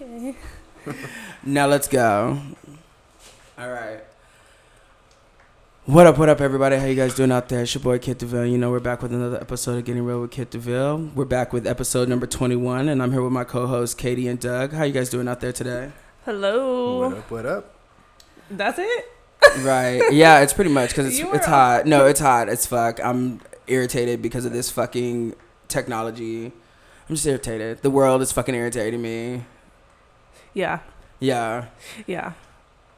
Okay. Now let's go. All right. What up, what up, everybody? How you guys doing out there? It's your boy Kit DeVille. You know we're back with another episode of Getting Real with Kit DeVille. We're back with episode number 21, and I'm here with my co-hosts Katie and Doug. How you guys doing out there today? Hello. What up? What up? That's it. Right? Yeah, it's pretty much because it's it's hot. No, it's hot as fuck. I'm irritated because of this fucking technology. I'm just irritated. The world is fucking irritating me. Yeah. Yeah. Yeah.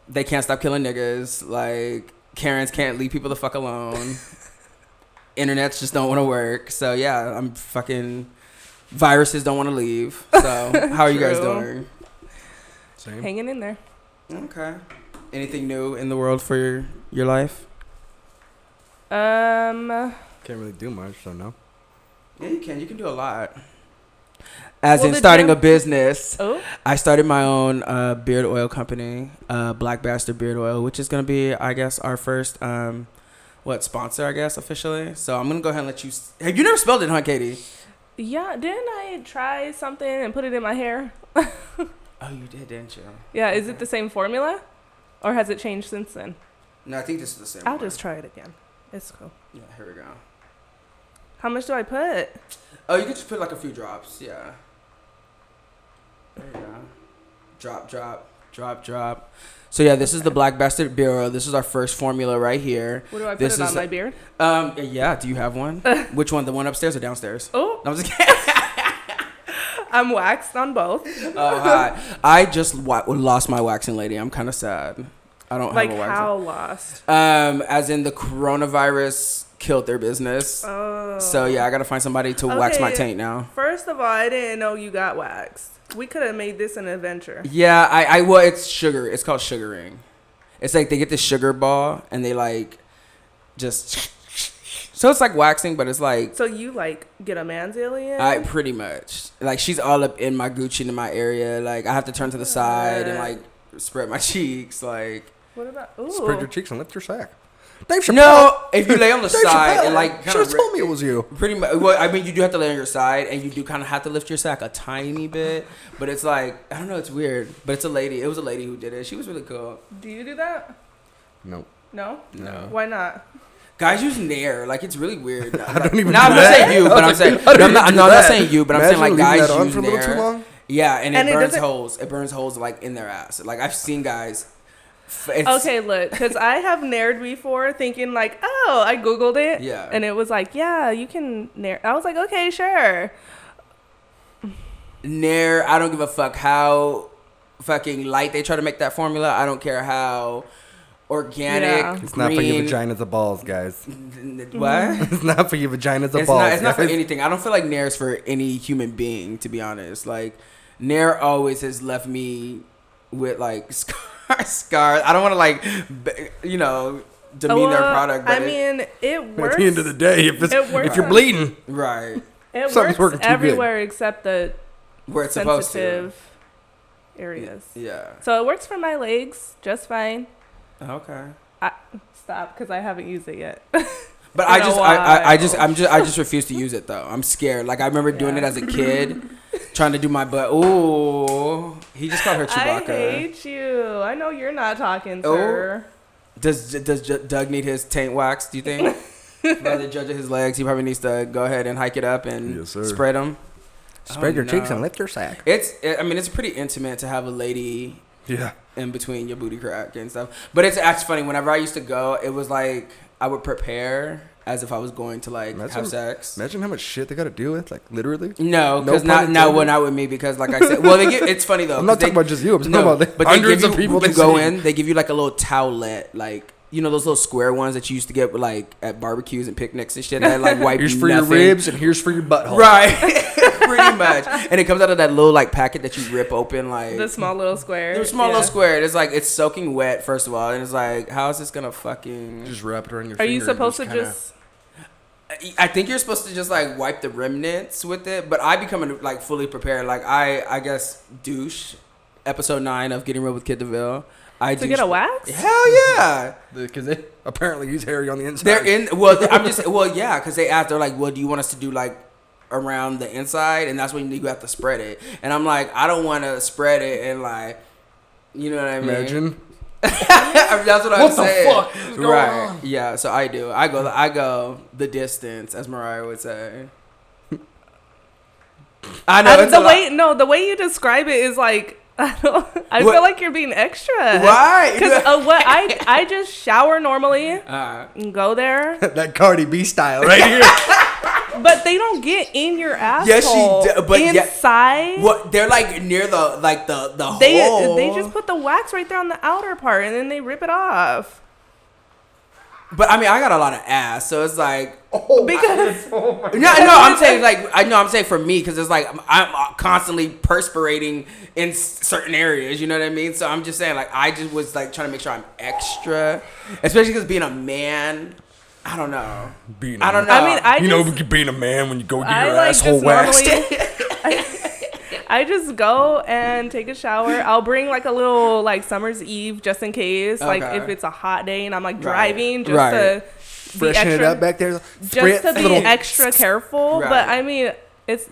they can't stop killing niggas. Like Karens can't leave people the fuck alone. Internets just don't want to work. So yeah, I'm fucking. Viruses don't want to leave. So how are you guys doing? Same. Hanging in there. Okay. Anything new in the world for your your life? Um. Can't really do much, so no. Yeah, you can. You can do a lot. As Well, in starting gym- a business. Oh. I started my own uh, beard oil company, uh, Black Bastard Beard Oil, which is gonna be, I guess, our first um, what sponsor, I guess, officially. So I'm gonna go ahead and let you. s- Have you never spelled it, huh, Katie? Yeah. Didn't I try something and put it in my hair? Oh, you did, didn't you? Yeah. Is it the same formula, or has it changed since then? No, I think this is the same. I'll one. just try it again. It's cool. Yeah, here we go. How much do I put? Oh, you could just put like a few drops. Yeah. There you go. Drop, drop, drop, drop. So yeah, this is the Black Bastard Oil. This is our first formula right here. What do I put This it is on my beard? Um, yeah. Do you have one? Which one? The one upstairs or downstairs? Oh, No, I'm just kidding. I'm waxed on both. Oh, hi. I just wa- lost my waxing lady. I'm kind of sad. I don't Like have a waxing. how lost? Um, as in the coronavirus killed their business. Oh. So yeah, I gotta find somebody to wax my taint now. First of all, I didn't know you got waxed. We could have made this an adventure. Yeah, I, I well, it's sugar. It's called sugaring. It's like they get this sugar ball and they like just. So it's like waxing, but it's like So you like get a man's alien? I pretty much like she's all up in my Gucci in my area. Like I have to turn to the side and like spread my cheeks. Like what about? Ooh. Spread your cheeks and lift your sack. Dave Chappelle. no, if you lay on the Dave side Chappelle. and like kind Should have told me it was you. Pretty much. Well, I mean, you do have to lay on your side, and you do kind of have to lift your sack a tiny bit. But it's like I don't know. It's weird. But it's a lady. It was a lady who did it. She was really cool. Do you do that? Nope. No. No. Why not? Guys use Nair. Like it's really weird. I don't even No, do I'm not saying you, but I'm saying. I No, I'm not, no, I'm not saying you, but I'm saying like guys that on use for a little Nair. too long. Yeah, and it And burns doesn't- holes. It burns holes like in their ass. Like I've seen guys. F- It's, Okay, look, because I have nared before, thinking like, oh, I googled it, Yeah. and it was like, yeah, you can nair. I was like, okay, sure. Nair. I don't give a fuck how fucking light they try to make that formula. I don't care how organic. Yeah. It's not for your green- Mm-hmm. vaginas or balls, guys. What? It's not for your vaginas or It's balls. not. It's not for anything. I don't feel like Nair's for any human being, to be honest. Like Nair always has left me with like scars. scars. I don't want to like, you know, demean their product. But I it- mean, it works. At the end of the day, if, it's, It works if you're bleeding, right it something's works working too good. everywhere except the where it's supposed to. sensitive areas. Yeah. So it works for my legs just fine. Okay. Stop, because I haven't used it yet. But I just, I, I, I just. I'm just, I just refuse to use it though. I'm scared. Like I remember doing it as a kid, trying to do my butt. Ooh, he just called her Chewbacca. I Chewbacca. hate you. I know you're not talking, Oh. sir. Does does J- Doug need his taint wax? Do you think? Rather judge of his legs, he probably needs to go ahead and hike it up and Yes, spread them. spread Oh, your cheeks and lift your sack. It's, it, I mean, it's pretty intimate to have a lady Yeah. in between your booty crack and stuff. But it's actually funny. Whenever I used to go, it was like I would prepare as if I was going to like Imagine- have sex. Imagine how much shit they got to deal with, like literally. No, No because pun not no, well, not with me because like I said, well, they give, it's funny though. I'm not 'cause they- talking about just you. I'm talking no, about the but they hundreds give of people you go in. They give you like a little towelette, like you know those little square ones that you used to get with, like at barbecues and picnics and shit. That like wipe Here's for your ribs and here's for your butthole. right? Pretty much, and it comes out of that little like packet that you rip open, like The small little square. the small yeah. little square. It's like it's soaking wet first of all, and it's like how is this gonna fucking? Just wrap it around your Are finger. you and supposed to kinda- just? I think you're supposed to just like wipe the remnants with it, but I become like fully prepared. Like I, I guess douche, episode nine of Getting Real with Kit DeVille. I To get a wax? Hell yeah! Because they apparently he's hairy on the inside. They're in. Well, I'm just. Well, yeah, because they asked. They're like, "Well, do you want us to do like around the inside, and that's when you have to spread it. And I'm like, I don't want to spread it and like, you know what I mean? Imagine. that's what I'm What the saying. fuck is going right? on? Yeah. So I do. I go. I go the distance, as Mariah would say. I know I- the a lot- way no, the way you describe it is like I don't. I What? feel like you're being extra. Why? Because uh, what I I just shower normally Uh, and go there, that Cardi B style right here. but they don't get in your asshole. Yes, she d- but yeah- inside. what? They're like near the like the the They hole. they just put the wax right there on the outer part and then they rip it off. But I mean, I got a lot of ass, so it's like. Oh because oh No, no, I'm saying like I know I'm saying for me because it's like I'm, I'm constantly perspirating in certain areas. You know what I mean? So I'm just saying like I just was like trying to make sure I'm extra, especially because being a man, I don't know. Being I don't a- know. I mean, I you know, being a man when you go get I your like asshole waxed. normally. I, I just go and take a shower. I'll bring like a little like summer's eve just in case, like Okay. if it's a hot day and I'm like Right. driving just Right. to be Freshen it extra, up back there. just to be little- extra careful. Right. But I mean, it's.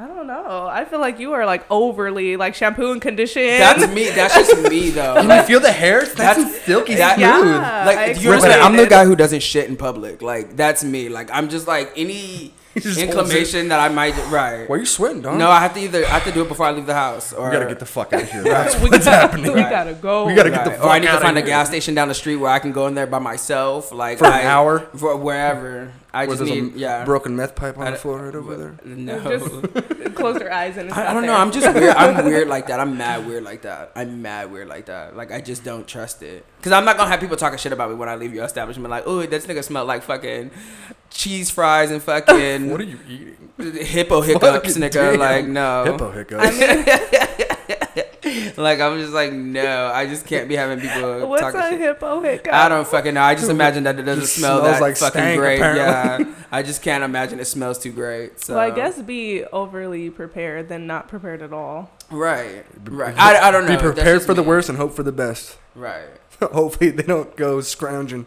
I don't know. I feel like you are like overly like shampoo and condition. That's me. That's just me though. Can you feel the hair? It's nice That's- and silky that- smooth. Yeah. like I you understand? appreciate I'm the guy who doesn't shit in public. Like that's me. Like I'm just like any He just holds inclination that I might right. Why are you sweating, dog? No, I have to either I have to do it before I leave the house, or we gotta get the fuck out of here. That's we what's gotta, happening. We gotta go. We gotta get the fuck Or I need to find a here. gas station down the street where I can go in there by myself, like For an hour? for wherever. I just there's need, a yeah. broken meth pipe on I the floor right over there. No, Just close your eyes and it's I, I don't know. there. I'm just weird. I'm weird like that. I'm mad weird like that. I'm mad weird like that. Like I just don't trust it. Cause I'm not gonna have people talking shit about me when I leave your establishment. Like, oh, this nigga smelled like fucking cheese fries and fucking What are you eating? hippo hiccups, Fucking nigga. damn. Like no. Hippo hiccups. I mean, Like I'm just like no. I just can't be having people what's talking a shit. hippo hiccup? I don't fucking know. I just imagine that it doesn't Just smell smells that like fucking stank, great. apparently. Yeah, I just can't imagine it smells too great. So Well, I guess be overly prepared than not prepared at all. right, right. I, I don't know. Be prepared just for the worst and hope for the best. Right. Hopefully they don't go scrounging.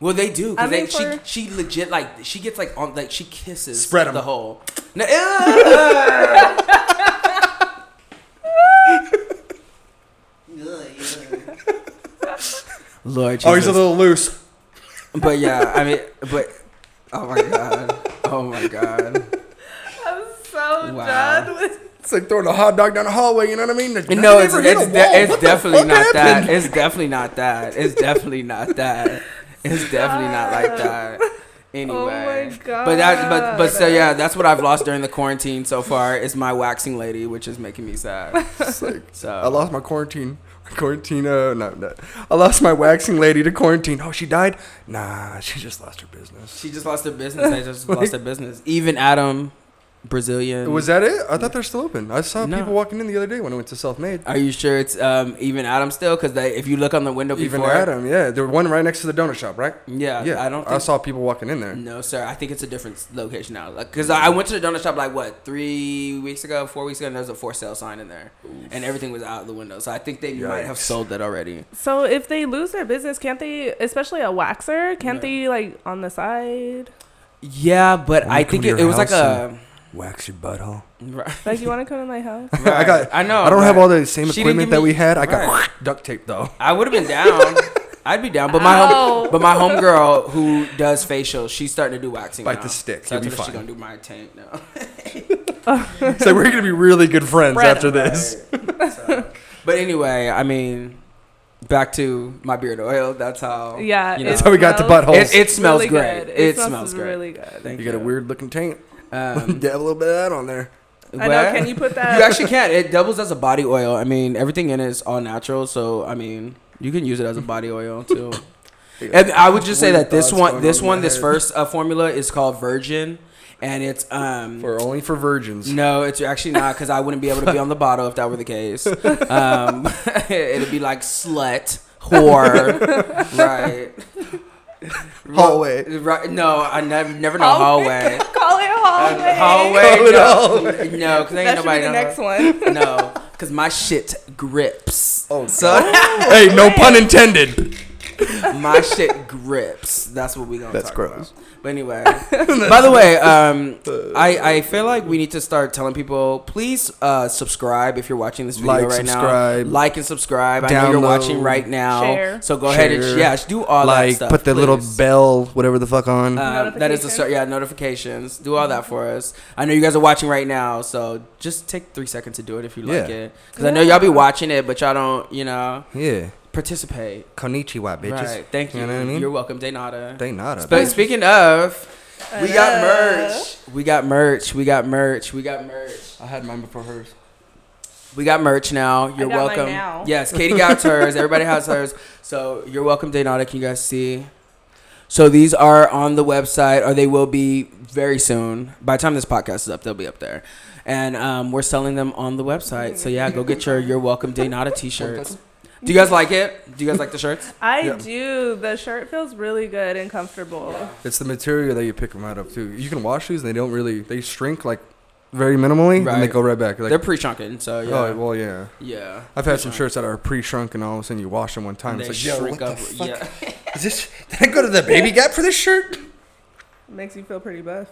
Well, they do I because mean, they for- she she legit like she gets like on like she kisses spread Spread 'em. the hole. No, Lord Jesus. Oh, he's a little loose. But yeah, I mean, but oh my god, oh my god. I'm so Wow. done with. It's like throwing a hot dog down a hallway. You know what I mean? The- No, it's it's, de- it's definitely fuck not that. It's definitely not that. It's definitely not that. It's definitely not like that. Anyway, Oh my but that, but but so yeah, that's what I've lost during the quarantine so far is my waxing lady, which is making me sad. Like, So I lost my quarantine. Quarantine, uh, no, no. I lost my waxing lady to quarantine. Oh, she died? Nah, she just lost her business. She just lost her business. They just lost their business. Even Adam, Brazilian. Was that it? I thought they're still open. I saw No. people walking in the other day when I went to Self Made. Are you sure it's um, even Adam still? Because if you look on the window Even before, Adam, yeah. The one right next to the donut shop, right? yeah, Yeah, I don't. I saw people walking in there. No, sir. I think it's a different location now. Like, cause I I went to the donut shop like what three weeks ago, four weeks ago, and there was a for sale sign in there, and everything was out the window. So I think they might have sold that already. So if they lose their business, can't they? Especially a waxer, can't Yeah. they like on the side? Yeah, but I think it, it was like house a. Wax your butthole. Right. Like you want to come to my house? I got. I know. I don't have all the same She equipment give that me- we had. I got right. duct tape though. I would have been down. I'd be down, but my Ow. home, oh. but my homegirl who does facials, she's starting to do waxing. Bite now. the stick, So I you'll be fine. She's gonna do my tank now. So we're gonna be really good friends Friend. after this. So- but anyway, I mean, back to my beard oil. That's how. Yeah, You know. That's how we got to smells buttholes. It, it smells really great. good. It, smells, great. really good. Thank you got a weird looking taint. Um, They have a little bit of that on there. I know. Can you put that? You actually can. It doubles as a body oil. I mean, everything in it is all natural. So I mean, you can use it as a body oil too. And I would just say that this one, this on one, this first uh, formula is called Virgin, and it's um. For only for virgins. no, it's actually not because I wouldn't be able to be on the bottle if that were the case. Um, it'd be like slut, whore, right? Hallway. Right? No, I never, never know hallway. Call it hallway. Uh, hallway. Call it no, hallway. no, because ain't That should nobody be the next one. No, because my shit grips. Oh, so hey, no pun intended. my shit grips. That's what we gonna That's talk gross. about. But anyway, by the way, um, I I feel like we need to start telling people please uh, subscribe if you're watching this video Like, right subscribe. now. Like and subscribe. I know you're Download. watching right now. Share. So go ahead and Share. yeah, do all that like stuff. put the little please. bell, whatever the fuck on. Um, that is the start. Yeah, notifications. Do all that for us. I know you guys are watching right now, so just take three seconds to do it if you like Yeah. it. Because I know y'all be watching it, but y'all don't, you know, yeah. Participate. Konnichiwa, bitches. Right. Thank you. You know what I mean? You're welcome, Daynata. They not a But speaking of, we got merch. We got merch. We got merch. We got merch. I had mine before hers. We got merch now. You're got mine welcome. now. Yes, Katie got hers. Everybody has hers. So you're welcome, Daynata. Can you guys see? So these are on the website, or they will be very soon. By the time this podcast is up, they'll be up there. And um, we're selling them on the website. So yeah, go get your You're Welcome Daynata t-shirts. Do you guys like it? Do you guys like the shirts? I Yeah. do. The shirt feels really good and comfortable. It's the material that you pick them out of too. You can wash these and they don't really they shrink like very minimally and they go right back. Like They're pre-shrunken, so yeah. oh well yeah. yeah. I've had some shirts that are pre-shrunk and all of a sudden you wash them one time. They It's like, yo, shrink what up. the fuck? Yeah. Is this? Did I go to the baby gap for this shirt? Makes you feel pretty buff.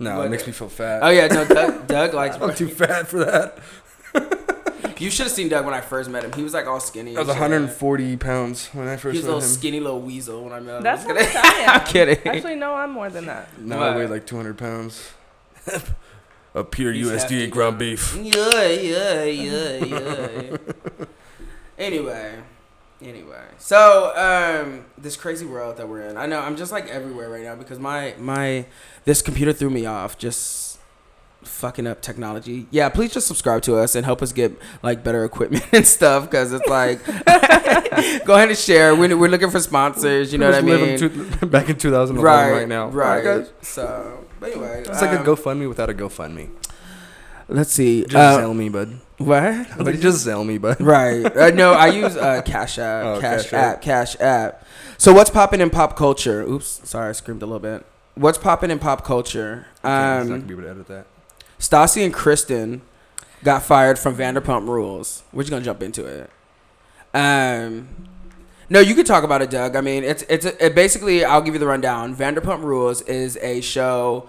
No, What? it makes me feel fat. Oh yeah, no, Doug, Doug likes. I'm too fat for that. You should have seen Doug when I first met him. He was like all skinny. I was and shit. 140 pounds when I first. He first was a little him. skinny little weasel when I met him. That's I'm how just much kidding. I am. I'm kidding. Actually, no, I'm more than that. Now What? I weigh like 200 pounds. A pure He's hefty, ground beef. Yeah, yeah, yeah, yeah. anyway, anyway. So, um, this crazy world that we're in. I know I'm just like everywhere right now because my my this computer threw me off. Just fucking up technology. Yeah, please just subscribe to us and help us get like better equipment and stuff because it's like go ahead and share. We're, we're looking for sponsors. You know what I mean? two- back in 2011 right, right, now. Right. Guys. So, but anyway, It's like a um, GoFundMe without a GoFundMe. Let's see. Just Uh, Zelle me, bud. what? But just Zelle me, bud. Right. Uh, no, I use uh, Cash App. Oh, Cash, Cash app, App. Cash App. So what's popping in pop culture? Oops, sorry, I screamed a little bit. What's popping in pop culture? Okay, he's not Um, gonna be able to edit that. Stassi and Kristen got fired from Vanderpump Rules. We're just gonna jump into it. Um, no, you could talk about it, Doug. I mean, it's it's it basically. I'll give you the rundown. Vanderpump Rules is a show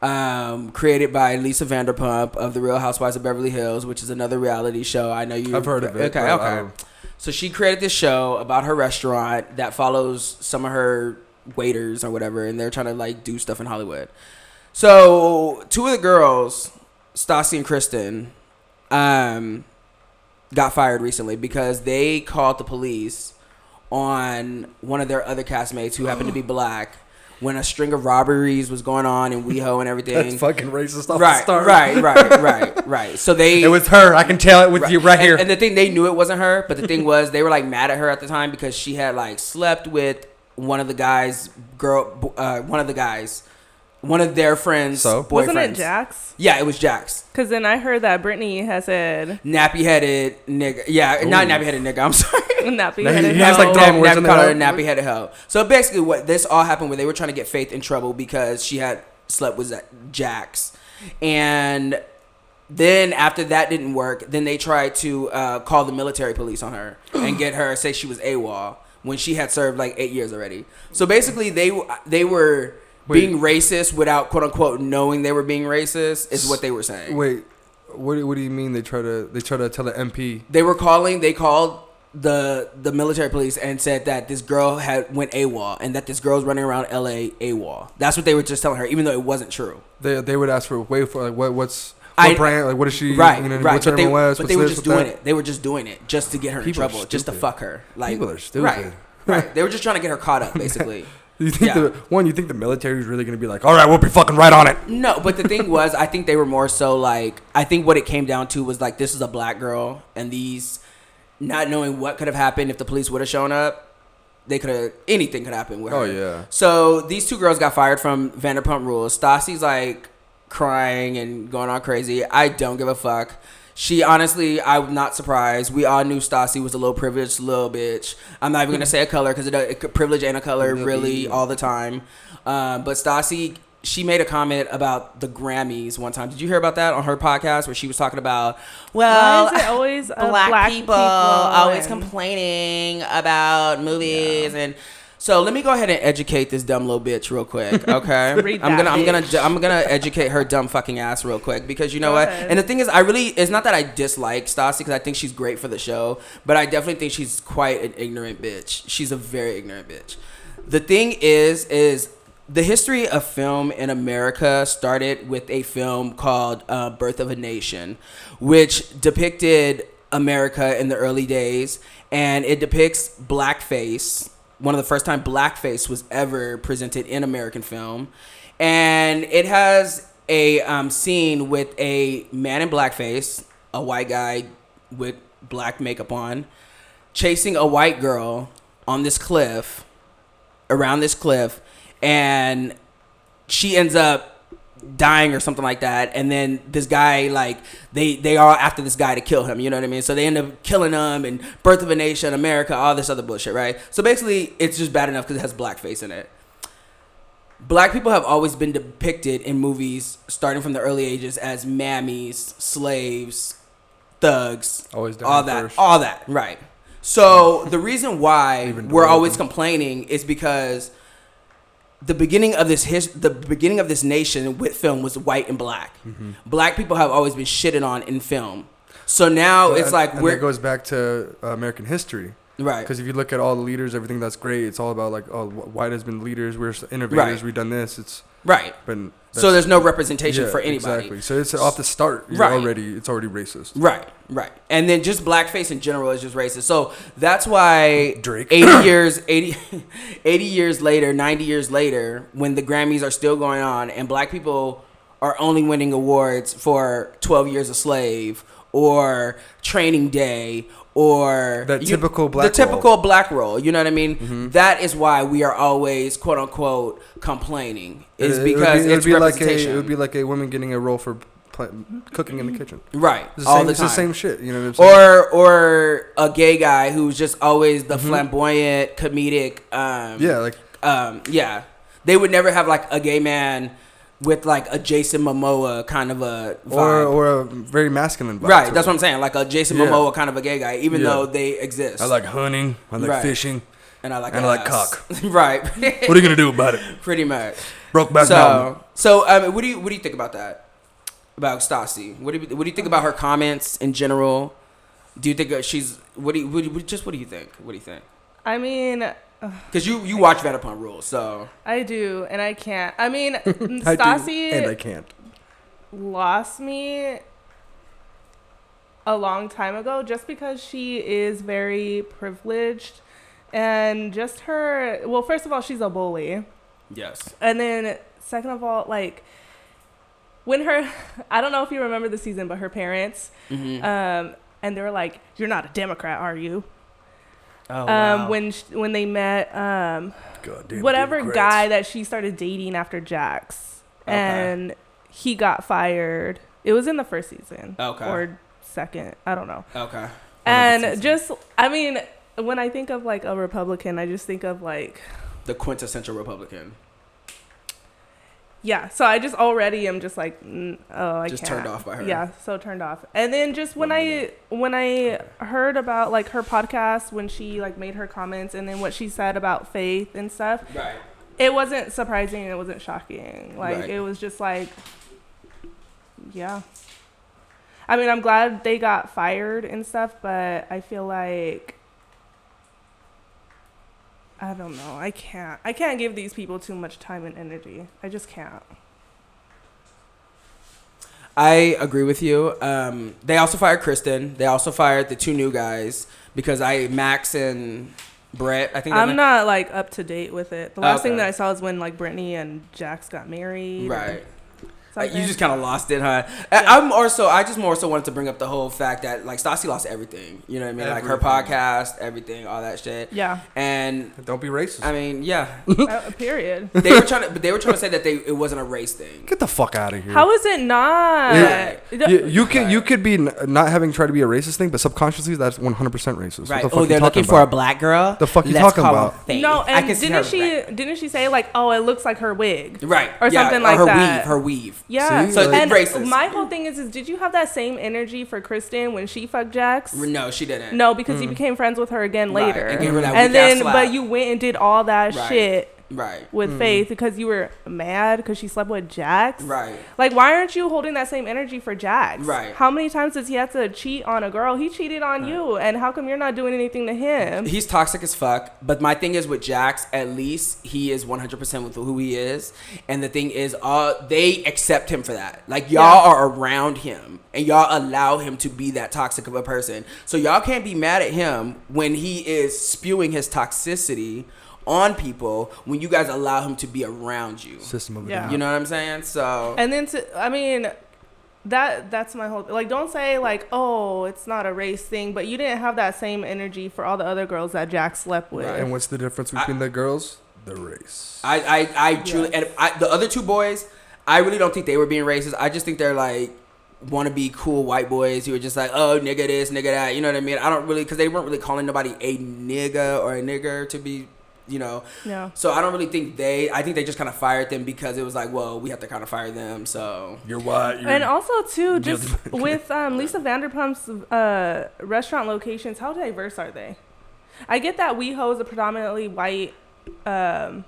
um, created by Lisa Vanderpump of the Real Housewives of Beverly Hills, which is another reality show. I know you. I've heard of it. Okay, okay. um, So she created this show about her restaurant that follows some of her waiters or whatever, and they're trying to like do stuff in Hollywood. So two of the girls, Stassi and Kristen, um, got fired recently because they called the police on one of their other castmates who happened to be black when a string of robberies was going on in WeHo and everything. That's fucking racist off the right, start. right, right, right, right. So they It was her. I can tell it with you right and, here. And the thing they knew it wasn't her, but the thing was they were like mad at her at the time because she had like slept with one of the guys, girl, uh, one of the guys, one of their friends. So? boyfriends. Wasn't it Jax? Yeah, it was Jax. Because then I heard that Brittany has said Nappy headed nigga. Yeah, not nappy headed nigga. I'm sorry. nappy Now he- headed he has, like, hoe. throwing words nappy in called her there. nappy headed hoe. So basically, what this all happened where they were trying to get Faith in trouble because she had slept with Jax, and then after that didn't work, then they tried to uh, call the military police on her and get her say she was AWOL when she had served like eight years already. So basically, they they were Wait. being racist without quote unquote knowing they were being racist is what they were saying. Wait, what? do- What do you mean they try to? They try to tell the MP. They were calling. They called the the military police and said that this girl had went AWOL and that this girl's running around LA AWOL. That's what they were just telling her, even though it wasn't true. They they would ask for wait for like what what's what I- brand like what is she right, you know, right. what's But her they, but they were this, just doing that? it. They were just doing it just to get her in People are trouble, just to fuck her. Like People are stupid. Right, right. They were just trying to get her caught up, basically. You think Yeah. the one? You think the military is really gonna be like, all right, we'll be fucking right on it. No, but the thing was, I think they were more so like, I think what it came down to was like, this is a black girl, and these not knowing what could have happened if the police would have shown up, they could have anything could happen with oh, her. Oh yeah. So these two girls got fired from Vanderpump Rules. Stassi's like crying and going on crazy. I don't give a fuck. She honestly, I'm not surprised. We all knew Stassi was a little privileged little bitch. I'm not even gonna say a color because it, it privilege and a color really all the time. Um, but Stassi, she made a comment about the Grammys one time. Did you hear about that on her podcast where she was talking about, well, Why is it always uh, black, people, always and- complaining about movies and So let me go ahead and educate this dumb little bitch real quick, okay? I'm gonna, I'm gonna. I'm gonna educate her dumb fucking ass real quick because you know Go what? ahead. And the thing is, I really, it's not that I dislike Stassi because I think she's great for the show, but I definitely think she's quite an ignorant bitch. She's a very ignorant bitch. The thing is, is the history of film in America started with a film called uh, Birth of a Nation, which depicted America in the early days, and it depicts blackface. One of the first time blackface was ever presented in American film, and it has a um, scene with a man in blackface, a white guy with black makeup on, chasing a white girl on this cliff around this cliff. And she ends up dying or something like that. And then this guy like they they are after this guy to kill him you know what i mean? So they end up killing him and birth of a nation america all this other bullshit right? So basically it's just bad enough because it has blackface in it. Black people have always been depicted in movies starting from the early ages as mammies slaves thugs Always all that first. all that right. So the reason why we're always complaining is because the beginning of this his the beginning of this nation with film was white and black. Mm-hmm. Black people have always been shitted on in film. So now it's like and we're that goes back to uh, American history. right. Because if you look at all the leaders, everything that's great, it's all about like, oh, white has been leaders, we're innovators, Right. we've done this. It's Right. been So there's no representation yeah, for anybody. Exactly. So it's off the start. Right. already it's already racist. Right, right. And then just blackface in general is just racist. So that's why Drake. 80 years 80, 80 years later, 90 years later, when the Grammys are still going on and black people are only winning awards for 12 Years a Slave or Training Day or That typical black the role. typical black role. You know what I mean? Mm-hmm. That is why we are always quote unquote complaining. Is It- it would because be, it would it's be like a it would be like a woman getting a role for cooking in the kitchen. right It's the all same, the it's time. the same shit. You know what I'm saying? or or a gay guy who's just always the flamboyant comedic um yeah, like um yeah they would never have like a gay man with like a Jason Momoa kind of a vibe. or or a very masculine. Vibe right that's it. what I'm saying like a Jason Yeah. Momoa kind of a gay guy even Yeah. though they exist I like hunting. I like Right. fishing. and I like and I like cock. right What are you gonna do about it? pretty much Brokeback Mountain. so so um what do you what do you think about that about Stassi what do you what do you think about her comments in general do you think uh, she's what do you what do you, just what do you think what do you think I mean, Because you you watch Vanderpump Rules, so I do, and I can't. I mean, I do, and I can't. lost me a long time ago just because she is very privileged and just her well first of all she's a bully yes. and then second of all like when her i don't know if you remember the season but her parents Mm-hmm. um and they were like you're not a democrat are you oh, um wow. when sh- when they met um Goddamn whatever Democrats. guy that she started dating after Jax, Okay. and he got fired. It was in the first season, Okay. or second, I don't know. okay. And just, I mean, when I think of like a Republican, I just think of like, The quintessential Republican. Yeah. So I just already am just like, mm, oh, I Just can't. turned off by her. Yeah, so turned off. And then just when I when I heard about like her podcast when she like made her comments and then what she said about faith and stuff, Right. it wasn't surprising it wasn't shocking like Right. it was just like yeah i mean i'm glad they got fired and stuff but i feel like i don't know i can't i can't give these people too much time and energy i just can't I agree with you. Um, they also fired Kristen. They also fired the two new guys because I Max and Brett. I think i'm not like up to date with it the last thing that i saw is when like brittany and jax got married Right. Or Uh, you just kind of lost it, huh? I, I'm also, I just more so wanted to bring up the whole fact that like Stassi lost everything. You know what I mean? Like her podcast, everything, all that shit. yeah And Don't be racist. I mean, yeah, uh, period they were trying to, but they were trying to say that they it wasn't a race thing. Get the fuck out of here. how is it not Yeah. It- you, you can you could be not having tried to be a racist thing, but subconsciously that's 100 percent racist. Right? What the fuck Oh, you they're talking looking for a black girl. The fuck you Let's talking call about? Faith. No, I and can didn't her she right. didn't she say like, oh, it looks like her wig? Right. Or yeah, something like her that. Her weave, her weave. Yeah. See? So and racist. my whole thing is, is did you have that same energy for Kristen when she fucked Jax? No, she didn't. No, because you mm. became friends with her again Right, later. and gave her that And then, slap. but you went and did all that Right. shit Right. with Faith because you were mad because she slept with Jax. Right. Like, why aren't you holding that same energy for Jax? Right. How many times does he have to cheat on a girl? He cheated on you, and how come you're not doing anything to him? He's toxic as fuck. But my thing is with Jax, at least he is 100% with who he is. And the thing is, uh, they accept him for that. Like, y'all are around him and y'all allow him to be that toxic of a person. So, y'all can't be mad at him when he is spewing his toxicity on people when you guys allow him to be around you. System of Yeah. Down. You know what I'm saying? So, And then to, I mean, that that's my whole like. Don't say like, oh, it's not a race thing, but you didn't have that same energy for all the other girls that Jax slept with. And what's the difference between the girls? The race. I, I, I truly, and I, the other two boys, I really don't think they were being racist. I just think they're like want to be cool white boys who are just like, oh, nigga this, nigga that. You know what I mean? I don't really, because they weren't really calling nobody a nigga or a nigger to be, you know. Yeah. So I don't really think they, I think they just kind of fired them because it was like, well, we have to kind of fire them. So, You're what? You're, And also too, just with um, Lisa Vanderpump's uh, restaurant locations, how diverse are they? I get that WeHo is a predominantly white, um,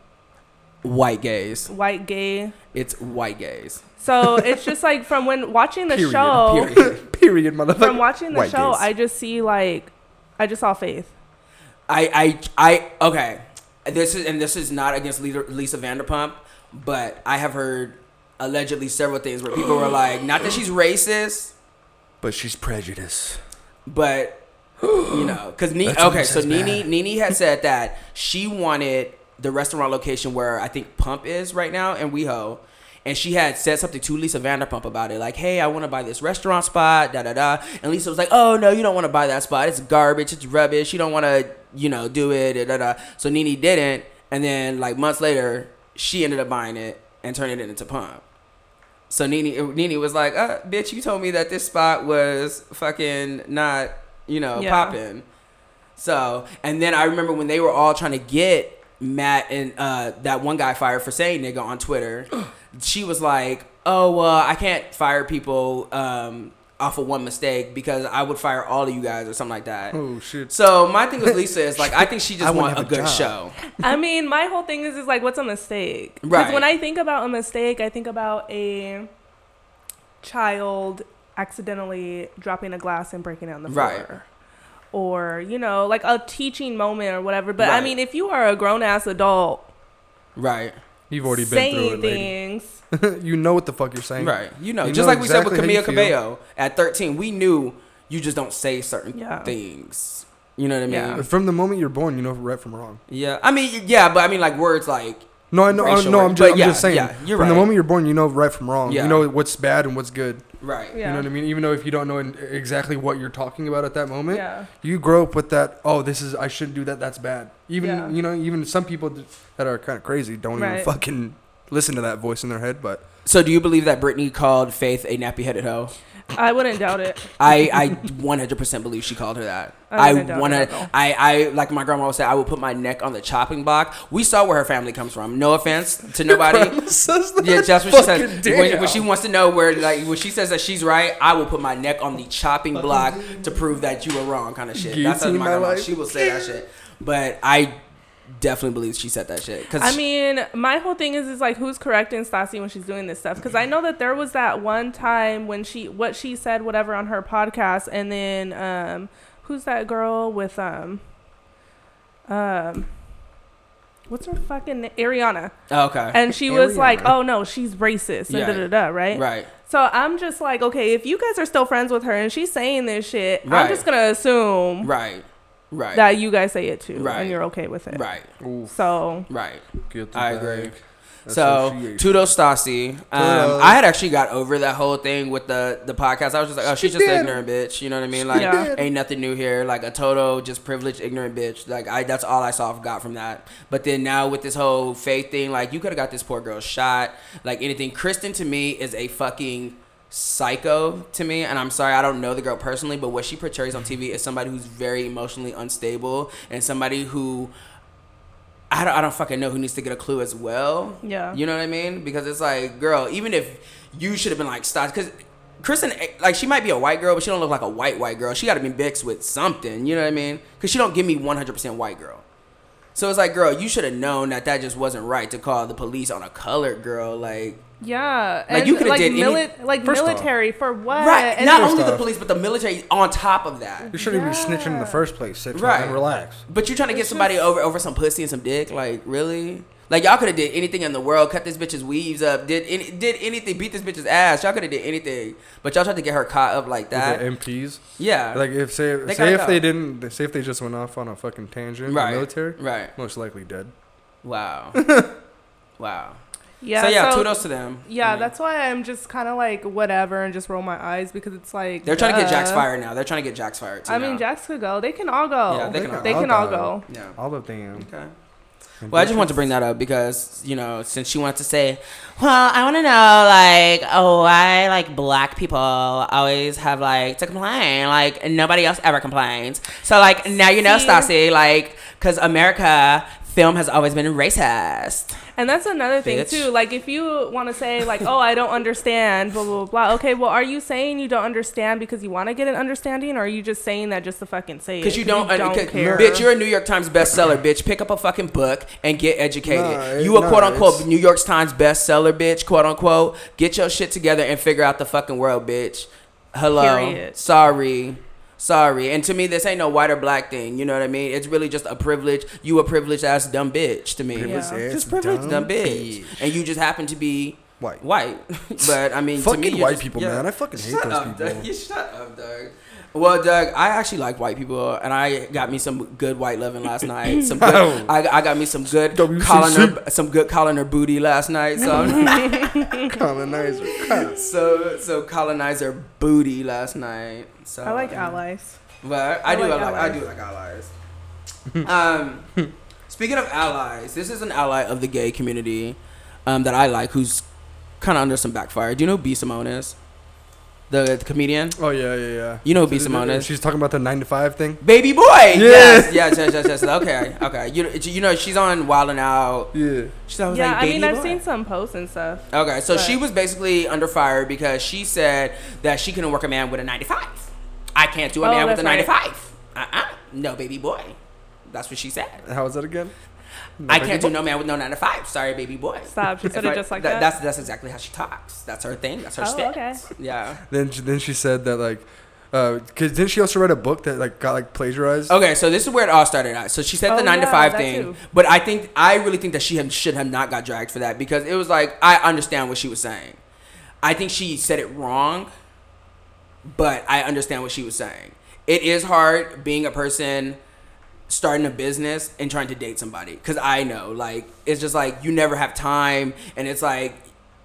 white gays. white gay. It's white gays. So it's just like from when watching the Period. show, Period. period, motherfucker. from watching the White show, gays. I just see like, I just saw Faith. I, I, I, okay. This is, and this is not against Lisa, Lisa Vanderpump, but I have heard allegedly several things where people were like, not that she's racist, but she's prejudiced. but you know, because what okay, so Nene mad. Had said that she wanted the restaurant location where I think Pump is right now in WeHo. And she had said something to Lisa Vanderpump about it, like, "Hey, I want to buy this restaurant spot, da da da." And Lisa was like, "Oh no, you don't want to buy that spot. It's garbage. It's rubbish. You don't want to, you know, do it." Da da da. So Nene didn't, and then like months later, she ended up buying it and turning it into Pump. So Nene, Nene was like, uh, "Bitch, you told me that this spot was fucking not, you know, Yeah. popping." So, and then I remember when they were all trying to get Matt and uh, that one guy fired for saying nigga on Twitter. she was like, "Oh, well, I can't fire people um, off of one mistake because I would fire all of you guys or something like that." Oh shit. So my thing with Lisa is like, I think she just wouldn't a a good show. I mean, my whole thing is is like, what's a mistake? Right. Because Right. when I think about a mistake, I think about a child accidentally dropping a glass and breaking it on the floor. Right. Or, you know, like a teaching moment or whatever. But I mean, if you are a grown ass adult Right, You've already been through it, lady. things, you know what the fuck you're saying. right. You know, You just know like we said with exactly Camila Cabello at 13, we knew you just don't say certain Yeah. things. You know what I mean? Yeah. From the moment you're born, you know right from wrong. Yeah, I mean, yeah, but I mean, like words like No, I know. I, no, I'm just, But I'm yeah, just saying. yeah, you're from the moment you're born, you know right from wrong. Yeah. You know what's bad and what's good. right. Yeah. You know what I mean? Even though if you don't know in- exactly what you're talking about at that moment, yeah. you grow up with that. Oh, this is I shouldn't do that. That's bad. Even Yeah. you know, even some people that are kind of crazy don't even fucking listen to that voice in their head. But So, do you believe that Brittany called Faith a nappy-headed hoe? I wouldn't doubt it. I I 100% believe she called her that. I I wouldn't doubt want it to. I I like my grandma would say. I would put my neck on the chopping block. We saw where her family comes from. No offense to nobody. Yeah, that's what she says. When, when she wants to know where, like, when she says that she's right, I will put my neck on the chopping block to prove that you were wrong, kind of shit. That's how Guillotine my my grandma. life. She will say that shit. But I definitely believes she said that shit. Cause I mean, my whole thing is is like who's correcting Stassi when she's doing this stuff? Because I know that there was that one time when she what she said whatever on her podcast, and then um, who's that girl with um, um, what's her fucking na- Ariana? oh, okay, And she was like, "Oh no, she's racist," and Yeah. da da da, right? right, So I'm just like, okay, if you guys are still friends with her and she's saying this shit, Right. I'm just gonna assume right, right, that you guys say it too, Right. and you're okay with it. right, So right. Guilty I bag. agree. So So she- Tudo Stassi, um, I had actually got over that whole thing with the the podcast. I was just like, oh, she's She just an ignorant bitch. You know what I mean? Like, Yeah. ain't nothing new here. Like a total just privileged ignorant bitch. Like I, that's all I saw got from that. But then now with this whole faith thing, like you could have got this poor girl shot. Like anything. Kristen to me is a fucking psycho to me and i'm sorry i don't know the girl personally but what she portrays on tv is somebody who's very emotionally unstable and somebody who I don't, I don't fucking know who needs to get a clue as well Yeah. you know what I mean? Because it's like, girl, even if you should have been like stop because Kristen eh, like she might be a white girl, but she don't look like a white white girl. She got to be mixed with something. You know what I mean? Because she don't give me one hundred percent white girl. So it's like, girl, you should have known that that just wasn't right to call the police on a colored girl. Like, Yeah, Like, and you coulda like did any- like First off- military for what? right? And Not then- First only the police, but the military on top of that. You shouldn't even be snitching in the first place. Sit Right. right. and relax. But you're trying to get It's somebody just- over over some pussy and some dick? Like really? Like y'all could have did anything in the world, cut this bitch's weaves up, did any, did anything, beat this bitch's ass. Y'all could have did anything, but y'all tried to get her caught up like that. the MPs. yeah, Like if say They say if go. they didn't say if they just went off on a fucking tangent, right, the military, right. most likely dead. Wow, wow. yeah, so yeah, so- kudos to them. Yeah, I mean, that's why I'm just kind of like whatever and just roll my eyes because it's like they're trying to get Jax duh. fired now. They're trying to get Jax fired too. I mean, now. Jax could go. They can all go. Yeah, they can all They go. can all go. Yeah. All of them. Okay. Well, I just want to bring that up because you know, since she wanted to say, well, I want to know like, oh, why like black people always have like to complain, like nobody else ever complains. So like now you know, See? Stassi, like, because America film has always been racist. And that's another thing Bitch. too. Like if you want to say like, "Oh, I don't understand," blah blah blah. Okay, well, are you saying you don't understand because you want to get an understanding, or are you just saying that just to fucking say it? Because you don't, uh, don't 'cause- care. bitch. You're a New York Times bestseller, bitch. Pick up a fucking book and get educated. Nah, you a nah, quote unquote New York Times bestseller, bitch. Quote unquote. Get your shit together and figure out the fucking world, bitch. Hello. Period. Sorry. Sorry. And to me, this ain't no white or black thing. You know what I mean? It's really just a privilege. You a privileged ass dumb bitch to me. Privileged Yeah. Just privileged dumb dumb bitch. And you just happen to be White. white. but I mean, to me, white just- people, yeah. man. I fucking hate Shut those up, people. Doug. You shut up, Doug. Well, Doug, I actually like white people, and I got me some good white loving last night. Some good, Oh. I, I got me some good WCC. collar, some good collar booty last night. So, I'm- Colonizer. so, so colonizer booty last night. So I like allies. But I, I do like like, I allies. do like allies. um, speaking of allies, this is an ally of the gay community um, that I like, who's kind of under some backfire. Do you know who B Simone is? The, the comedian. oh yeah, yeah, yeah. You know who B Simone is? She's talking about the nine to five thing. Baby boy. Yes, yes, yes, yes, yes. Okay, okay. You you know she's on Wild and Out. Yeah. She's always Yeah, like, I baby mean, I've boy. seen some posts and stuff. Okay, so But- she was basically under fire because she said that she couldn't work a man with a 95. I can't do a Oh, man with a that's right. 95. Uh-uh. No, baby boy. That's what she said. How was that again? I can't do no man with no nine to five. Sorry, baby boy. Stop. She said it just like that- that. That's that's exactly how she talks. That's her thing. That's her Oh, stance. okay. Yeah. Then she, then she said that like, uh, cause didn't she also write a book that like got like plagiarized? Okay, so this is where it all started out. So she said the Oh, nine to five thing, too. but I think I really think that she have, should have not got dragged for that because it was like I understand what she was saying. I think she said it wrong, but I understand what she was saying. It is hard being a person starting a business and trying to date somebody because I know like it's just like you never have time and it's like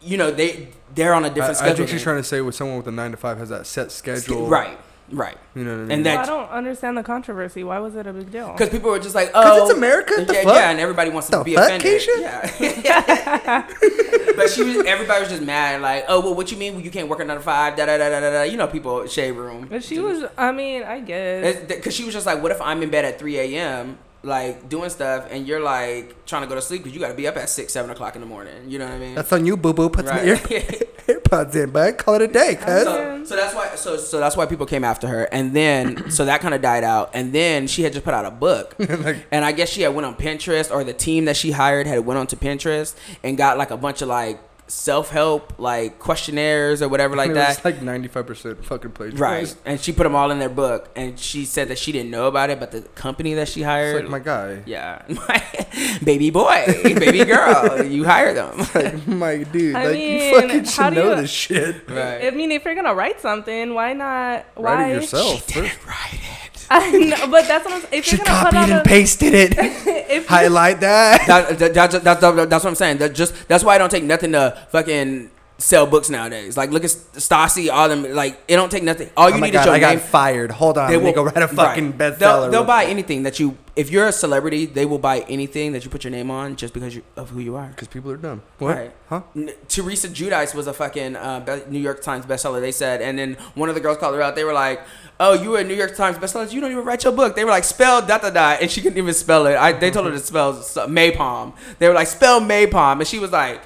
you know they they're on a different I schedule. think she's trying to say with someone with a nine to five has that set schedule. right, right. You know what I mean? And Well, that- I don't understand the controversy. Why was it a big deal? Because people were just like, oh, it's America, the yeah, fuck? yeah, and everybody wants to The be fuck, offended. Keisha? Yeah. but she was, everybody was just mad, like, oh, well, what you mean you can't work another five? Da da da da da. da. You know, people shade room. But she was. I mean, I guess. because she was just like, what if I'm in bed at three a.m. like doing stuff, and you're like trying to go to sleep because you got to be up at six, seven o'clock in the morning. You know what I mean? That's on you, boo boo. Put some ear, right. AirPods in, bud. Call it a day, cuz. So, that's why so so that's why people came after her. And then so that kind of died out. And then she had just put out a book. Like- and i guess she had went on pinterest or the team that she hired had went on to pinterest and got like a bunch of like self-help like questionnaires or whatever like it that was like ninety five percent fucking right and she put them all in their book and she said that she didn't know about it but the company that she It's hired like my guy. yeah my baby boy baby girl you hire them Like my dude. I like mean, you fucking how should do know you- this shit. right I mean, if you're gonna write something, why not? Why? Write it yourself. she first. didn't write it I know, but that's what I'm. If She you're copied and a, pasted it. if you- Highlight that. that, that, that, that, that- that's what I'm saying. That just that's why I don't take nothing to fucking sell books nowadays. Like look at Stassi, all them. Like it don't take nothing. All you oh my need god, is your name. I got fired. Hold on. They will go write a fucking right. bestseller. They'll, they'll buy anything that you. If you're a celebrity, they will buy anything that you put your name on just because you, of who you are. Because people are dumb. What? Right. Huh? N- Teresa Giudice was a fucking uh, New York Times bestseller. They said, and then one of the girls called her out. They were like, "Oh, you were a New York Times bestseller. You don't even write your book." They were like, "Spell da da da," and she couldn't even spell it. I, they told her to spell Maypalm. They were like, "Spell Maypalm," and she was like,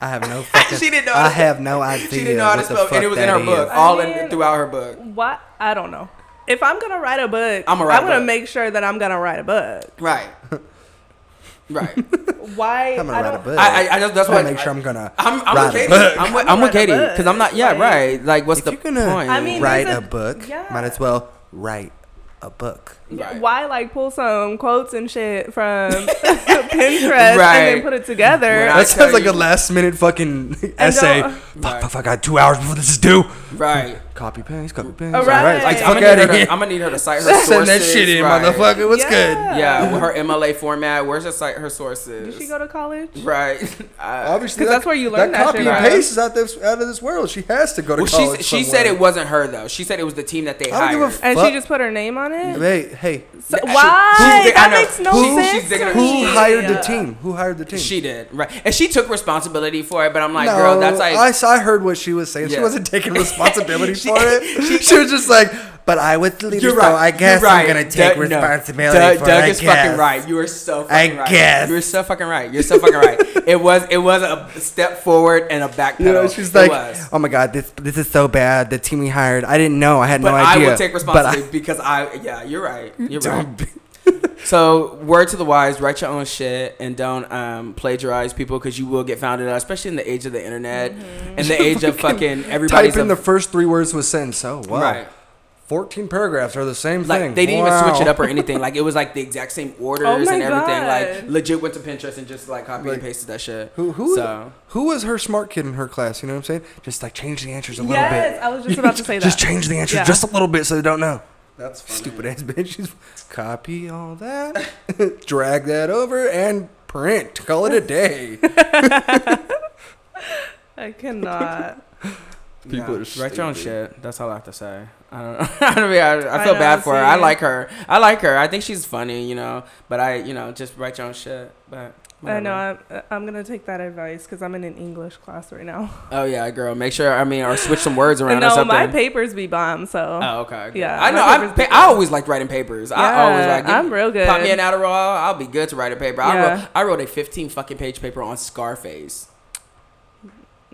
I have no fucking. She didn't know I to- have no idea. She didn't know how to spell, and it was in that her is. book, I all mean- in, throughout her book. What? I don't know. If I'm gonna write a book, I'ma I'm a gonna book. make sure that I'm gonna write a book. Right. Right. Why? I'm gonna I write a book. I, I, I just, that's why I make sure I'm gonna. I'm, I'm write with a Katie. book. I'm with, I'm I'm with Katie because I'm not. Yeah, book. right. Like, what's if the you're gonna point? I mean, write a, a- book, yeah. might as well write a book. Right. Why like pull some quotes and shit from Pinterest Right. and then put it together? That sounds like you- a last minute fucking essay. Fuck, Right. fuck, fuck, I got two hours before this is due. Right. Copy paste, copy paste. All All right, right. Like, I'm gonna, need her, here. I'm gonna need her to cite her sources. Send that shit in, right. motherfucker. What's Yeah. good? Yeah, with her MLA format. Where's her cite her sources? Did she go to college? Right. I- Obviously, 'Cause that's where you learn that copy shit, and right? paste is out this out of this world. She has to go to well, college. she somewhere. said it wasn't her though. She said it was the team that they I don't give a hired. And she just put her name on it. Hey, hey, So, why? who- that know. makes no Who- sense. she's to who me. hired the team? Who hired the team? She did, right? And she took responsibility for it. But I'm like, girl, that's like I, saw- I heard what she was saying. She wasn't taking responsibility She- for it. She, was just like, "But I was the leader, You're so right. I guess You're right. I'm gonna take Doug- no. responsibility Doug, for Doug it." I is guess. fucking right. You are so I fucking right. guess. You're so fucking right. You're so fucking right. It was it was a step forward and a back You pedal. know, she's like. "Oh my god, this this is so bad. The team we hired, I didn't know. I had but no I idea." will take But I- responsibility because I yeah, you're right. You're right. Don't be- So, word to the wise: write your own shit and don't um, plagiarize people because you will get found out, especially in the age of the internet, in the age of fucking everybody's Type in a- the first three words of a sentence. Oh wow, right. fourteen paragraphs are the same Like thing. they didn't even switch it up or anything. Like it was like the exact same orders Oh and everything. Like legit went to Pinterest and just like copied Like, and pasted that shit. Who who So who was her smart kid in her class? You know what I'm saying? Just like change the answers a little Yes, bit. I was just about to say that. Just change the answers Yeah. just a little bit so they don't know. That's Stupid ass bitches. Copy all that, drag that over, and print. Call it a day. I cannot. People are write your own shit. That's all I have to say. I don't. know. I, mean, I, I I feel know, bad for her. I like her. I like her. I think she's funny. You know. But I, you know, just write your own shit. But I know. I'm, uh, I'm gonna take that advice because I'm in an English class right now. Oh yeah, girl. Make sure. I mean, or switch some words around or no, something. my papers be bomb. So Oh, okay. Yeah, I know. I, pa- I always like writing papers. I always like. give- I'm real good. Pop me an Adderall. I'll be good to write a paper. I wrote. I wrote a 15 fucking page paper on Scarface.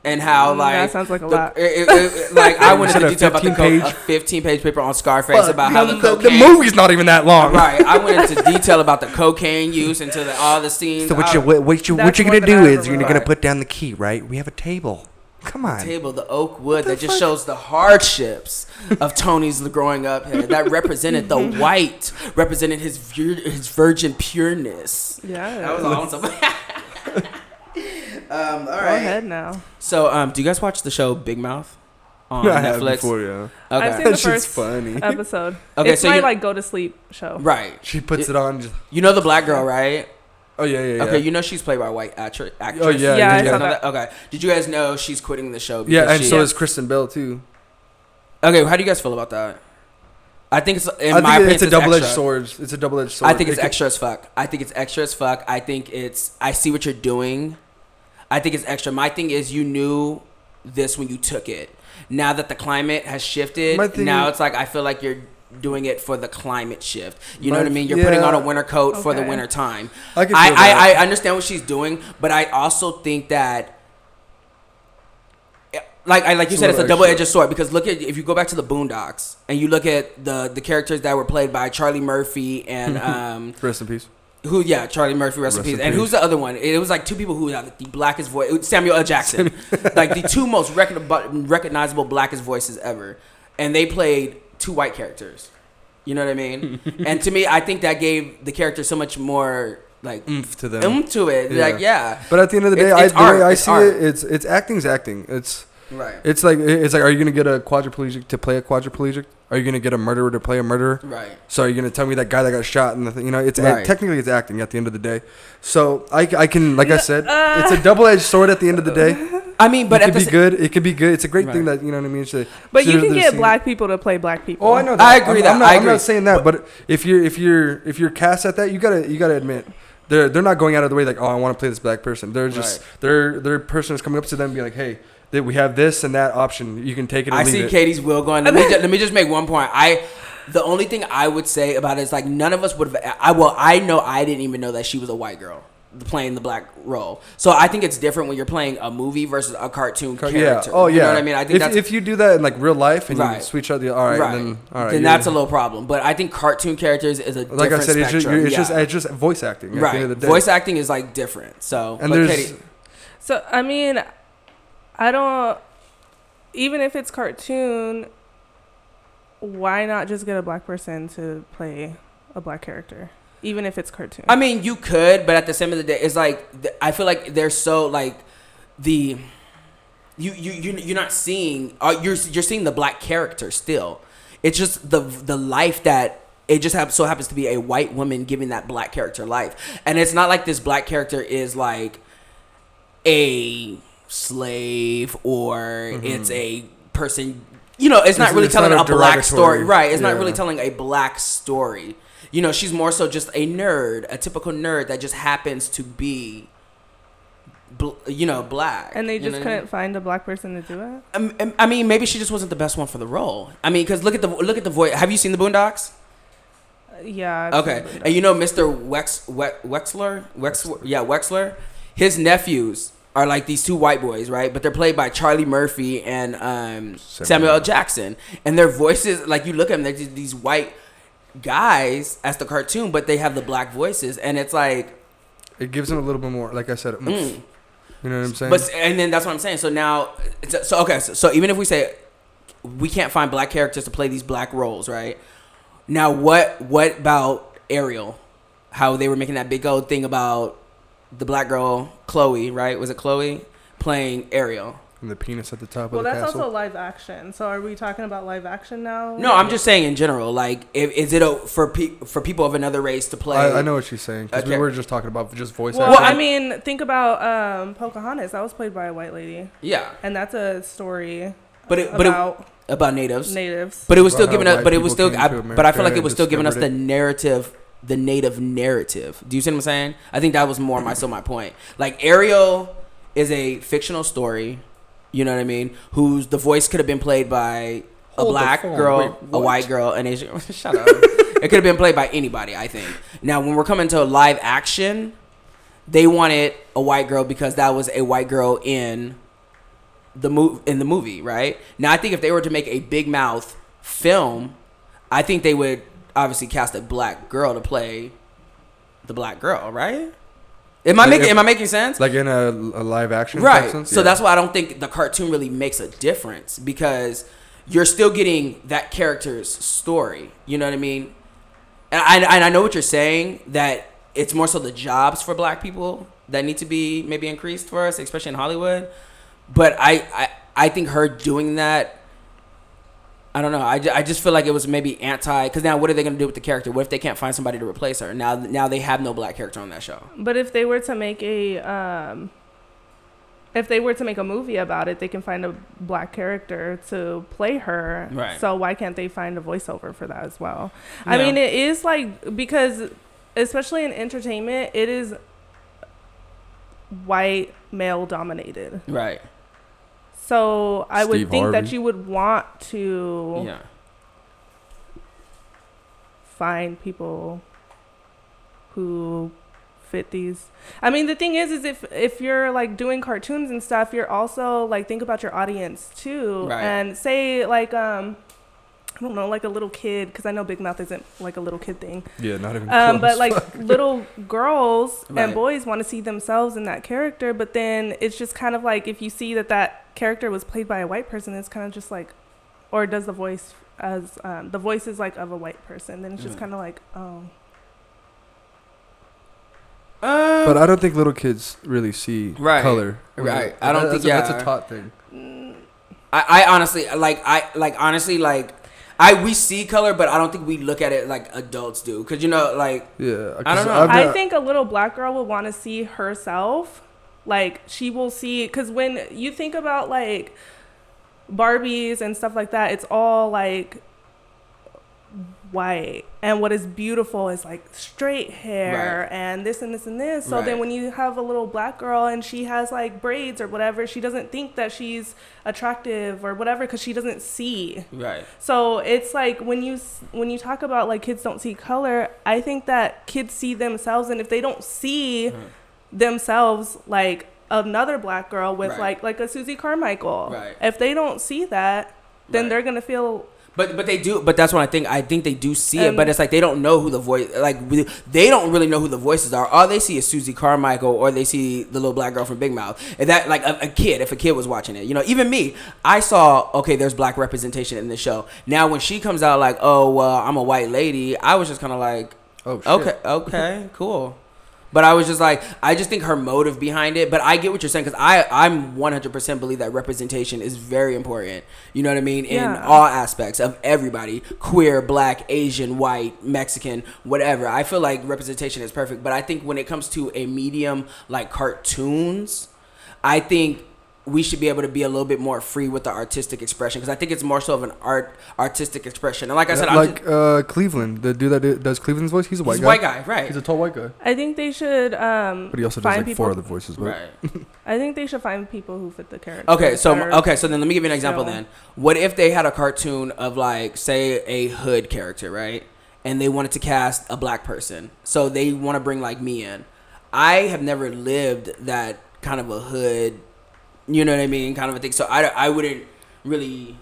And how Mm, like that sounds like a the- lot. it- it- it- like I went into detail about the 15 co- page? a 15 page paper on Scarface about how the, the, the movie's not even that long. Right, I went into detail about the cocaine use into the, all the scenes. So what I- you what, what you what you're gonna do is you're wrote. gonna put down the key, right? We have a table. Come on. table, the oak wood the that just shows the hardships of Tony's growing up here. That represented the white, represented his vir- his virgin pureness. yeah. That was all. So, um, all Go right. ahead now. So, um, do you guys watch the show Big Mouth on I have Netflix? before, yeah. Okay. I've seen the first funny. episode. Okay, it's so my like go to sleep show. right. She puts it on. Just, You know the black girl, right? oh yeah, yeah, yeah. Okay, you know she's played by a white actress. actress. Oh, yeah, Yeah, I You saw know that. Okay. Did you guys know she's quitting the show? yeah, and she- so is Kristen Bell too. Okay, how do you guys feel about that? I think it's in I my think opinion it's a double edged sword. It's a double edged sword. I think it's It could- extra as fuck. I think it's extra as fuck. I think it's. I see what you're doing. I think it's extra. My thing is, you knew this when you took it. Now that the climate has shifted, now is- it's like I feel like you're doing it for the climate shift. You know what I mean? You're putting on a winter coat for the winter time. I can I, I. I understand what she's doing, but I also think that like I like you said, it's a double edged sword because look at if you go back to the Boondocks and you look at the the characters that were played by Charlie Murphy and um Rest in peace. Who yeah Charlie Murphy Rest recipes in and who's the other one? It was like two people who had the blackest voice. Samuel L. Jackson, like the two most recognizable blackest voices ever, and they played two white characters. You know what I mean? and to me, I think that gave the character so much more like Oomph to them. oomph to it. Yeah. Like yeah, But at the end of the day, It's- I, it's the way. I It's see art. it, it's it's acting's acting. It's right, it's like it's like, are you gonna get a quadriplegic to play a quadriplegic? Are you gonna get a murderer to play a murderer? right. So are you gonna tell me that guy that got shot and the thing, you know it's Right. technically it's acting at the end of the day. So I, I can like I said, Uh. it's a double edged sword at the end of the day. I mean, but it could be sa- good. It could be good. It's a great thing that you know what I mean. Should- But you can get seen- black people to play black people. Oh, I know. That. I agree I'm, that. I'm not, I I'm not saying that, but if you're if you're if you're cast at that, you gotta you gotta admit they're they're not going out of the way like oh I want to play this black person. They're just Right. their their person is coming up to them and be like hey that we have this and that option. You can take it. Or I leave see it. Katie's will going. Let me just, let me just make one point. I the only thing I would say about it is like none of us would have. I well, I know I didn't even know that she was a white girl. playing the black role. So I think it's different when you're playing a movie versus a cartoon Car- character. Yeah. Oh yeah. You know what I mean? I think if, that's if you do that in like real life and you switch out the all right, right. then all right, then that's a little problem. But I think cartoon characters is a like different I said, it's just it's yeah. just it's just voice acting. At the right. end of the day. Voice acting is like different. So and but there's Katie- So I mean, I don't. Even if it's cartoon, why not just get a black person to play a black character, even if it's cartoon? I mean, you could, but at the same of the day, it's like I feel like they're so like the you you you you're not seeing uh, you're you're seeing the black character still. It's just the the life that it just hap- so happens to be a white woman giving that black character life, and it's not like this black character is like a slave or it's a person. You know, it's, not It's- really it's telling not a a black story, right? It's not really telling a black story. You know, she's more so just a nerd, a typical nerd that just happens to be, bl- you know, black. and they You know just what I mean? couldn't find a black person to do it. Um, um, I mean, maybe she just wasn't the best one for the role. I mean, because look at the look at the voice. Have you seen the Boondocks? Uh, Yeah. I've Okay, and you know Mr. Wex, Wex Wexler, Wex, yeah, Wexler. His nephews are like these two white boys, right? But they're played by Charlie Murphy and um, Samuel. L. Jackson, and their voices, like you look at them, they're just these white guys as the cartoon, but they have the black voices, and it's like, it gives them a little bit more. Like I said, mm. you know what I'm saying? but and then that's what I'm saying. So now, so okay, so, so even if we say we can't find black characters to play these black roles, right? Now, what what about Ariel? How they were making that big old thing about the black girl Chloe, right? Was it Chloe playing Ariel? and the penis at the top Well, of the Well, that's castle. also live action. So are we talking about live action now? No, I'm just saying in general. Like, if, is it a, for pe- for people of another race to play? I, I know what she's saying because Okay. we were just talking about just voice Well, acting. I mean, think about um, Pocahontas. That was played by a white lady, Yeah, and that's a story but it, but it, about about natives. natives. But it was still About how giving us. But it was still. I, but I feel like it was still giving us the discovered narrative, the native narrative. Do you see what I'm saying? I think that was more my so my point. Like Ariel is a fictional story. You know what I mean? Whose the voice could have been played by a Hold black girl, Wait, a white girl, an Asian. Shut up. it could have been played by anybody. I think. Now, when we're coming to live action, they wanted a white girl because that was a white girl in the move in the movie, right? Now I think if they were to make a big mouth film, I think they would obviously cast a black girl to play the black girl, right? Am I Like making if- am I making sense? like in a, a live action Right. So Yeah. that's why I don't think the cartoon really makes a difference because you're still getting that character's story. You know what I mean? And I, and I know what you're saying that it's more so the jobs for black people that need to be maybe increased for us, especially in Hollywood. But I, I, I think her doing that, I don't know. I, ju- I just feel like it was maybe anti. Because now, what are they going to do with the character? What if they can't find somebody to replace her? Now, now they have no black character on that show. But if they were to make a, um, if they were to make a movie about it, they can find a black character to play her. Right. So why can't they find a voiceover for that as well? I mean, it is like because, especially in entertainment, it is white male dominated. Right. So I would Steve think that you would want to Yeah. find people who fit these i mean the thing is is if if you're like doing cartoons and stuff you're also like think about your audience too Right. and say like um i don't know like a little kid because i know big mouth isn't like a little kid thing yeah, not even um, but close. like little girls Right. and boys want to see themselves in that character but then it's just kind of like if you see that that character was played by a white person it's kind of just like or does the voice as um, the voice is like of a white person then it's just Mhm. kind of like oh Uh, But I don't think little kids really see Right. color. Right. I don't That's think- a, that's a taught thing. I, I honestly like I like honestly like I we see color, but I don't think we look at it like adults do. Cause you know like Yeah, I don't know. I've I think a little black girl would want to see herself. Like she will see, because when you think about like Barbies and stuff like that, it's all like white. And what is beautiful is like straight hair Right. and this and this and this. So Right. then when you have a little black girl and she has like braids or whatever, she doesn't think that she's attractive or whatever because she doesn't see. right. So it's like when you when you talk about like kids don't see color, I think that kids see themselves, and if they don't see Mhm. themselves like another black girl with Right. like like a Susie Carmichael. Right. If they don't see that, then they're gonna feel But but they do. But that's what I think. I think they do see it. Um, But it's like they don't know who the voice. Like they don't really know who the voices are. All they see is Susie Carmichael, or they see the little black girl from Big Mouth. And that like a, a kid, if a kid was watching it, you know, even me, I saw okay, there's black representation in the show. Now when she comes out like, oh well, I'm a white lady, I was just kind of like, Oh shit. okay, okay, cool. But I was just like, I just think her motive behind it. But I get what you're saying because I I'm 100% believe that representation is very important. You know what I mean in Yeah. all aspects of everybody, queer, black, Asian, white, Mexican, whatever. I feel like representation is perfect. But I think when it comes to a medium like cartoons, I think we should be able to be a little bit more free with the artistic expression because I think it's more so of an art artistic expression. And like I said, I'm like just, uh, Cleveland, the dude that do- does Cleveland's voice, he's a white guy. he's a guy. white guy, right? He's a tall white guy, I think they should um but he also does like people four other voices. But right. I think they should find people who fit the character. Okay, so better. okay, so then let me give you an example. So- Then, what if they had a cartoon of like, say, a hood character, right? And they wanted to cast a black person, so they want to bring like me in. I have never lived that kind of a hood, you know what I mean, kind of a thing. So I, I wouldn't really,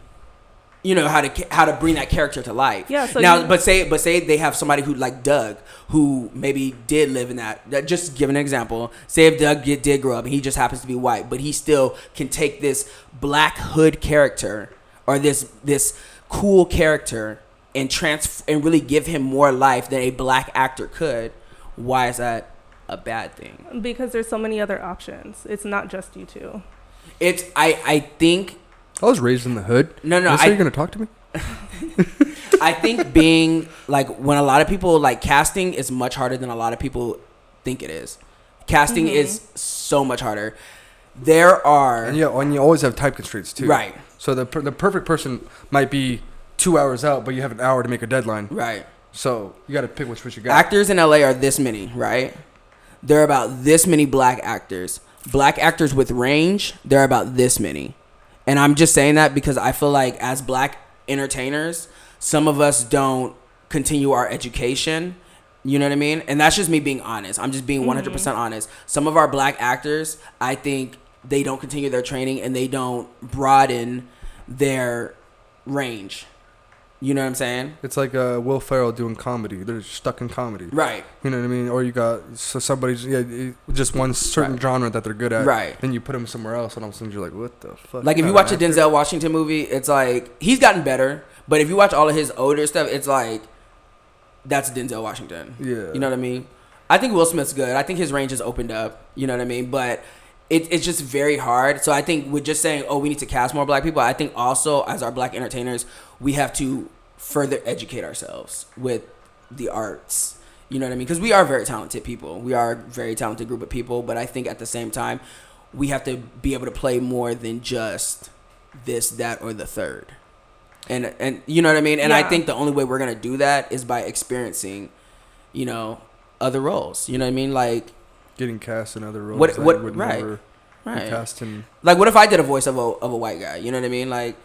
you know, how to how to bring that character to life. Yeah, so now, you- but say but say they have somebody who like Doug, who maybe did live in that. that just give an example. Say if Doug did, did grow up and he just happens to be white, but he still can take this black hood character or this this cool character and trans and really give him more life than a black actor could. Why is that a bad thing? because there's so many other options. It's not just you two. It's I I think I was raised in the hood. no no Is that I you're gonna talk to me? I think being like when a lot of people like casting is much harder than a lot of people think it is. Casting Mhm. is so much harder. There are And yeah, and you always have time constraints too. right, So the per- the perfect person might be two hours out, but you have an hour to make a deadline. right. So you got to pick which which you got. Actors in LA are this many, right? There are about this many black actors. Black actors with range, there are about this many. And I'm just saying that because I feel like as black entertainers, some of us don't continue our education. You know what I mean? And that's just me being honest. I'm just being mm-hmm. 100% honest. Some of our black actors, I think they don't continue their training and they don't broaden their range. You know what I'm saying? It's like uh, Will Ferrell doing comedy. They're stuck in comedy. Right. You know what I mean? Or you got so somebody's yeah, just one certain Right. genre that they're good at. Right. Then you put them somewhere else, and all of a sudden you're like, what the fuck? Like if you watch a? Denzel Washington movie, it's like he's gotten better. But if you watch all of his older stuff, it's like that's Denzel Washington. Yeah. You know what I mean? I think Will Smith's good. I think his range has opened up. You know what I mean? But it, it's just very hard. So I think with just saying, oh, we need to cast more black people, I think also as our black entertainers, we have to further educate ourselves with the arts. You know what I mean? Because we are very talented people. We are a very talented group of people. But I think at the same time, we have to be able to play more than just this, that, or the third. And and you know what I mean? And I think the only way we're gonna do that is by experiencing, you know, other roles. You know what I mean? Like getting cast in other roles. What- that what- you would right. never be right. cast in. Like what if I did a voice of a of a white guy? You know what I mean? Like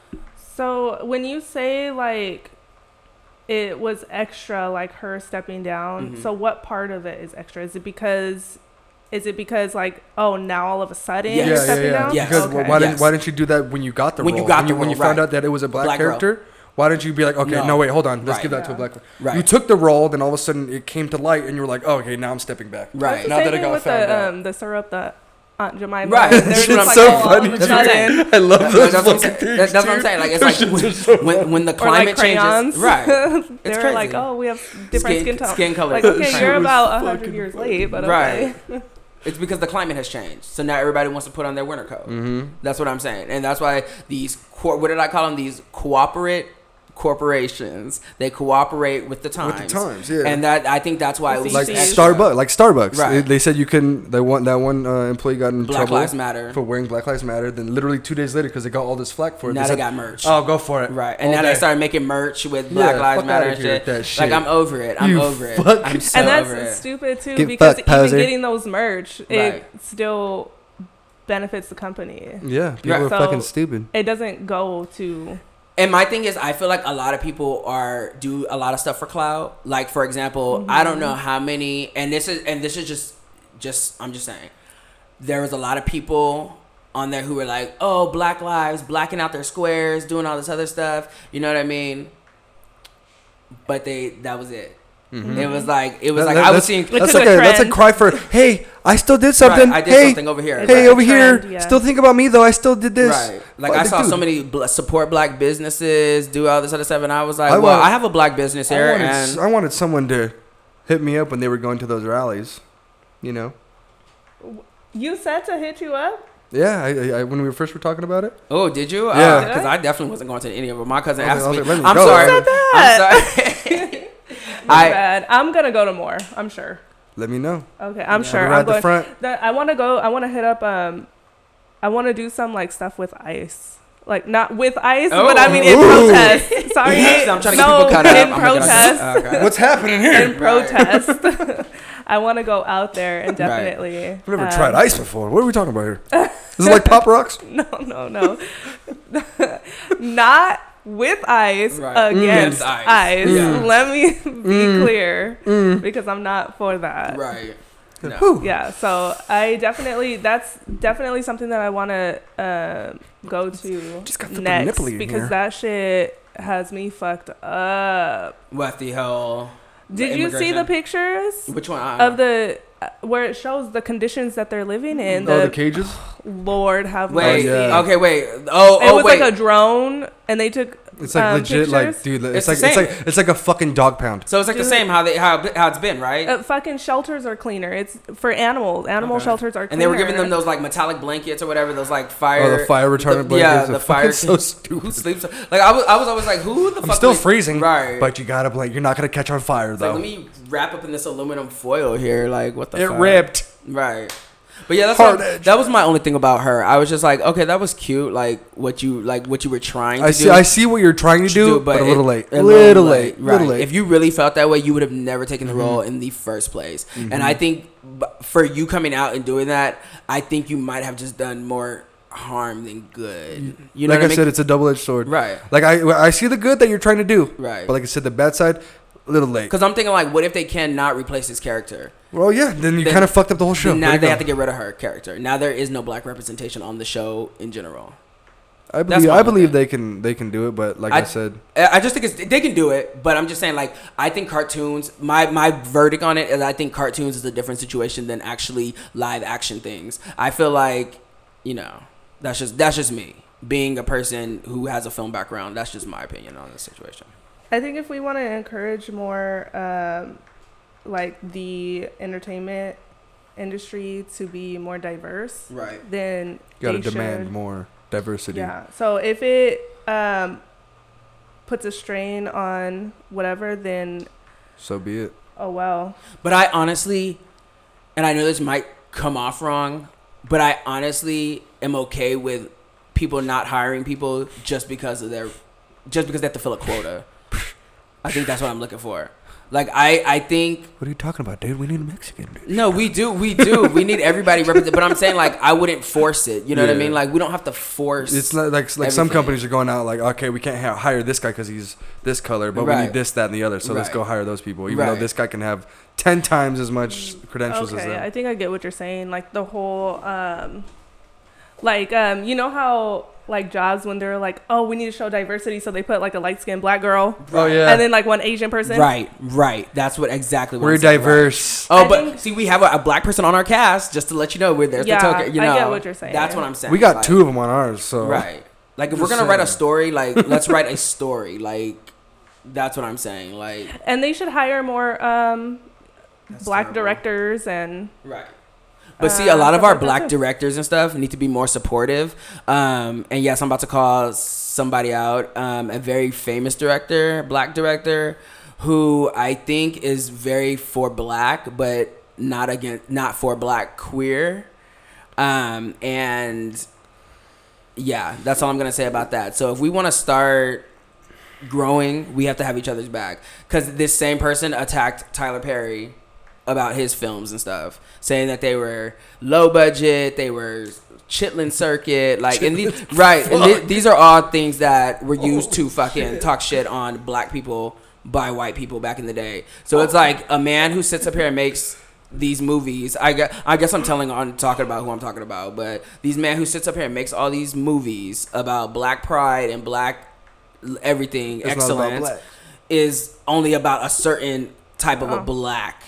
So when you say like it was extra, like her stepping down, Mhm. so what part of it is extra? Is it because is it because like oh now all of a sudden Yes. you're Yeah, yeah, yeah. Yes. Because okay. why didn't Yes. why didn't you do that when you got the When you got when the you, when you role, found right. out that it was a black, Black girl. Character? Why didn't you be like, okay, No. no, wait, hold on, let's Right. give that to a Yeah. black? right. You took the role, then all of a sudden it came to light, and you were like, oh, okay, now I'm stepping back. Right. Now that it thing got with found the out. um the syrup that Aunt Jemima. Right. They're That's what I'm like, so oh, all funny, of a dude. sudden. I love That- those that's, what I'm saying. things, That- that's what I'm saying. Like it's like when, so when, when the climate like changes, right? They're crazy. like, oh, we have different Skin- skin, tone. skin color. Like, okay, you're about a hundred years late, but Right. okay. It's because the climate has changed. So now everybody wants to put on their winter coat. Mm-hmm. That's what I'm saying, and that's why these cor- what did I call them? These cooperate corporations. They cooperate with the times. With the times, yeah. And that I think that's why it was like CCs. Starbucks, like Starbucks. Right. They, they said you couldn't. They want that one uh, employee got in Black trouble Lives Matter. for wearing Black Lives Matter. Then literally two days later, because they got all this flack for it, now they said, got merch. "Oh, go for it." Right, and All now day. they started making merch with Black Yeah, Lives Matter outta and here shit. with that Like. I'm over it. I'm You over it. I'm so and that's over it. stupid too Get because fucked, even poser. getting those merch, Right. it still benefits the company. Yeah, people Right. are So- fucking stupid. It doesn't go to And my thing is, I feel like a lot of people are do a lot of stuff for cloud. Like for example, I don't know mm-hmm. how many, and this is and this is just just I'm just saying, there was a lot of people on there who were like, "Oh, Black Lives, blacking out their squares, doing all this other stuff." You know what I mean? But they that was it. Mm-hmm. It was like it was That- like that- I was seeing. Look That's at like the a that's a cry for hey, I still did something. Right, I did hey, something over here. Hey, like a over here, yeah. still think about me though. I still did this. Right. Like Fuck, I saw dude, so many bl- support black businesses, do all this other stuff, and I was like, I well, want- I have a black business I here, wanted, and I wanted someone to hit me up when they were going to those rallies. You know. You said to hit you up. Yeah, I, I, I, when we first were talking about it. oh, did you? Yeah. Uh, because I definitely wasn't going to any of them. My cousin I was asked like- me. like, let me I'm go. sorry. You said I'm sorry. My I bad. I'm gonna go to more. I'm sure. Let me know. Okay, I'm Yeah. sure. I'll be right I'm at the front. That I want to go. I want to hit up. Um, I want to do some like stuff with ice. Like not with ice, but I mean in Ooh. protest. Sorry, I'm trying to get no, people cut in I'm gonna- protest. Okay. What's happening here? in protest. I want to go out there and Right. definitely. I've never um, tried ice before. What are we talking about here? Is it like Pop Rocks? No, no, no. Not with ice Right. against Against ice. ice. Yeah. Let me be Mm. clear Mm. because I'm not for that. right. No. Yeah, so I definitely that's definitely something that I want to uh, go to Just got next nipply because here. that shit has me fucked up. What the hell? Did you see the pictures Which one? Of the Uh, where it shows the conditions that they're living in? Oh, The, the cages. Lord have Wait. mercy. yeah. Okay. Wait. Oh. It oh was wait. like a drone, and they took. It's like um, legit, like dude. It's It's, like it's like it's like a fucking dog pound. so it's like the same how they how how it's been, right? Uh, fucking shelters are cleaner. It's for animals. Animal Okay. shelters are cleaner. and they were giving them those like metallic blankets or whatever, those like fire. Oh, the fire retardant the- Yeah, blankets. the fire. fucking so Who stupid. sleeps? Like I was, I was always like, who the I'm fuck? still would- freezing, Right. but you gotta blank. You're not gonna catch on fire It's like, though. let me wrap up in this aluminum foil here. Like what the? Fuck? It fuck? ripped. Right. But yeah, that's Hard edge. that was my only thing about her. I was just like, okay, that was cute. Like what you like what you were trying to I do. see. I see what you're trying to do, but, a it- little late. a A little late. Right. Little late. If you really felt that way, you would have never taken the Mhm. role in the first place. And I think b- for you coming out and doing that, I think you might have just done more harm than good. You know like I mean? said, it's a double edged sword. right. Like I, I see the good that you're trying to do, Right. but like I said, the bad side, a little late. Because I'm thinking like, what if they cannot replace his character? Well, yeah, then you kind of fucked up the whole show. Now they go. have to get rid of her character. Now there is no black representation on the show in general. I believe, I believe they can, they can do it, but like I, I- said, I just think it's they can do it, but I'm just saying like I think cartoons. My my verdict on it is I think cartoons is a different situation than actually live action things. I feel like you know that's just that's just me being a person who has a film background. That's just my opinion on the situation. I think if we want to encourage more, um, like the entertainment industry to be more diverse, Right. then you gotta demand should- more diversity. Yeah. So if it um, puts a strain on whatever, then So be it. oh well. But I honestly, and I know this might come off wrong, but I honestly am okay with people not hiring people just because of their, just because they have to fill a quota. I think that's what I'm looking for. Like I, I think What are you talking about, dude? We need a Mexican, dude. no, we do, we do. We need everybody represented. But I'm saying like I wouldn't force it. You know what I mean? Like we don't have to force. It's not like like some companies are going out like, okay, we can't ha- hire this guy because he's this color, but we need this, that, and the other. So let's go hire those people, even Right. though this guy can have ten times as much credentials as Okay, them. I think I get what you're saying. Like the whole, um, like um, you know how like jobs when they're like, oh, we need to show diversity, so they put like a light skinned black girl, oh yeah, and then like one Asian person. right, right. That's what exactly. What we're I'm saying, right. diverse. Oh, I but think- see, we have a, a black person on our cast just to let you know we're there's Yeah, the token. You know, I get what you're saying. That's what I'm saying. We got Like, two of them on ours, so Right. Like if we're gonna write a story, like let's write a story. Like that's what I'm saying. Like And they should hire more um, That's black terrible. directors and right. But see, a Uh, lot of our black directors and stuff need to be more supportive. Um, and yes, I'm about to call somebody out. Um, a very famous director, black director, who I think is very for black, but not against, not for black queer. Um, and yeah, that's all I'm gonna say about that. So if we want to start growing, we have to have each other's back. Because this same person attacked Tyler Perry about his films and stuff, saying that they were low budget, they were chitlin circuit, like and these right. And thi- these are all things that were used to fucking talk shit on black people by white people back in the day. So it's like a man who sits up here and makes these movies. I guess, I guess I'm telling on talking about who I'm talking about, but these man who sits up here and makes all these movies about black pride and black everything It's excellence black. is only about a certain type of a Oh. black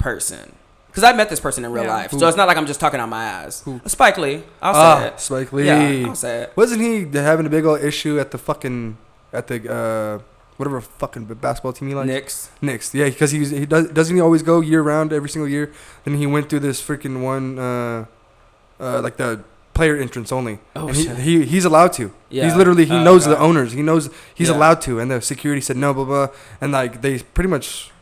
person. Because I met this person in real Yeah. life, Who? so it's not like I'm just talking out my ass. Who? Spike Lee, I'll say Ah, it. Spike Lee. Yeah, I'll say it. Wasn't he having a big old issue at the fucking at the uh whatever fucking basketball team he likes? Knicks. Knicks. Yeah, because he's he does doesn't he always go year round every single year? Then he went through this freaking one uh uh like the player entrance only. Oh and he, shit. he he's allowed to. Yeah. He's literally he Oh, knows God. the owners. He knows he's Yeah. allowed to, and the security said no, blah blah, and like they pretty much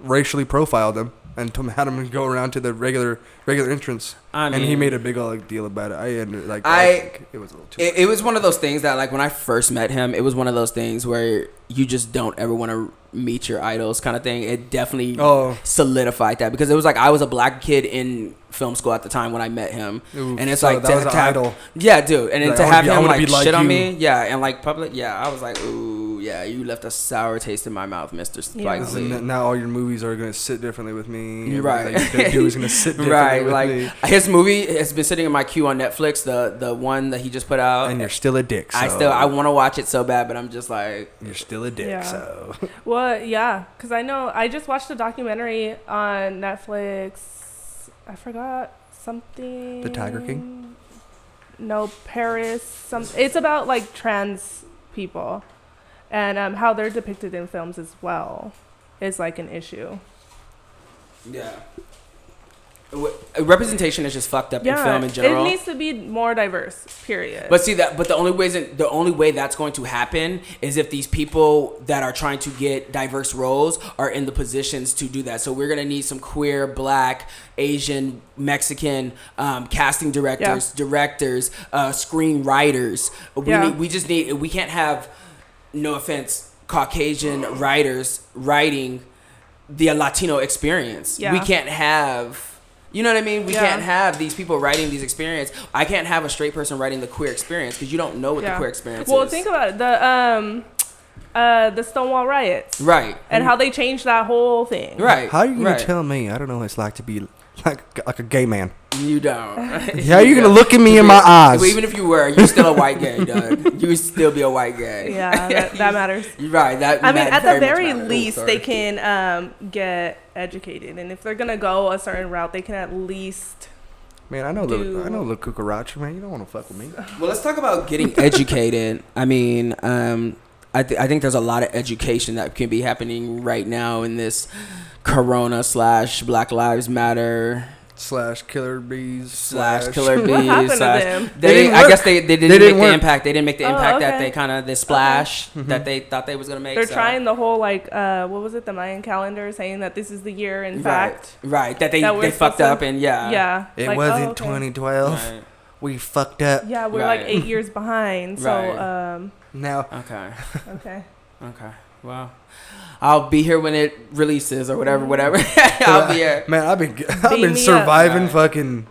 racially profiled him and told him had him go around to the regular regular entrance, I mean, and he made a big old like, deal about it. I under- like I- I, think it was a little too. It, it was one of those things that, like, when I first met him, it was one of those things where you just don't ever want to meet your idols, kind of thing. It definitely oh, solidified that because it was like I was a black kid in film school at the time when I met him. ooh, And it's so like that to- was an to have- idol. Yeah, dude, and then Like, to have be- him like like shit on me, yeah, and like public, yeah, I was like, ooh, yeah, you left a sour taste in my mouth, Mister Spike Yeah. This Lee. now all your movies are gonna sit differently with me. Right. You do is gonna sit differently Right, with like me. his movie has been sitting in my queue on Netflix. The the one that he just put out. And you're still a dick. So I still I want to watch it so bad, but I'm just like, You're still a dick. Yeah. So Well, yeah, because I know I just watched a documentary on Netflix. I forgot something. The Tiger King? No, Paris. Some. It's about like trans people, and um, how they're depicted in films as well, is like an issue. yeah. W- Representation is just fucked up in film in general. it needs to be more diverse. Period. But see that, but the only ways the only way that's going to happen is if these people that are trying to get diverse roles are in the positions to do that. So we're gonna need some queer, black, Asian, Mexican um, casting directors, directors, uh, screenwriters. We Yeah. need, we just need we can't have no offense Caucasian writers writing the Latino experience. Yeah. We can't have. You know what I mean? We Yeah. can't have these people writing these experience. I can't have a straight person writing the queer experience because you don't know what the queer experience well, is. Well, think about it. The um, uh, the Stonewall riots right, and how they changed that whole thing. right. how are you gonna tell me? I don't know what it's like to be like like a gay man. You don't. How are you gonna look at me in my eyes? Well, even if you were, you're still a white gay, Doug. You would still be a white gay. Yeah, that, that matters. You're right. That. I mean, at the very matters. least, sorry. they can um, get educated, and if they're gonna go a certain route, they can at least. man, I know the I know the cucaracha man. You don't want to fuck with me. Well, let's talk about getting educated. I mean, um, I, th- I think there's a lot of education that can be happening right now in this Corona slash Black Lives Matter Slash killer bees. slash Killer Bees. slash- They They, didn't I guess they, they didn't They didn't make the impact. They didn't make the Oh, impact that they kind of the splash Mhm. that they thought they was gonna make. They're so- trying the whole like uh, what was it, the Mayan calendar, saying that this is the year. In right, fact, right. That they that they fucked supposed to- up and yeah, yeah, It like, wasn't oh, okay. 2012. Right. We fucked up. Yeah, we're Right. like eight years behind. So Right. um, Now Okay. okay, Okay. Well, I'll be here when it releases or whatever. Whatever. I'll be here. Man, I've been I've Beam been me up. surviving Right. fucking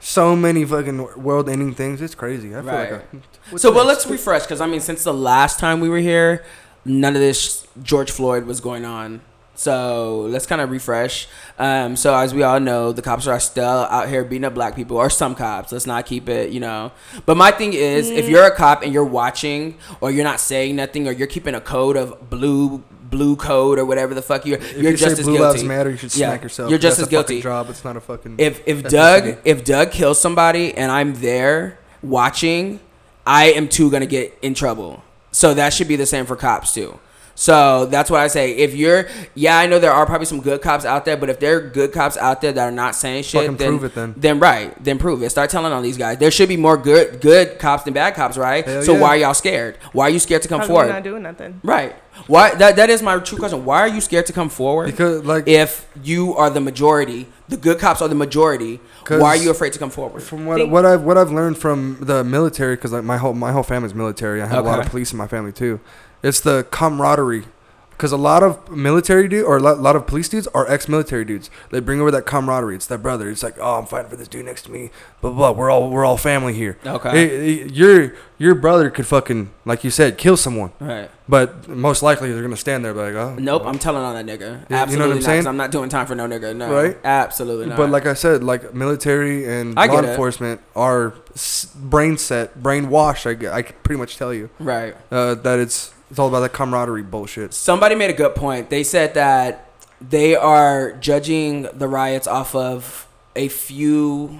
so many fucking world-ending things. It's crazy. I feel Right. like a, what's So, well, let's refresh because I mean, since the last time we were here, none of this George Floyd was going on. So let's kind of refresh. Um, so as we all know, the cops are still out here beating up black people, or some cops. Let's not keep it, you know. But my thing is, if Mm. you're a cop and you're watching, or you're not saying nothing, or you're keeping a code of blue blue code or whatever the fuck you're, If you're you just say as Blue guilty. Lives Matter, you should Yeah, smack yourself. you're just That's as a guilty. Job. It's not a fucking. if if ethnicity. Doug if Doug kills somebody and I'm there watching, I am too gonna get in trouble. So that should be the same for cops too. So that's what I say. If you're, yeah, I know there are probably some good cops out there, but if there are good cops out there that are not saying shit, Fucking then prove it then. Then right, then prove it. Start telling on these guys. There should be more good good cops than bad cops, right? Hell so yeah. why are y'all scared? Why are you scared to come How forward? you're not doing nothing? right. Why that that is my true question. Why are you scared to come forward? because like if you are the majority, the good cops are the majority, why are you afraid to come forward? From what what I've what I've learned from the military, because like my whole my whole family's military. I have a lot of police in my family too. It's the camaraderie, Because a lot of military dude or a lot, lot of police dudes are ex-military dudes. They bring over that camaraderie. It's that brother. It's like, oh, I'm fighting for this dude next to me. Blah blah. blah. We're all we're all family here. Okay. Your your brother could fucking like you said kill someone, Right. but most likely they're gonna stand there like, oh. Nope. I'm telling on that nigga. Absolutely you know what I'm not, 'cause saying? I'm not doing time for no nigga. No. Right? Absolutely not. But like I said, like military and I law get it. enforcement are s- brain set, brainwashed. I, g- I can pretty much tell you right. uh, that it's it's all about that camaraderie bullshit. Somebody made a good point. They said that they are judging the riots off of a few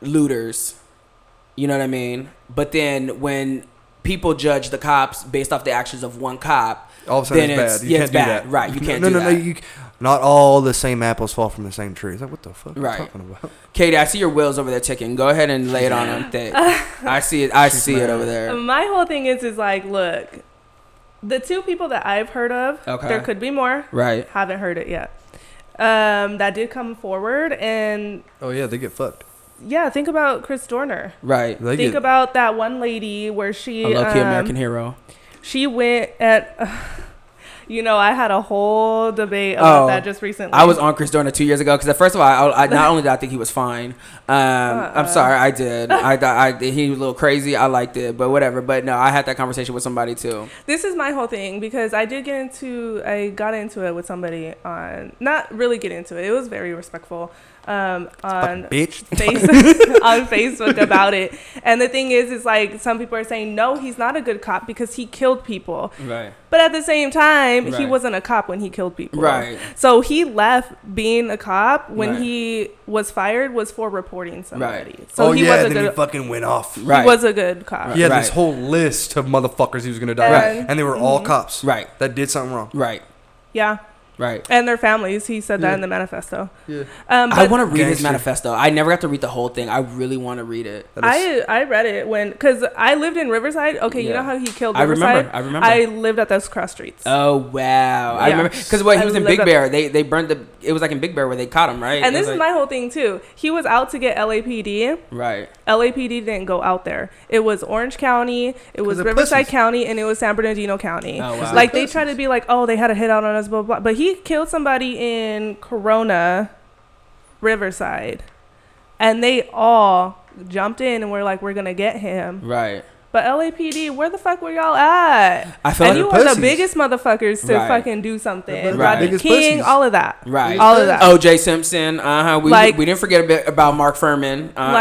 looters. You know what I mean? But then when people judge the cops based off the actions of one cop, All of a sudden Then it's it's- bad. You yeah, can't it's do bad. that. Right, you can't no, no, that. No, you, not all the same apples fall from the same tree. It's like what the fuck? are you Right. talking about? Katie, I see your wheels over there ticking. Go ahead and lay it on them thick. I see it. I see it over there. My whole thing is is like, look, the two people that I've heard of, Okay. there could be more. Right. Haven't heard it yet. Um, that did come forward, and Oh yeah, they get fucked. yeah, think about Chris Dorner. Right. They think get about that one lady where she A low um, American hero. she went at. You know, I had a whole debate about Oh, that just recently. I was on Chris Dorner two years ago because first of all, I, I not only did I think he was fine. Um, Uh-uh. I'm sorry, I did. I, I, I he was a little crazy. I liked it, but whatever. But no, I had that conversation with somebody too. this is my whole thing because I did get into I got into it with somebody on not really get into it. It was very respectful um, on bitch. face on Facebook about it. And the thing is, is like some people are saying no, he's not a good cop because he killed people. Right. But at the same time, he wasn't a cop when he killed people. Right. So he left being a cop when Right. he was fired was for reporting somebody. Right. So oh he yeah, was a and then good he fucking went off. Right. he was a good cop. He had Right. this whole list of motherfuckers he was gonna die, Right. and they were all cops Right. that did something wrong. Right. Yeah. Right. And their families. He said that Yeah. in the manifesto. Yeah, Um, I want to read his manifesto. I never got to read the whole thing. I really want to read it. I I read it when because I lived in Riverside. Okay, you know how he killed I Riverside. remember. I remember. I lived at those cross streets. oh wow! I Yeah. remember because what he I was in Big Bear. They they burned the. It was like in Big Bear where they caught him, right? and this was is my whole thing too. He was out to get LAPD. right. LAPD didn't go out there. It was Orange County, it was Riverside pussies. County, and it was San Bernardino County. Oh wow! Like they tried to be like, oh, they had a hit out on us, blah blah. blah. But he killed somebody in Corona, Riverside, and they all jumped in and were like, we're gonna get him. right. But LAPD, where the fuck were y'all at? I feel and like you they're the biggest motherfuckers to Right. fucking do something. They're the Rodney King, pussies. all of that. right. All of that. OJ Simpson. Uh huh. We Like- we didn't forget a bit about Mark Fuhrman. Uh-uh.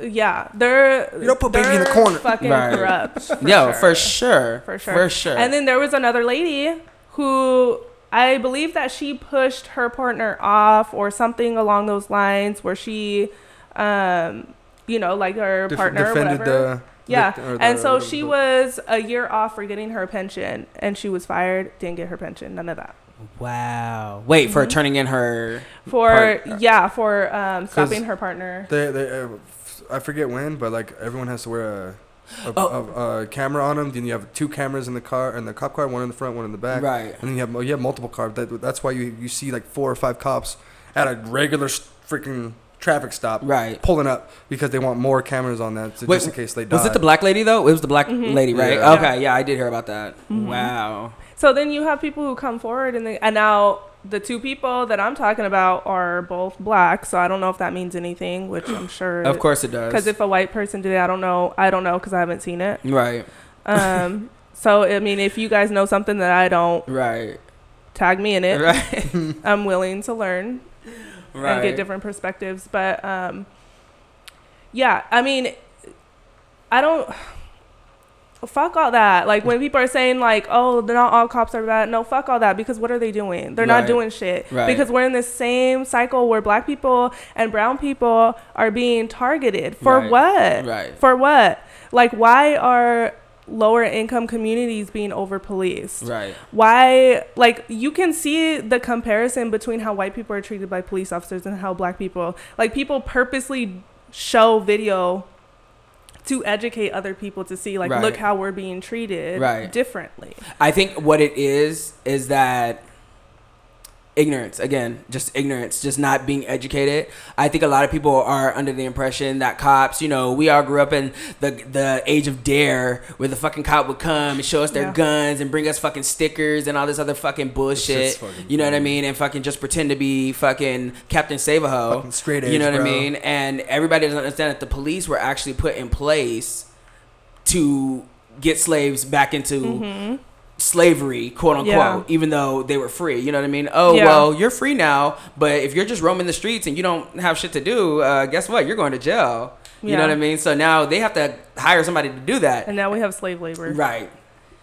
Like, yeah, they're You don't put baby in the they're corner. Fucking Right. corrupt. For Yo, sure. for sure. For sure. For sure. And then there was another lady who I believe that she pushed her partner off or something along those lines where she, um, you know, like her Def- partner or defended whatever. the yeah. vict- or the- and so the- she the- was a year off for getting her pension and she was fired, didn't get her pension, none of that. wow. Wait for Mhm. turning in her. For, Part- yeah, for um, stopping her partner. They, they, uh, f- I forget when, but like everyone has to wear a, a, Oh. a, a camera on them. Then you have two cameras in the car, in the cop car, one in the front, one in the back. Right. And then you have you have multiple cars. That, that's why you you see like four or five cops at a regular freaking traffic stop Right. pulling up because they want more cameras on that so Wait, just in case they die. Was it the black lady though? It was the black Mhm. lady, right? Yeah. Okay. Yeah, I did hear about that. Mhm. Wow. So then you have people who come forward and they, and now the two people that I'm talking about are both black, so I don't know if that means anything, which I'm sure. Of course it does. Because if a white person did it, I don't know. I don't know because I haven't seen it. right. Um, so I mean, if you guys know something that I don't, Right. tag me in it. Right. I'm willing to learn right. and get different perspectives. But um, yeah, I mean, I don't. Fuck all that. Like when people are saying like, "Oh, they're not all cops are bad." No, fuck all that. Because what are they doing? They're Right. not doing shit. Right. Because we're in this same cycle where black people and brown people are being targeted for Right. what? Right. For what? Like, why are lower income communities being over policed? Right. why like you can see the comparison between how white people are treated by police officers and how black people like people purposely show video to educate other people to see like Right. look how we're being treated Right. differently I think what it is is that ignorance. Again just ignorance just not being educated. I think a lot of people are under the impression that cops you know we all grew up in the the age of D.A.R.E. where the fucking cop would come and show us their Yeah. guns and bring us fucking stickers and all this other fucking bullshit fucking you know what i mean and fucking just pretend to be fucking captain save a hoe Fucking straight you know what i mean? And everybody doesn't understand that the police were actually put in place to get slaves back into mm-hmm. Slavery, quote unquote, Yeah. even though they were free. You know what I mean? Oh Yeah. well, you're free now, but if you're just roaming the streets and you don't have shit to do, uh, guess what? You're going to jail. You know what I mean? So now they have to hire somebody to do that. And now we have slave labor. Right.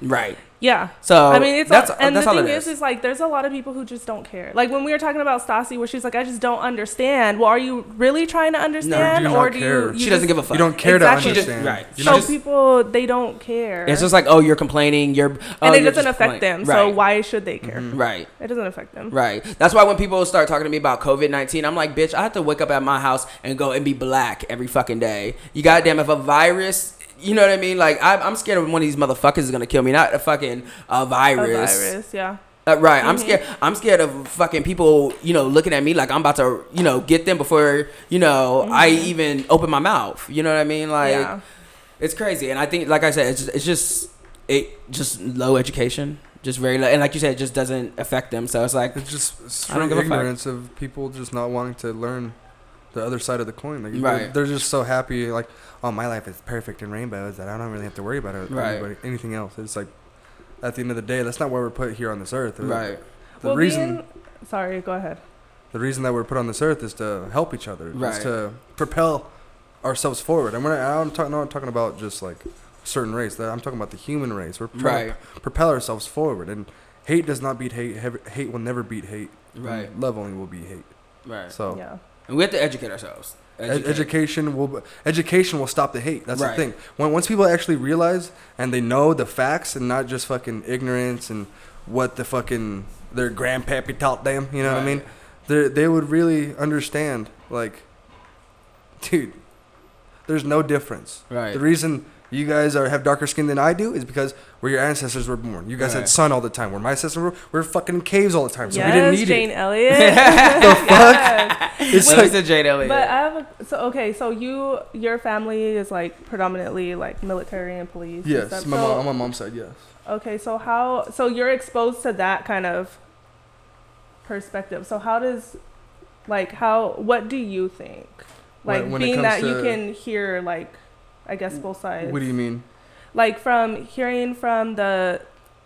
Right. Yeah. So I mean, it's that's all, and that's the all thing it is, is. is like there's a lot of people who just don't care. Like when we were talking about Stassi, where she's like, I just don't understand. Well, are you really trying to understand, do not or do care. you? you she doesn't give a fuck. You don't care Exactly. to She just- understand. right. You So just- people they don't care. It's just like, oh, you're complaining. You're oh, and it you're doesn't affect them. complaining. So why should they care? Mhm. Right. It doesn't affect them. Right. That's why when people start talking to me about COVID 19, I'm like, bitch, I have to wake up at my house and go and be black every fucking day. You goddamn, if a virus, you know what I mean? Like, I, I'm scared of one of these motherfuckers is gonna kill me, not a fucking uh, A virus. virus, yeah. Uh, right. I'm Mhm. scared. I'm scared of fucking people, you know, looking at me like I'm about to, you know, get them before, you know, I even open my mouth. You know what I mean? Like, yeah. it's crazy. And I think, like I said, it's just, it's just, it just low education. Just very low. And like you said, it just doesn't affect them. So it's like, it's just I don't straight give a fuck. ignorance of people just not wanting to learn the other side of the coin. Like, they're- They're, just so happy, like, oh, my life is perfect and rainbows that I don't really have to worry about it, Right. anybody, anything else. It's like, at the end of the day, that's not why we're put here on this earth. right. The well, reason. being, sorry, go ahead. the reason that we're put on this earth is to help each other, Right. is to propel ourselves forward. And we're not, I'm talking not talking about just like certain race. That I'm talking about the human race. We're trying Right. to propel ourselves forward. And hate does not beat hate. Hate will never beat hate. Right. Love only will beat hate. Right. So Yeah. And we have to educate ourselves. ed- education will education will stop the hate. That's Right. the thing. When once people actually realize and they know the facts and not just fucking ignorance and what the fucking their grandpappy taught them. You know what I mean? they they would really understand like dude there's no difference Right. the reason you guys are have darker skin than i do is because where your ancestors were born you guys Right. had sun all the time where my ancestors were we are fucking in caves all the time so yes, we didn't need Jane it Jane Elliott. the fuck Yes. it's Wait, like like, Jade Elliott. But I have a, so okay. So you your family is like predominantly like military and police. yes stuff. my So- mom, on my mom's side yes Okay, so how so you're exposed to that kind of perspective. So how does like how what do you think? Like when it being comes that you can hear like I guess both sides. what do you mean Like from hearing from the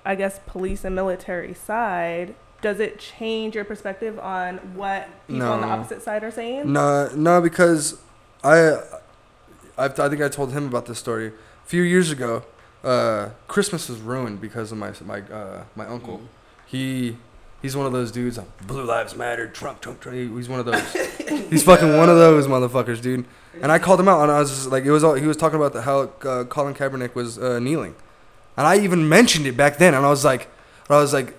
I guess police and military side, does it change your perspective on what people on the opposite side are saying? no no because i i i think i told him about this story a few years ago uh christmas was ruined because of my my uh my uncle He he's one of those dudes. Blue lives matter. Trump, Trump, Trump. He's one of those. he's fucking one of those motherfuckers, dude. And I called him out, and I was just like, it was all he was talking about the, how uh, Colin Kaepernick was uh, kneeling, and I even mentioned it back then, and I was like, I was like,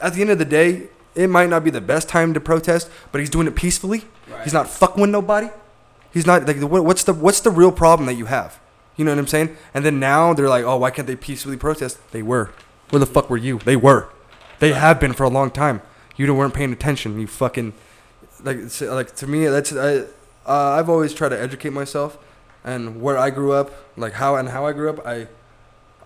at the end of the day, it might not be the best time to protest, but he's doing it peacefully. Right. He's not fucking with nobody. He's not like what- what's the what's the real problem that you have? You know what I'm saying? And then now they're like, oh, why can't they peacefully protest? They were. Where the fuck were you? They were. They have been for a long time. You weren't paying attention. You fucking like like to me that's I uh, I've always tried to educate myself and where I grew up, like how and how I grew up. I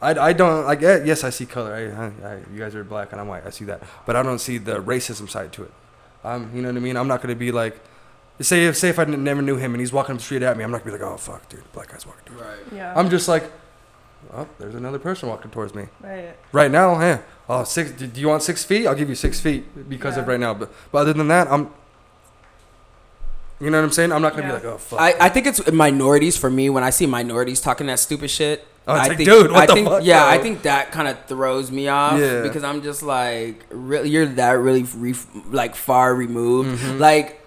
I, I don't like yes I see color. I, I, I you guys are black and I'm white. I see that, but I don't see the racism side to it. Um, you know what I mean? I'm not gonna be like. Say if say if I never knew him and he's walking the street at me, I'm not gonna be like, oh fuck, dude, black guy's walking. Towards me. Right. Yeah. I'm just like, oh, there's another person walking towards me. right. Right now, yeah. Oh, six. Do do you want six feet? I'll give you six feet because of right now. But, but other than that, I'm. You know what I'm saying? I'm not gonna Yeah. be like, oh fuck. I, I think it's minorities for me when I see minorities talking that stupid shit. Oh, it's I like, think, dude, what I the think, fuck, Yeah, bro? I think that kind of throws me off Yeah. because I'm just like, really, you're that really re- like far removed. Mhm. Like,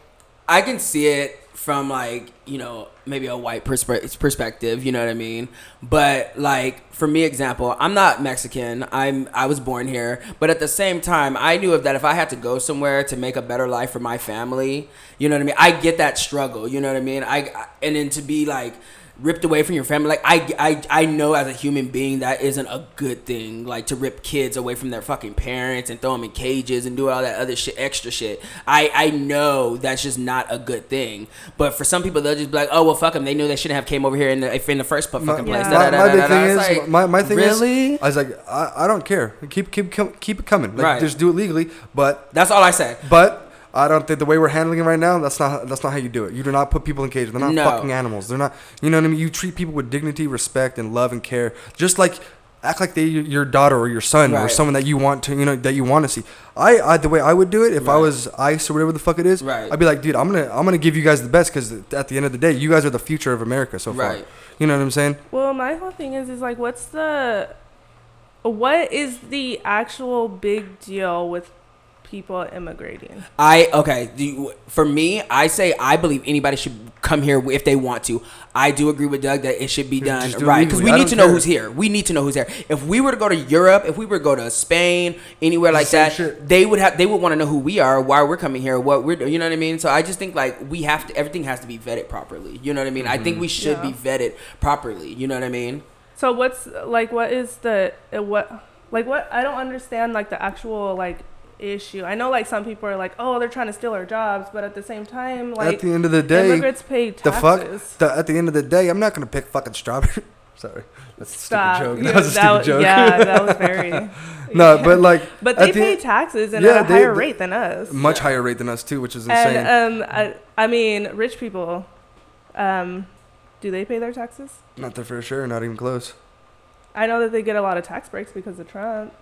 I can see it from like you know maybe a white perspe- perspective. You know what I mean? But like for me, example, I'm not Mexican. I'm I was born here, but at the same time, I knew that if I had to go somewhere to make a better life for my family, you know what I mean. I get that struggle. You know what I mean? I- and then to be like ripped away from your family. Like I, I, I know as a human being that isn't a good thing. Like to rip kids away from their fucking parents and throw them in cages and do all that other shit, extra shit. I, I know that's just not a good thing. But for some people, they'll just be like, oh well, fuck them. They knew they shouldn't have came over here in the if in the first fucking place. Yeah. My, my big thing is like, my, my thing really? is I was like I, I don't care keep keep keep it coming like Right. just do it legally but That's all I say. but I don't think the way we're handling it right now that's not that's not how you do it. You do not put people in cages. They're not No. fucking animals. They're not you know what I mean? You treat people with dignity respect and love and care. Just like act like they your daughter or your son or someone that you want to you know that you want to see. I, I the way I would do it if I was ICE or whatever the fuck it is Right. I'd be like dude I'm gonna I'm gonna give you guys the best because at the end of the day you guys are the future of America so far. Right. you know what I'm saying? Well, my whole thing is is like, what's the, what is the actual big deal with people immigrating? I okay. Do you, for me, I say I believe anybody should come here if they want to. I do agree with Doug that it should be done do right because we. I need to don't know care. who's here. We need to know who's here. If we were to go to Europe, if we were to go to Spain, anywhere like Same that, shit. they would have they would want to know who we are, why we're coming here, what we're doing. You know what I mean? So I just think like we have to. Everything has to be vetted properly. You know what I mean? I Mm-hmm. think we should be vetted properly. You know what I mean? So what's like, what is the uh, what, like what? I don't understand like the actual like issue. I know like some people are like, oh, they're trying to steal our jobs, but at the same time, like at the end of the day immigrants pay taxes. the fuck the, at the end of the day i'm not gonna pick fucking strawberry sorry that's a Stop. stupid joke Yeah, that was a stupid joke Yeah, that was very. no but like But they the pay end- taxes and Yeah, at a higher they- rate than us. much higher rate than us too which is insane And um, I, I mean, rich people, um, do they pay their taxes? not there for sure not even close I know that they get a lot of tax breaks because of Trump.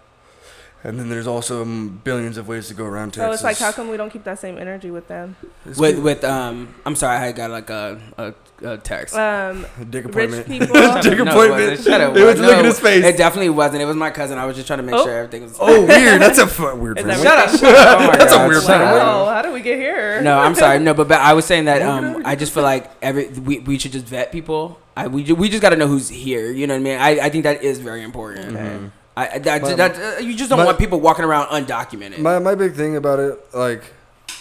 And then there's also um, billions of ways to go around So taxes it's like, how come we don't keep that same energy with them? It's With good. with um, I'm sorry, I got like a a, a text. Um, A dick rich people. Dick No, it appointment. wasn't. Shut up. It was No, look at his face. It definitely wasn't. It was my cousin. I was just trying to make Oh. sure everything was. oh weird that's a weird Is family. that Shut up! Shut up! Oh my That's a God, weird shut family. up. Oh, how do we get here? No, I'm sorry. No, but, but I was saying that um, I I just feel like every we, we should just vet people. I we, we just got to know who's here. You know what I mean? I, I think that is very important. Mhm. I that, My- that uh, you just don't my- want people walking around undocumented. my, my big thing about it like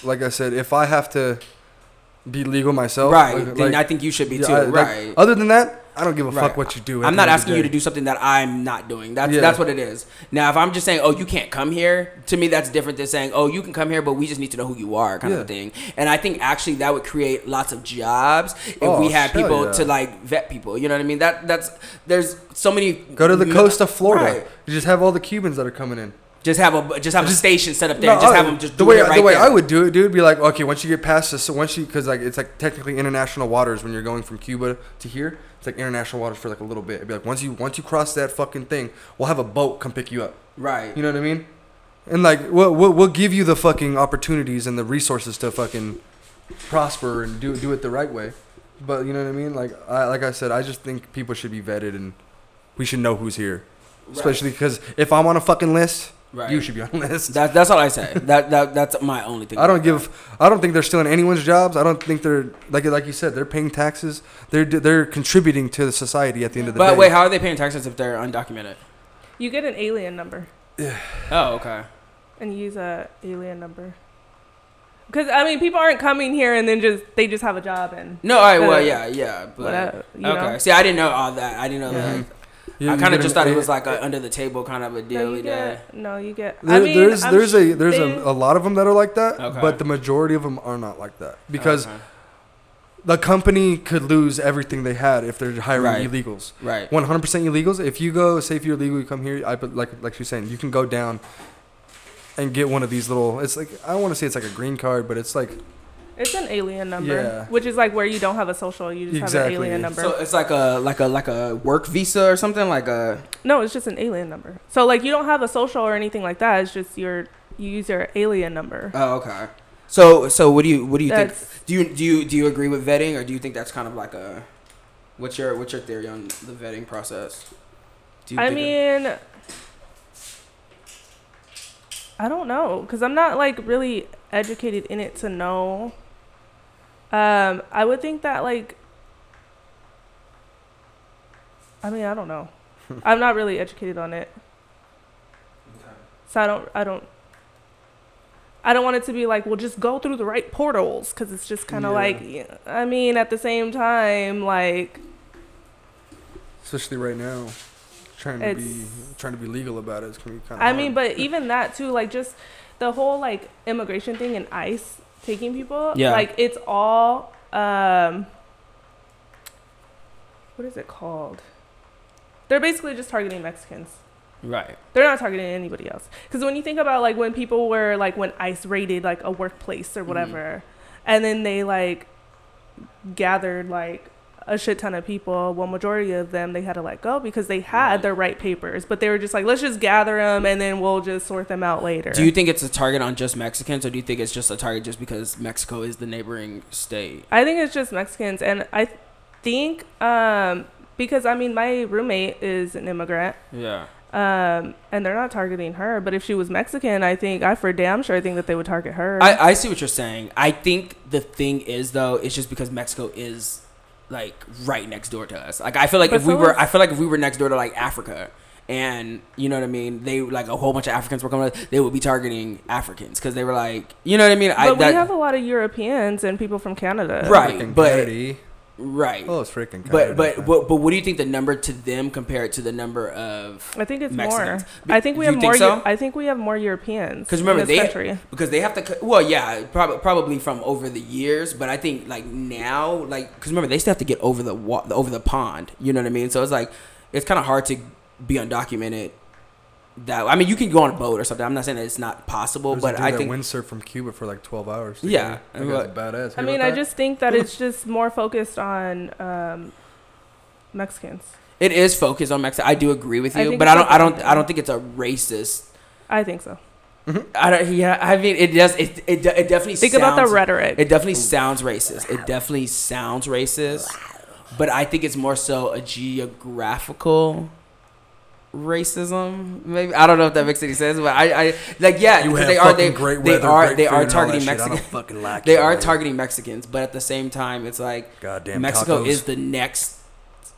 like i said if i have to be legal myself right? like- then like, I think you should be yeah, too. I- like, right. other than that i don't give a Right. fuck what you do I'm not of asking you to do something that I'm not doing. That's Yeah. that's what it is. Now, if I'm just saying, oh, you can't come here, to me that's different than saying, oh, you can come here, but we just need to know who you are, kind of Yeah. a thing. And I think actually that would create lots of jobs if Oh, we had people yeah. to like vet people. You know what I mean? That that's there's so many. Go to the coast of Florida. Right. You just have all the Cubans that are coming in. Just have a just have a station set up there. No, just I- have them just the way right the way there. I would do it, dude, be like, okay, once you get past this, so once you because like it's like technically international waters when you're going from Cuba to here. It's like international waters for like a little bit. It'd be like once you once you cross that fucking thing, we'll have a boat come pick you up. right. You know what I mean? And like we'll we'll, we'll give you the fucking opportunities and the resources to fucking prosper and do do it the right way. But you know what I mean? Like I like I said, I just think people should be vetted and we should know who's here. Right. Especially because if I'm on a fucking list, Right. you should be on the list. That, that's all I say. That that that's my only thing. I don't about give. I don't think they're stealing anyone's jobs. I don't think they're like like you said. They're paying taxes. They're they're contributing to the society at the end of the But day. But wait, how are they paying taxes if they're undocumented? You get an alien number Oh, okay. and you use a alien number. Because I mean, people aren't coming here and then just they just have a job and No, I well, yeah, yeah, but whatever. You okay. know? See, I didn't know all that. I didn't know mm-hmm. Yeah. that. You- I kind of just thought it was like a under the table kind of a No, deal. you yeah. get. No, you get. There, I mean, there's I'm there's a there's a, a lot of them that are like that, Okay. but the majority of them are not like that because Okay. the company could lose everything they had if they're hiring Right. illegals. right. 100% illegals. If you go, say if you're illegal, you come here. I but like like she's saying, you can go down and get one of these little. It's like I don't want to say it's like a green card, but it's like It's an alien number, Yeah. which is like where you don't have a social, you just have an alien number. So it's like a like a like a work visa or something like a. no, it's just an alien number. So like you don't have a social or anything like that. It's just your you use your alien number. Oh, okay. So so what do you what do you think? Do you do you do you agree with vetting or do you think that's kind of like a? What's your what's your theory on the vetting process? Do you I think it- mean, I don't know because I'm not like really educated in it to know. Um, I would think that like. I mean, I don't know. I'm not really educated on it, so I don't. I don't. I don't want it to be like, well, just go through the right portals because it's just kind of Yeah. like, I mean, at the same time, like, especially right now. Trying to be trying to be legal about it. It's gonna be kind of. I mean, but even that too, like just the whole like immigration thing and ICE taking people. Yeah. Like it's all um what is it called? They're basically just targeting Mexicans. Right. They're not targeting anybody else. Because when you think about like when people were like when ICE raided like a workplace or whatever, and then they like gathered like a shit ton of people. Well, majority of them they had to let go because they had Right. their right papers, but they were just like, let's just gather them and then we'll just sort them out later. Do you think it's a target on just Mexicans, or do you think it's just a target just because Mexico is the neighboring state? I think it's just Mexicans, and I think um, because I mean my roommate is an immigrant. Yeah. Um, and they're not targeting her, but if she was Mexican, I think I for damn sure I think that they would target her. I, I see what you're saying. I think the thing is though, it's just because Mexico is like right next door to us. Like I feel like But if we were, I feel like if we were next door to like Africa, and you know what I mean, they like a whole bunch of Africans were coming, they would be targeting Africans because they were like, you know what I mean. I but that, we have a lot of Europeans and people from Canada. Right. but- Kennedy. Right. Oh, it's freaking. but Kennedy, but, but but what do you think the number to them compared to the number of I think it's Mexicans. more. I think we have think more. so? Eu- I think we have more Europeans. 'Cause remember, in this they- country. because they have to well yeah probably probably from over the years but i think like now like because remember they still have to get over the over the pond you know what i mean so it's like it's kind of hard to be undocumented that i mean you can go on a boat or something i'm not saying that it's not possible There's but dude i that think windsurfed from Cuba for like 12 hours. to Yeah. That but- guy's badass. I mean, I just think that it's just more focused on um, Mexicans. it is focused on mexico i do agree with you think but i don't i don't i don't think it's a racist I think so. i don't yeah i mean it does it it, it definitely Think sounds, about the rhetoric. It definitely sounds racist. It definitely sounds racist. But I think it's more so a geographical racism. Maybe I don't know if that makes any sense, but I, I like yeah, You because have they are they, fucking great they are great they are targeting that shit. I don't Mexicans. fucking like They you, are man. targeting Mexicans, but at the same time, it's like Goddamn Mexico tacos. is the next.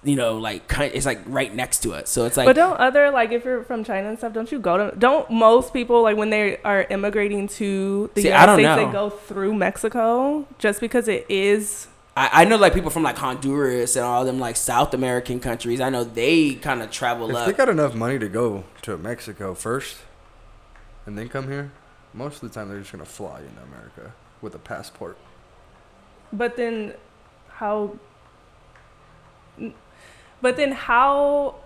You know, like kind- it's like right next to us, so it's like but don't other like if you're from China and stuff, don't you go to? Don't most people like when they are immigrating to the See, I United don't States, know. they go through Mexico just because it is. I, I know like people from like Honduras and all them like South American countries. I know they kind of travel If up. they got enough money to go to Mexico first, and then come here, most of the time they're just gonna fly into America with a passport. But then, how? But then how?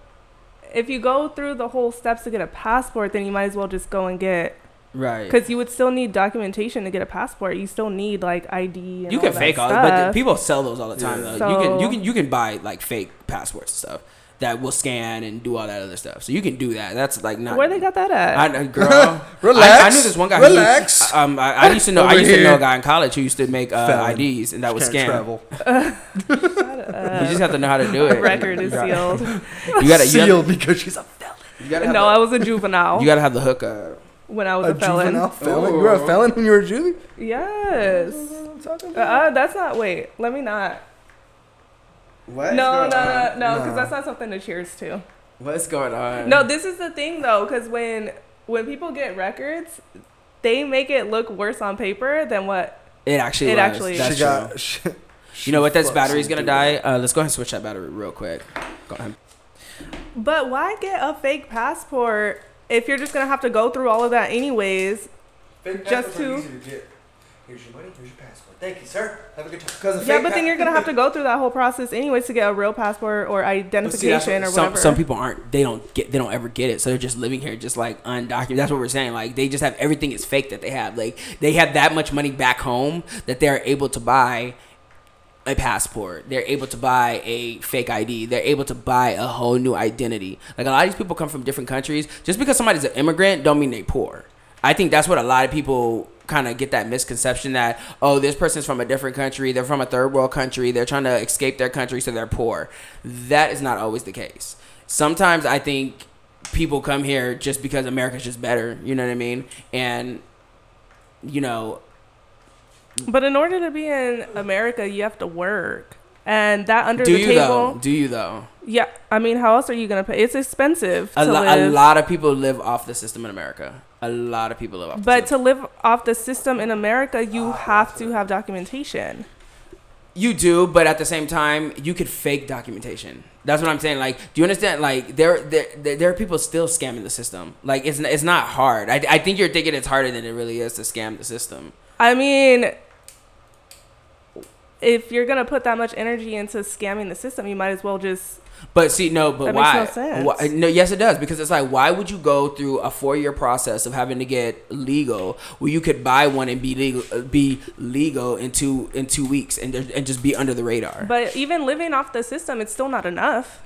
If you go through the whole steps to get a passport, then you might as well just go and get right. because you would still need documentation to get a passport. You still need like ID. And you all can that fake all, stuff. but the, people sell those all the time Yeah. though. you can you can you can buy like fake passports and stuff that will scan and do all that other stuff. So you can do that. That's like not Where they got that at? I, girl, Relax. I, I knew this one guy. who- Relax. um, I, I used to know. I Over used to know a guy in college who used to make uh, IDs, and that was Can't scam. travel. You just have to know how to do it. record is sealed. You gotta, you Sealed gotta, because she's a felon. you gotta have no, the- I was a juvenile you gotta have the hookup. When I was A a, felon. juvenile felon. You were a felon when you were a juvie. Yes. Uh, uh, that's not. Wait, let me not. What? No, no, no, no, because Nah. that's not something to cheers to. What's going on? No, this is the thing though, because when when people get records, they make it look worse on paper than what. it actually. It was. actually- That's she true. got. She, You know what? This fucked battery's gonna die. Uh, let's go ahead and switch that battery real quick. Go ahead. But why get a fake passport if you're just gonna have to go through all of that anyways? Just to- Here's your money. Here's your passport. Thank you, sir. Have a good time. Yeah, but then you're gonna have to go through that whole process anyways to get a real passport or But see, identification what- or some, whatever. Some people aren't. They don't get. They don't ever get it. So they're just living here, just like undocumented. That's what we're saying. Like they just have everything is fake that they have. Like they have that much money back home that they're able to buy a passport. They're able to buy a fake ID. They're able to buy a whole new identity. Like a lot of these people come from different countries. Just because somebody's an immigrant, don't mean they poor. I think that's what a lot of people kind of get that misconception that oh this person's from a different country they're from a third world country they're trying to escape their country so they're poor that is not always the case sometimes i think people come here just because america's just better you know what i mean and you know But in order to be in America, you have to work, and that under do the you table. though do you though Yeah, I mean, how else are you gonna pay? It's expensive a, to lo- a lot of people live off the system in america a lot of people live off the But to live off the system in America, you ah, have to have documentation. You do, but at the same time, you could fake documentation. That's what I'm saying. Like, do you understand? Like, there, there, there there are people still scamming the system. Like, it's it's not hard. I, I think you're thinking it's harder than it really is to scam the system. I mean, if you're gonna put that much energy into scamming the system, you might as well just. But see, no, but That makes why? no sense. Why- No, yes, it does because it's like, why would you go through a four-year process of having to get legal, where you could buy one and be legal, uh, be legal in two in two weeks, and and just be under the radar? But even living off the system, it's still not enough.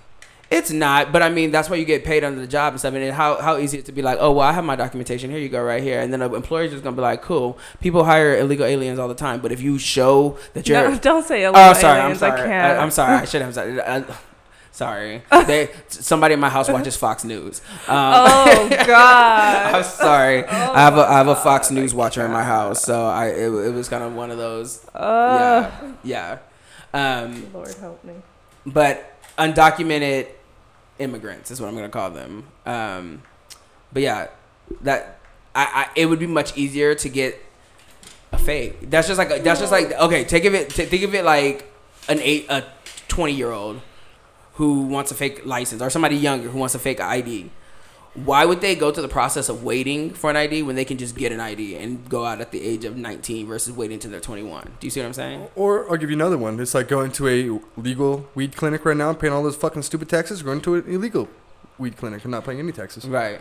It's not, but I mean that's why you get paid under the job and stuff. And how how easy it to be like, oh well, I have my documentation. Here you go, right here. And then an employer's just gonna be like, cool. People hire illegal aliens all the time, but if you show that you're, No, don't say illegal oh sorry, aliens. I'm sorry, I can't. I, am sorry, I should have said. I, sorry, they somebody in my house watches Fox News. Um, oh God. I'm sorry. I have a I have a Fox Oh, News watcher in my house, so I it, it was kind of one of those. Uh, Yeah, yeah. Um, Lord help me. but undocumented immigrants is what I'm gonna call them. Um, but yeah, that I, I it would be much easier to get a fake. That's just like a, that's just like okay. Take of it. t- think of it like an eight a twenty year old who wants a fake license or somebody younger who wants a fake ID. Why would they go to the process of waiting for an ID when they can just get an ID and go out at the age of 19 versus waiting until they're 21? Do you see what I'm saying? Or I'll give you another one. It's like going to a legal weed clinic right now, and paying all those fucking stupid taxes, or going to an illegal weed clinic and not paying any taxes. Right.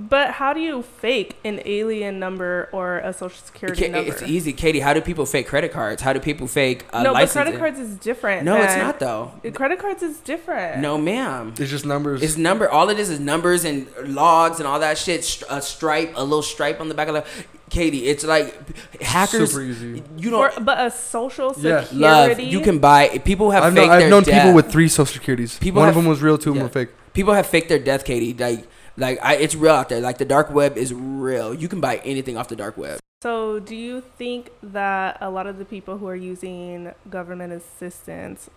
But how do you fake an alien number or a social security Ka- number? It's easy, Katie. How do people fake credit cards? How do people fake uh, no, but credit cards is different. No, it's not though. Credit cards is different. No, ma'am. It's just numbers. It's number. All it is is numbers and logs and all that shit. A stripe, a little stripe on the back of the. Katie, it's like hackers. super easy. You don't For, but a social Yeah. security. love. You can buy. People have I've, faked known, I've their known death. people with three social securities. People one have- of them was real, two of them were fake. People have faked their death, Katie. Like, like I, it's real out there. Like the dark web is real. You can buy anything off the dark web. So, do you think that a lot of the people who are using government assistance,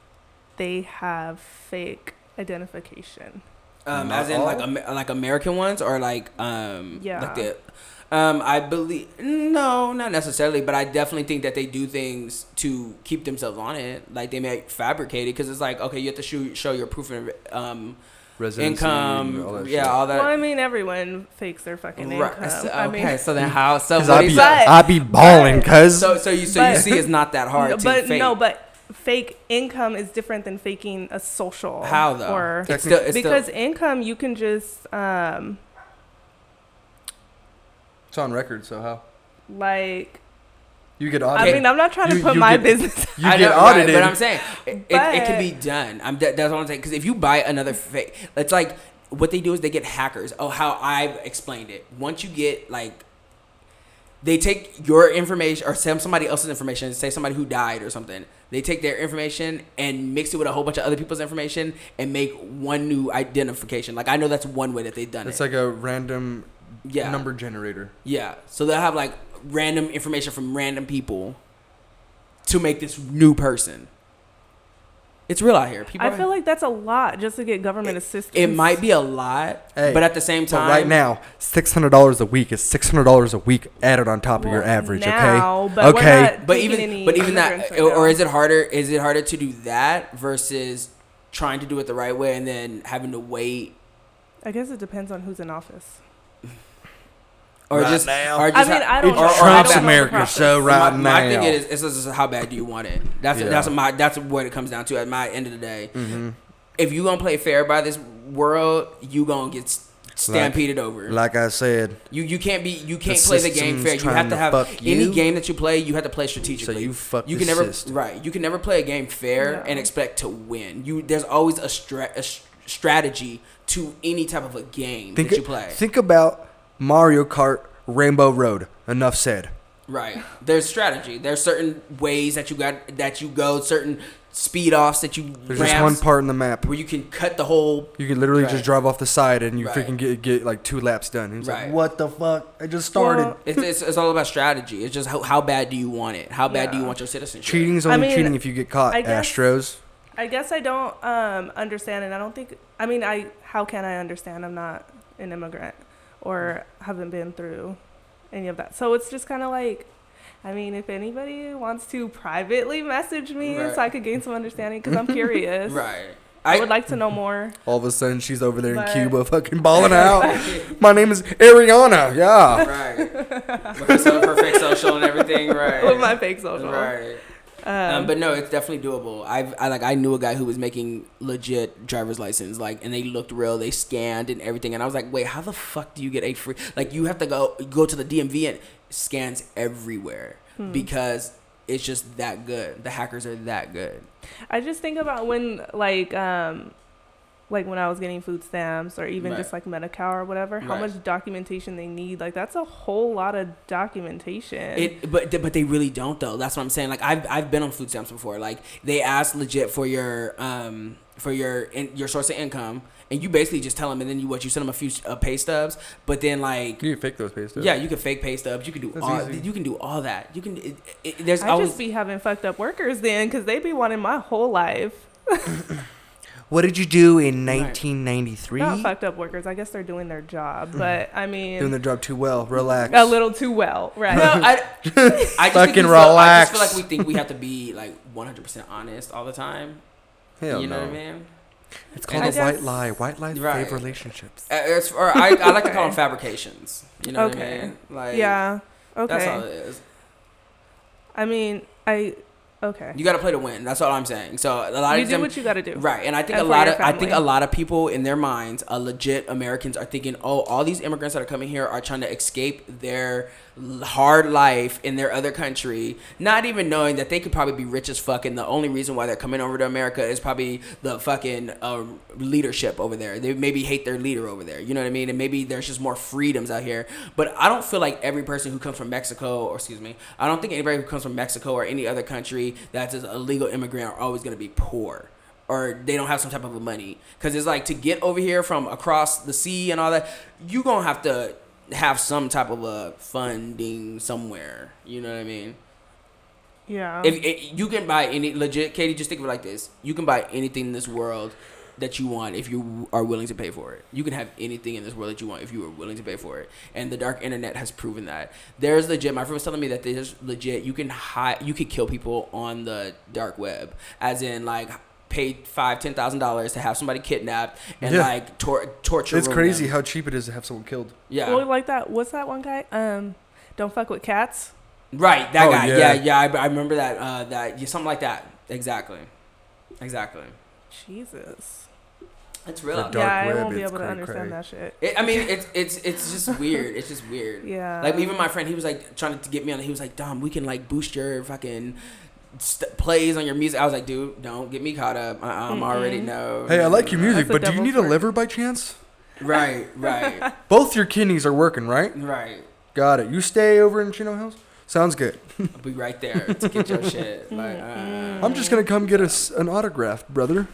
they have fake identification? Um, Not as in like all? Like American ones or like um Yeah. like the um I believe no not necessarily but I definitely think that they do things to keep themselves on it like they may fabricate it because it's like okay you have to show show your proof of um Residency, income all that yeah shit. all well, I mean, everyone fakes their fucking Right, income. so- I okay mean, so then how so 'Cause what I do be, you But- I be balling, cuz. so so you so you see it's not that hard no, to but fake no, but fake income is different than faking a social. how though Or it's still, it's because still, income, you can just um it's on record, so how? like. You get audited. I mean, I'm not trying to put you my get- business. you I get know, right, audited. but I'm saying it, it, it can be done. I'm that, that's what I'm saying. Because if you buy another fake, it's like what they do is they get hackers. Oh, how I've explained it. Once you get like, they take your information or some somebody else's information. Say somebody who died or something. They take their information and mix it with a whole bunch of other people's information and make one new identification. Like I know that's one way that they've done it's it. It's like a random yeah, number generator. yeah. So they'll have like random information from random people to make this new person. It's real out here. People I feel like that's a lot just to get government assistance. it might be a lot, Hey, but at the same But time, right now, six hundred dollars a week is six hundred dollars a week added on top of your average. now, okay. but okay. but even but even that, right or, or is it harder? Is it harder to do that versus trying to do it the right way and then having to wait, I guess it depends on who's in office. Or Right just, now. or I just mean, I don't It's know. I don't Trump's know the America, process. so right my, my now. thing is, is, is how bad do you want it? That's Yeah. that's my that's what it comes down to at my end of the day. hmm If you gonna play fair by this world, you gonna get s- stampeded over. Like I said, You you can't be you can't The play the game fair. You have to to have fuck any you. game that you play. You have to play strategically. so strategically. you fuck you can never system. right. You can never play a game fair Yeah. and expect to win. You there's always a, stra- a s- strategy to any type of a game Think that you play. think about Mario Kart Rainbow Road. Enough said. right. There's strategy. There's certain ways that you got that you go. Certain speed offs that you There's just one part in the map. where you can cut the whole. You can literally Right. just drive off the side and you Right. freaking get get like two laps done. And it's Right. like, what the fuck? I just started. Well, It's, it's, it's all about strategy. It's just how, how bad do you want it? How bad do you want your citizenship? Cheating is I only mean, cheating if you get caught. I guess- Astros. I guess I don't um, understand, and I don't think. I mean, I how can I understand? I'm not an immigrant or haven't been through any of that. So it's just kind of like, I mean, if anybody wants to privately message me Right. so I could gain some understanding, because I'm curious. Right. I would like to know more. All of a sudden, she's over there in Cuba, fucking balling out. My name is Ariana. Yeah. right. With her, her fake social and everything. Right. With my fake social. Right. Um, Um, but no, it's definitely doable. I've I like I knew a guy who was making legit driver's license, like, and they looked real. They scanned and everything, and I was like, wait, how the fuck do you get a free? Like, you have to go go to the DMV and scans everywhere Hmm. because it's just that good. The hackers are that good. I just think about when, like, um, like when I was getting food stamps or even Right. just like Medi-Cal or whatever, how Right. much documentation they need. Like, that's a whole lot of documentation. It, but but they really don't though. That's what I'm saying. Like I've I've been on food stamps before. Like they ask legit for your um for your in, your source of income, and you basically just tell them, and then you what you send them a few uh, pay stubs. But then like can You can fake those pay stubs. yeah, you can fake pay stubs. You can do That's all. easy. You can do all that. You can. It, it, there's I always just be having fucked up workers then because they be wanting my whole life. What did you do in Right. 1993? Not fucked up workers. I guess they're doing their job. But I mean, Doing their job too well. Relax. a little too well, right? No, I, I just Fucking we feel, I just feel like we think we have to be like 100 percent honest all the time. Hell you know what I mean? It's called I a white just- lie. White lies Right. save relationships. Uh, It's, or I, I like to call them fabrications. You know what I mean? Like yeah. Okay. That's all it is. I mean, I okay. You got to play to win. That's all I'm saying. So a lot You of do them, what you got to do. right, and I think And a lot of I think a lot of people in their minds, uh, legit Americans are thinking, oh, all these immigrants that are coming here are trying to escape their hard life in their other country, not even knowing that they could probably be rich as fuck, and the only reason why they're coming over to America is probably the fucking um, leadership over there. They maybe hate their leader over there. You know what I mean? And maybe there's just more freedoms out here. But I don't feel like every person who comes from Mexico, or excuse me, I don't think anybody who comes from Mexico or any other country that's a legal immigrant are always going to be poor or they don't have some type of money because it's like to get over here from across the sea and all that you're gonna have to have some type of a funding somewhere you know what i mean? Yeah. if, if you can buy any legit katie just think of it like this. You can buy anything in this world that you want if you are willing to pay for it. You can have anything in this world that you want if you are willing to pay for it. And the dark internet has proven that. There's legit my friend was telling me that there's legit you can hide you could kill people on the dark web. As in like pay five ten thousand dollars to have somebody kidnapped and Yeah. like tor- torture It's crazy them. how cheap it is to have someone killed. yeah Well, like that. What's that one guy? Um, don't fuck with cats. right that Oh, guy yeah. yeah yeah, I, I remember that uh that yeah, something like that exactly exactly Jesus. it's real dark yeah, I won't be it's able to cray understand cray. that shit. It, I mean, it's it's it's just weird. It's just weird. Yeah. Like even my friend, he was like trying to get me on. He was like, "Dom, we can like boost your fucking st- plays on your music." I was like, "Dude, don't get me caught up. I, I'm already know." Hey, I like your music, That's a but do you devil's need a work. liver by chance? Right, right, Both your kidneys are working, right? right. Got it. You stay over in Chino Hills? Sounds good. I'll be right there to get your shit. Like, uh, I'm just gonna come get us an autograph, brother.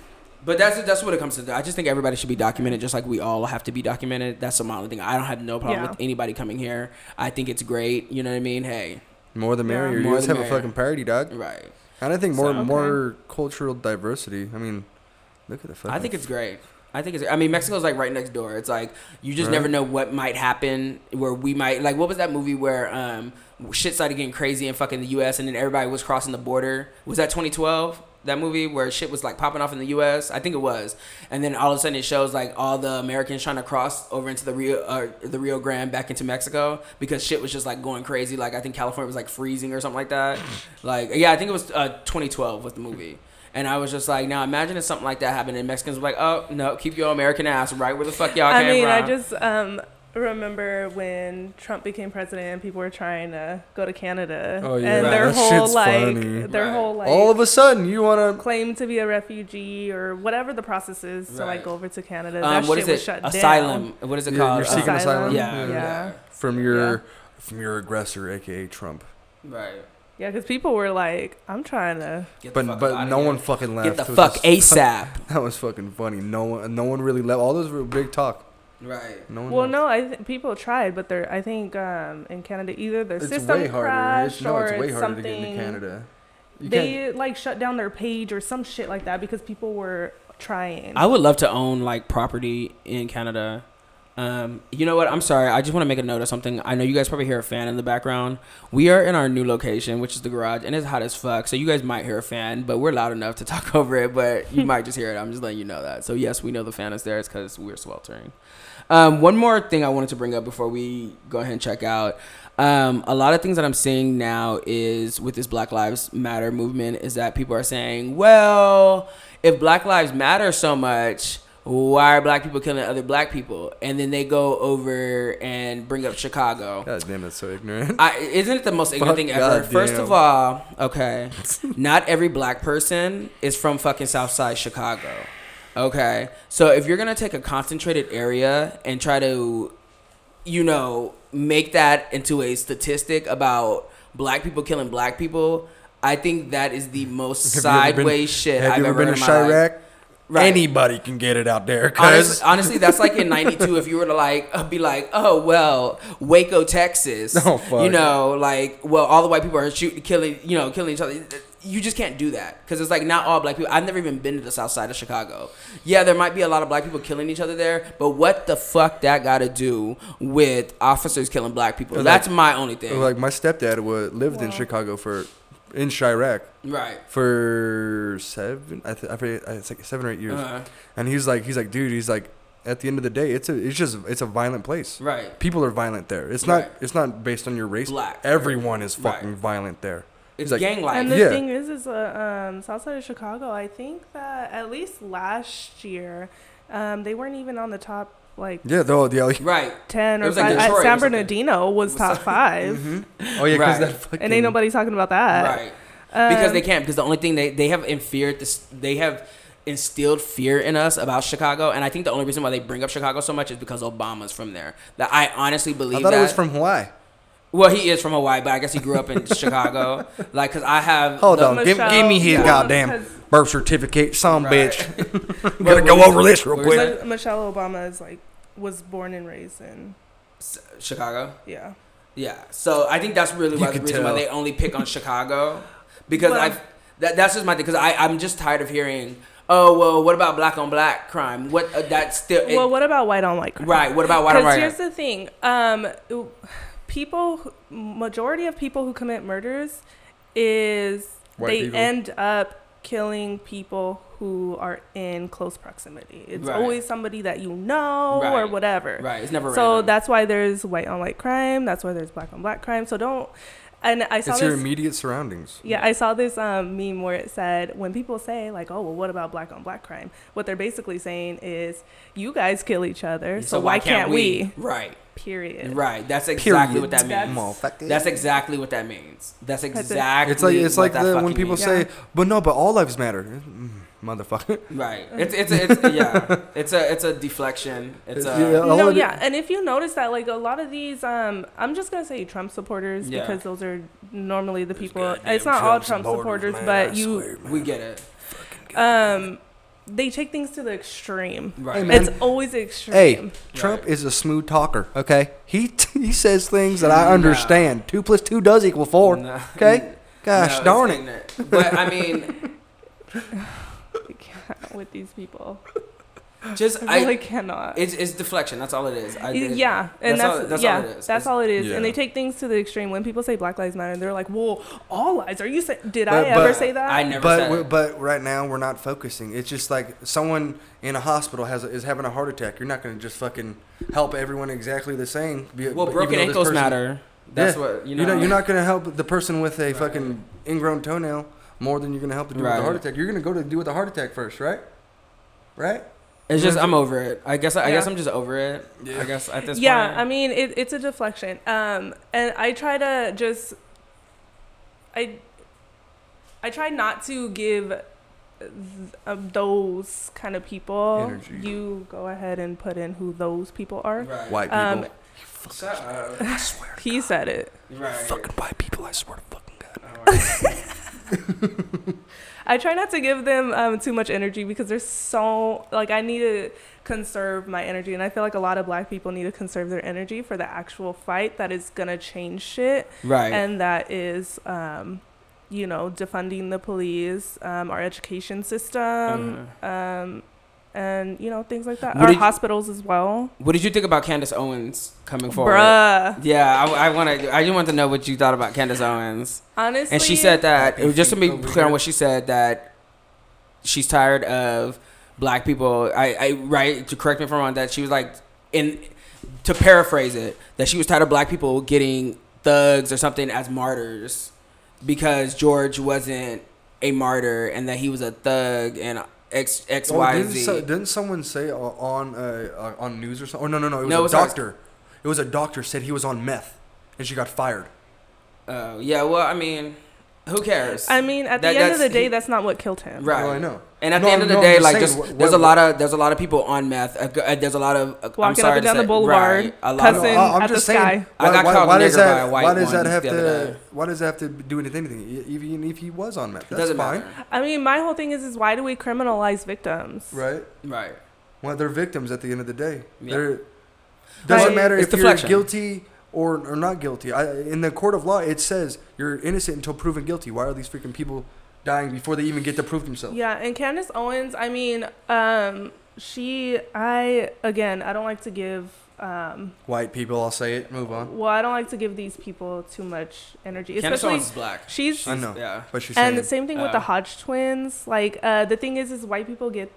But that's that's what it comes to. I just think everybody should be documented, just like we all have to be documented. That's my only thing. I don't have no problem Yeah. with anybody coming here. I think it's great. You know what I mean? Hey, More the Yeah. More you guys have a fucking party, dog. right. And I think more So- more cultural diversity. I mean, look at the fucking. I think it's great. I think it's. I mean, Mexico's like right next door. It's like you just Right. never know what might happen. Where we might like, what was that movie where um shit started getting crazy in fucking the U.S. and then everybody was crossing the border? Was that 2012? That movie where shit was like popping off in the U.S. I think it was. And then all of a sudden it shows like all the Americans trying to cross over into the Rio, uh, the Rio Grande back into Mexico because shit was just like going crazy. Like I think California was like freezing or something like that. like yeah, I think it was uh, 2012 was the movie. And I was just like, now imagine if something like that happened and Mexicans were like, oh no, keep your American ass right where the fuck y'all I came mean, from. I mean, I just um remember when Trump became president and people were trying to go to Canada. Oh, yeah. And Right. their That whole shit's like funny. their Right. whole like All of a sudden, you wanna. claim to be a refugee or whatever the process is to Right. like go over to Canada. um, that what shit is was it? shut Asylum. What is it You're- called? you're seeking Uh, asylum? yeah, Yeah. yeah, from your Yeah. from your aggressor, aka Trump. right. Yeah, because people were like, I'm trying to. Get the But fuck but outta no here. one fucking left. get the fuck just- ASAP. That was fucking funny. No one no one really left. All those were big talk. Right. No one. Well, left. no, I th- people tried, but they're I think um, in Canada either their It's system way harder. crashed It's, no, or way it's harder to something. get into Canada. You can't. they like shut down their page or some shit like that because people were trying. I would love to own like property in Canada. Um, you know what? I'm sorry. I just want to make a note of something. I know you guys probably hear a fan in the background. We are in our new location, which is the garage, and it's hot as fuck. So you guys might hear a fan, but we're loud enough to talk over it. But you might just hear it. I'm just letting you know that. So yes, we know the fan is there. It's because we're sweltering. Um, one more thing I wanted to bring up before we go ahead and check out. Um, a lot of things that I'm seeing now is with this Black Lives Matter movement is that people are saying, well, if Black Lives Matter so much, why are black people killing other black people? And then they go over and bring up Chicago. God damn, that's so ignorant. I, isn't it the most ignorant Fuck thing ever? goddamn. First of all, okay, not every black person is from fucking Southside Chicago. Okay, so if you're gonna take a concentrated area and try to, you know, make that into a statistic about black people killing black people, I think that is the most Have ever been- sideways shit Have I've you ever ever been heard to in my life. Chiraq? Right. Anybody can get it out there, Honestly, cause honestly, that's like in '92. If you were to like uh, be like, oh well, Waco, Texas, Oh, fuck. you know, like, well, all the white people are shooting, killing, you know, killing each other. You just can't do that because it's like not all black people. I've never even been to the south side of Chicago. Yeah, there might be a lot of black people killing each other there, but what the fuck that got to do with officers killing black people? Like- That's my only thing. like my stepdad would lived in Chicago for in Chiraq right. for seven. I, th- I forget. It's like seven or eight years. Uh, And he's like, he's like, dude, he's like, at the end of the day, it's a, it's just, it's a violent place. right. People are violent there. It's Right. not, it's not based on your race. Black. Everyone is Right. fucking violent there. It's like- gang life. And the Yeah. thing is, is uh, um, South Side of Chicago. I think that at least last year, um, they weren't even on the top like Yeah, though, yeah. Like, right. ten or was like five. Detroit or San. Bernardino was was top like- five, oh yeah, because Right. that fucking. and ain't nobody talking about that. Right. because Um, they can't because the only thing they they have in fear this they have instilled fear in us about Chicago and I think the only reason why they bring up Chicago so much is because Obama's from there that I honestly believe I thought that it was from Hawaii. Well he is from Hawaii but I guess he grew up in Chicago like because I have Hold the- on, give, give me his Yeah. goddamn Because- birth certificate, some Right. bitch. What- Gotta go over this real quick. it? Michelle Obama is like was born and raised in S- Chicago yeah. yeah so I think that's really why the could reason why they only pick on Chicago because Well- I've that, that's just my thing because I I'm just tired of hearing oh well what about black on black crime what uh, that's still it- well, what about white on white crime? right what about white on Because white here's the thing: um, people, majority of people who commit murders is White they people. end up killing people who are in close proximity. It's Right. always somebody that you know or whatever. right it's never So random. that's why there's white on white crime. That's why there's black on black crime. So don't. And I saw It's your this. immediate surroundings. Yeah, I saw this um, meme where it said when people say like, "Oh, well, what about black on black crime?" What they're basically saying is, "You guys kill each other, so, why, can't we?" Right, Period. right. That's exactly what that means. Motherfucker. That's exactly what that means. That's exactly. It's like it's like the, when people means. say, Yeah. "But no, but all lives matter." Mm, Motherfucker. Right. It's it's a, it's yeah. It's a it's a deflection. It's a Yeah. No, yeah, and if you notice that, like a lot of these, um, I'm just gonna say Trump supporters Yeah. because those are normally the people. It's not all Trump Trump supporters, supporters, man, but I you, swear, we get it. um, they take things to the extreme. Right. Hey. It's always extreme. Hey, Trump Right. is a smooth talker. Okay, he he says things that I No. understand. Two plus two does equal four. No. Okay, gosh No, darn it's it. ignorant. But I mean, We can't with these people. just I really I. cannot. It's, it's deflection. That's all it is. I, it- yeah, and that's that's, all- that's all yeah, it is. that's It's- all it is. Yeah. And they take things to the extreme. When people say Black Lives Matter, they're like, "Well, all lives." Are you saying? Did But- I ever say that? I never But said but right now we're not focusing. It's just like someone in a hospital has is having a heart attack. You're not going to just fucking help everyone exactly the same. be- Well, even broken though this ankles person- matter. That's Yeah. what you know. You know, you're not going to help the person with a Right. fucking ingrown toenail more than you're going to help the dude with Right. a heart attack. You're going to go to the dude with a heart attack first, right? Right? It's just I'm over it. I guess I guess Yeah. I'm just over it. Yeah. I guess at this yeah, point. I mean, it, it's a deflection. Um, and I try to just, I, I try not to give th- um, those kind of people. Energy. You go ahead and put in who those people are. right. White people. Um, Shut up. I swear. He said it. Right. Fucking white people, I swear to fucking God. I try not to give them um, too much energy because they're so like I need to conserve my energy, and I feel like a lot of Black people need to conserve their energy for the actual fight that is gonna change shit, right. and that is, um, you know, defunding the police, um, our education system, Uh-huh. And you know things like that. What Our did you- hospitals as well. What did you think about Candace Owens coming forward? Bruh. Yeah, I, I want to. I just want to know what you thought about Candace Owens. Honestly. And she said that it was just to be Over clear on what she said that she's tired of black people. I, I right to correct me if I'm wrong. That she was like in to paraphrase it that she was tired of black people getting thugs or something as martyrs because George wasn't a martyr and that he was a thug and X X Oh, Y didn't, Z. so, didn't someone say on uh, uh, on news or something? Oh no no no! It was No, it a was ours. doctor. It was a doctor said he was on meth, and she got fired. Oh yeah, well I mean, who cares? I mean, at That- the end of the day, he- that's not what killed him. Right. Oh, I know. And at No, the end of the no, day, just like saying, just what- there's a lot of there's a lot of people on meth. Uh, uh, there's a lot of uh, I'm Walking sorry up and to down the boulevard, right, a lot cussing No, I'm at the saying. sky. I got called why a does nigger by that? a white why does that have to? day. Why does that have to do with anything? Even if he was on meth, that's fine, matter. I mean, my whole thing is, is why do we criminalize victims? right? Right. Well, they're victims at the end of the day. Yeah. They're doesn't Right. matter It's if you're guilty or or not guilty. I, in the court of law, it says you're innocent until proven guilty. Why are these freaking people dying before they even get to prove themselves? Yeah, and Candace Owens, I mean, um, she, I, again, I don't like to give, um, White people, I'll say it. Move on. well, I don't like to give these people too much energy, Candace especially. Owens is black. She's I know, Yeah. but she's and saying the same thing with Uh, the Hodge twins. Like, uh, the thing is, is white people get,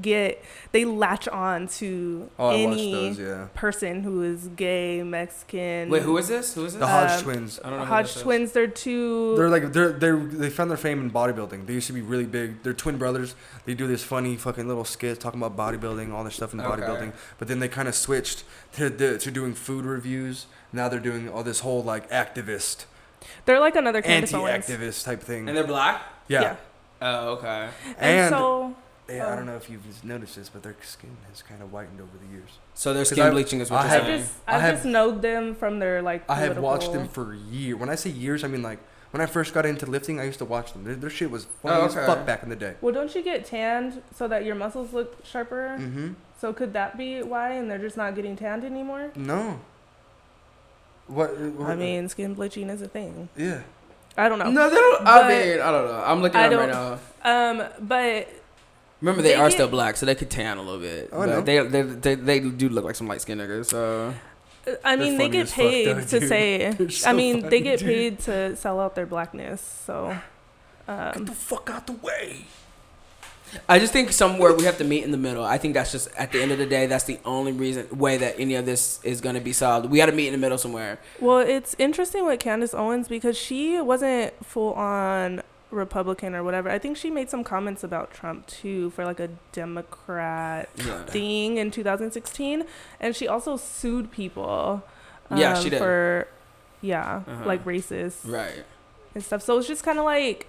get, they latch on to oh, any those. Yeah, person who is gay, Mexican. Wait, who is this? Who is this? the Hodge Um, twins. I don't know. Hodge this is. twins, they're two. They're like they're they are they found their fame in bodybuilding. They used to be really big. They're twin brothers. They do this funny fucking little skit talking about bodybuilding, all this stuff in Okay. bodybuilding. But then they kind of switched to the, to doing food reviews. Now they're doing all this whole like activist, they're like another Candace Owens. anti-activist type thing. And they're black. yeah. Oh, okay. And, And, so, yeah, I oh. don't know if you've noticed this, but their skin has kind of whitened over the years. So they're 'Cause skin I- bleaching is what I you're I saying. just, I I, have- just know them from their like. I have watched them for years. When I say years, I mean like when I first got into lifting, I used to watch them. Their, their shit was funny Oh, as fuck back in the day. Well, don't you get tanned so that your muscles look sharper? Mm-hmm. So could that be why? And they're just not getting tanned anymore. No. What, what? I mean, skin bleaching is a thing. yeah. I don't know. No, they don't. But- I mean, I don't know. I'm looking at right now. Um, but Remember, they, They are get- still black, so they could tan a little bit. Oh, I but know. They, they they they do look like some light skinned niggas. So I mean, they get as fuck, paid though, to dude. say. They're I mean, funny, they get dude. paid to sell out their blackness. So, Get um, the fuck out the way. I just think somewhere we have to meet in the middle. I think that's just at the end of the day, that's the only reason way that any of this is going to be solved. We got to meet in the middle somewhere. well, it's interesting with Candace Owens because she wasn't full on Republican or whatever. I think she made some comments about Trump too for like a Democrat Yeah. thing in 2016, and she also sued people. Yeah, um, she did. for yeah, Uh-huh. like racist Right. and stuff. So it's just kind of like.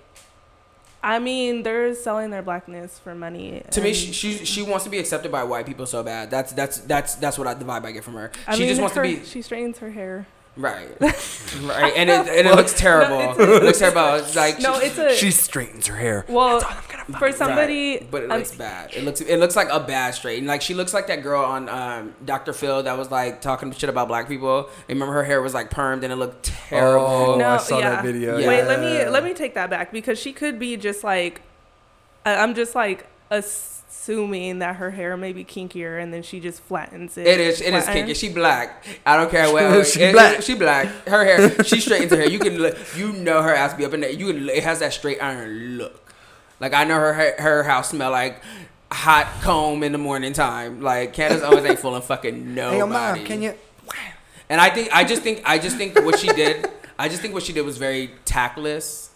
I mean, they're selling their blackness for money. To me, she, she she wants to be accepted by white people so bad. That's that's that's that's what I, the vibe I get from her. I she mean, just wants her- to be She straightens her hair. Right, right, and it and it looks terrible. it's it looks terrible. It's like No, she- it's a She straightens her hair. well for somebody. Right, but it I'm- looks bad. It looks it looks like a bad straight. And like she looks like that girl on um, Dr. Phil that was like talking shit about black people. Remember her hair was like permed and it looked terrible. Oh, No, I saw yeah. that video. Yeah. Wait, let me let me take that back because she could be just like I- I'm just like assuming that her hair may be kinkier and then she just flattens it. It is. It is Flatten. kinky. She black. I don't care what. She it- black. She black. Her hair. She straightens her hair. You can. look- You know her ass be up in there. You can. It has that straight iron look. Like I know her. Her, her house smell like hot comb in the morning time. Like Candace always ain't fooling fucking nobody. Hey, yo, mom, can you? And I think I just think I just think what she did I just think what she did was very tactless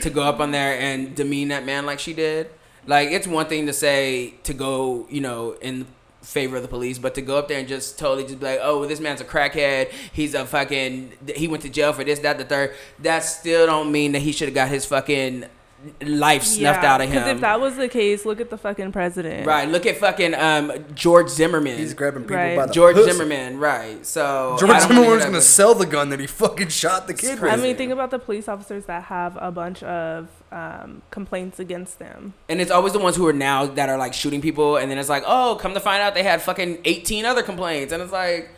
to go up on there and demean that man like she did. Like it's one thing to say to go, you know, in favor of the police, but to go up there and just totally just be like, oh, this man's a crackhead. He's a fucking. He went to jail for this, that, the third. That still don't mean that he should have got his fucking life snuffed out of him. Because if that was the case, look at the fucking president. right. Look at fucking um George Zimmerman. He's grabbing people Right. by the George pussy. Zimmerman. Right. So George I don't Zimmerman wanna was gonna that, sell the gun that he fucking shot the kid crazy. I mean, think about the police officers that have a bunch of um, complaints against them. And it's always the ones who are now that are like shooting people, and then it's like, oh, come to find out they had fucking eighteen other complaints, and it's like,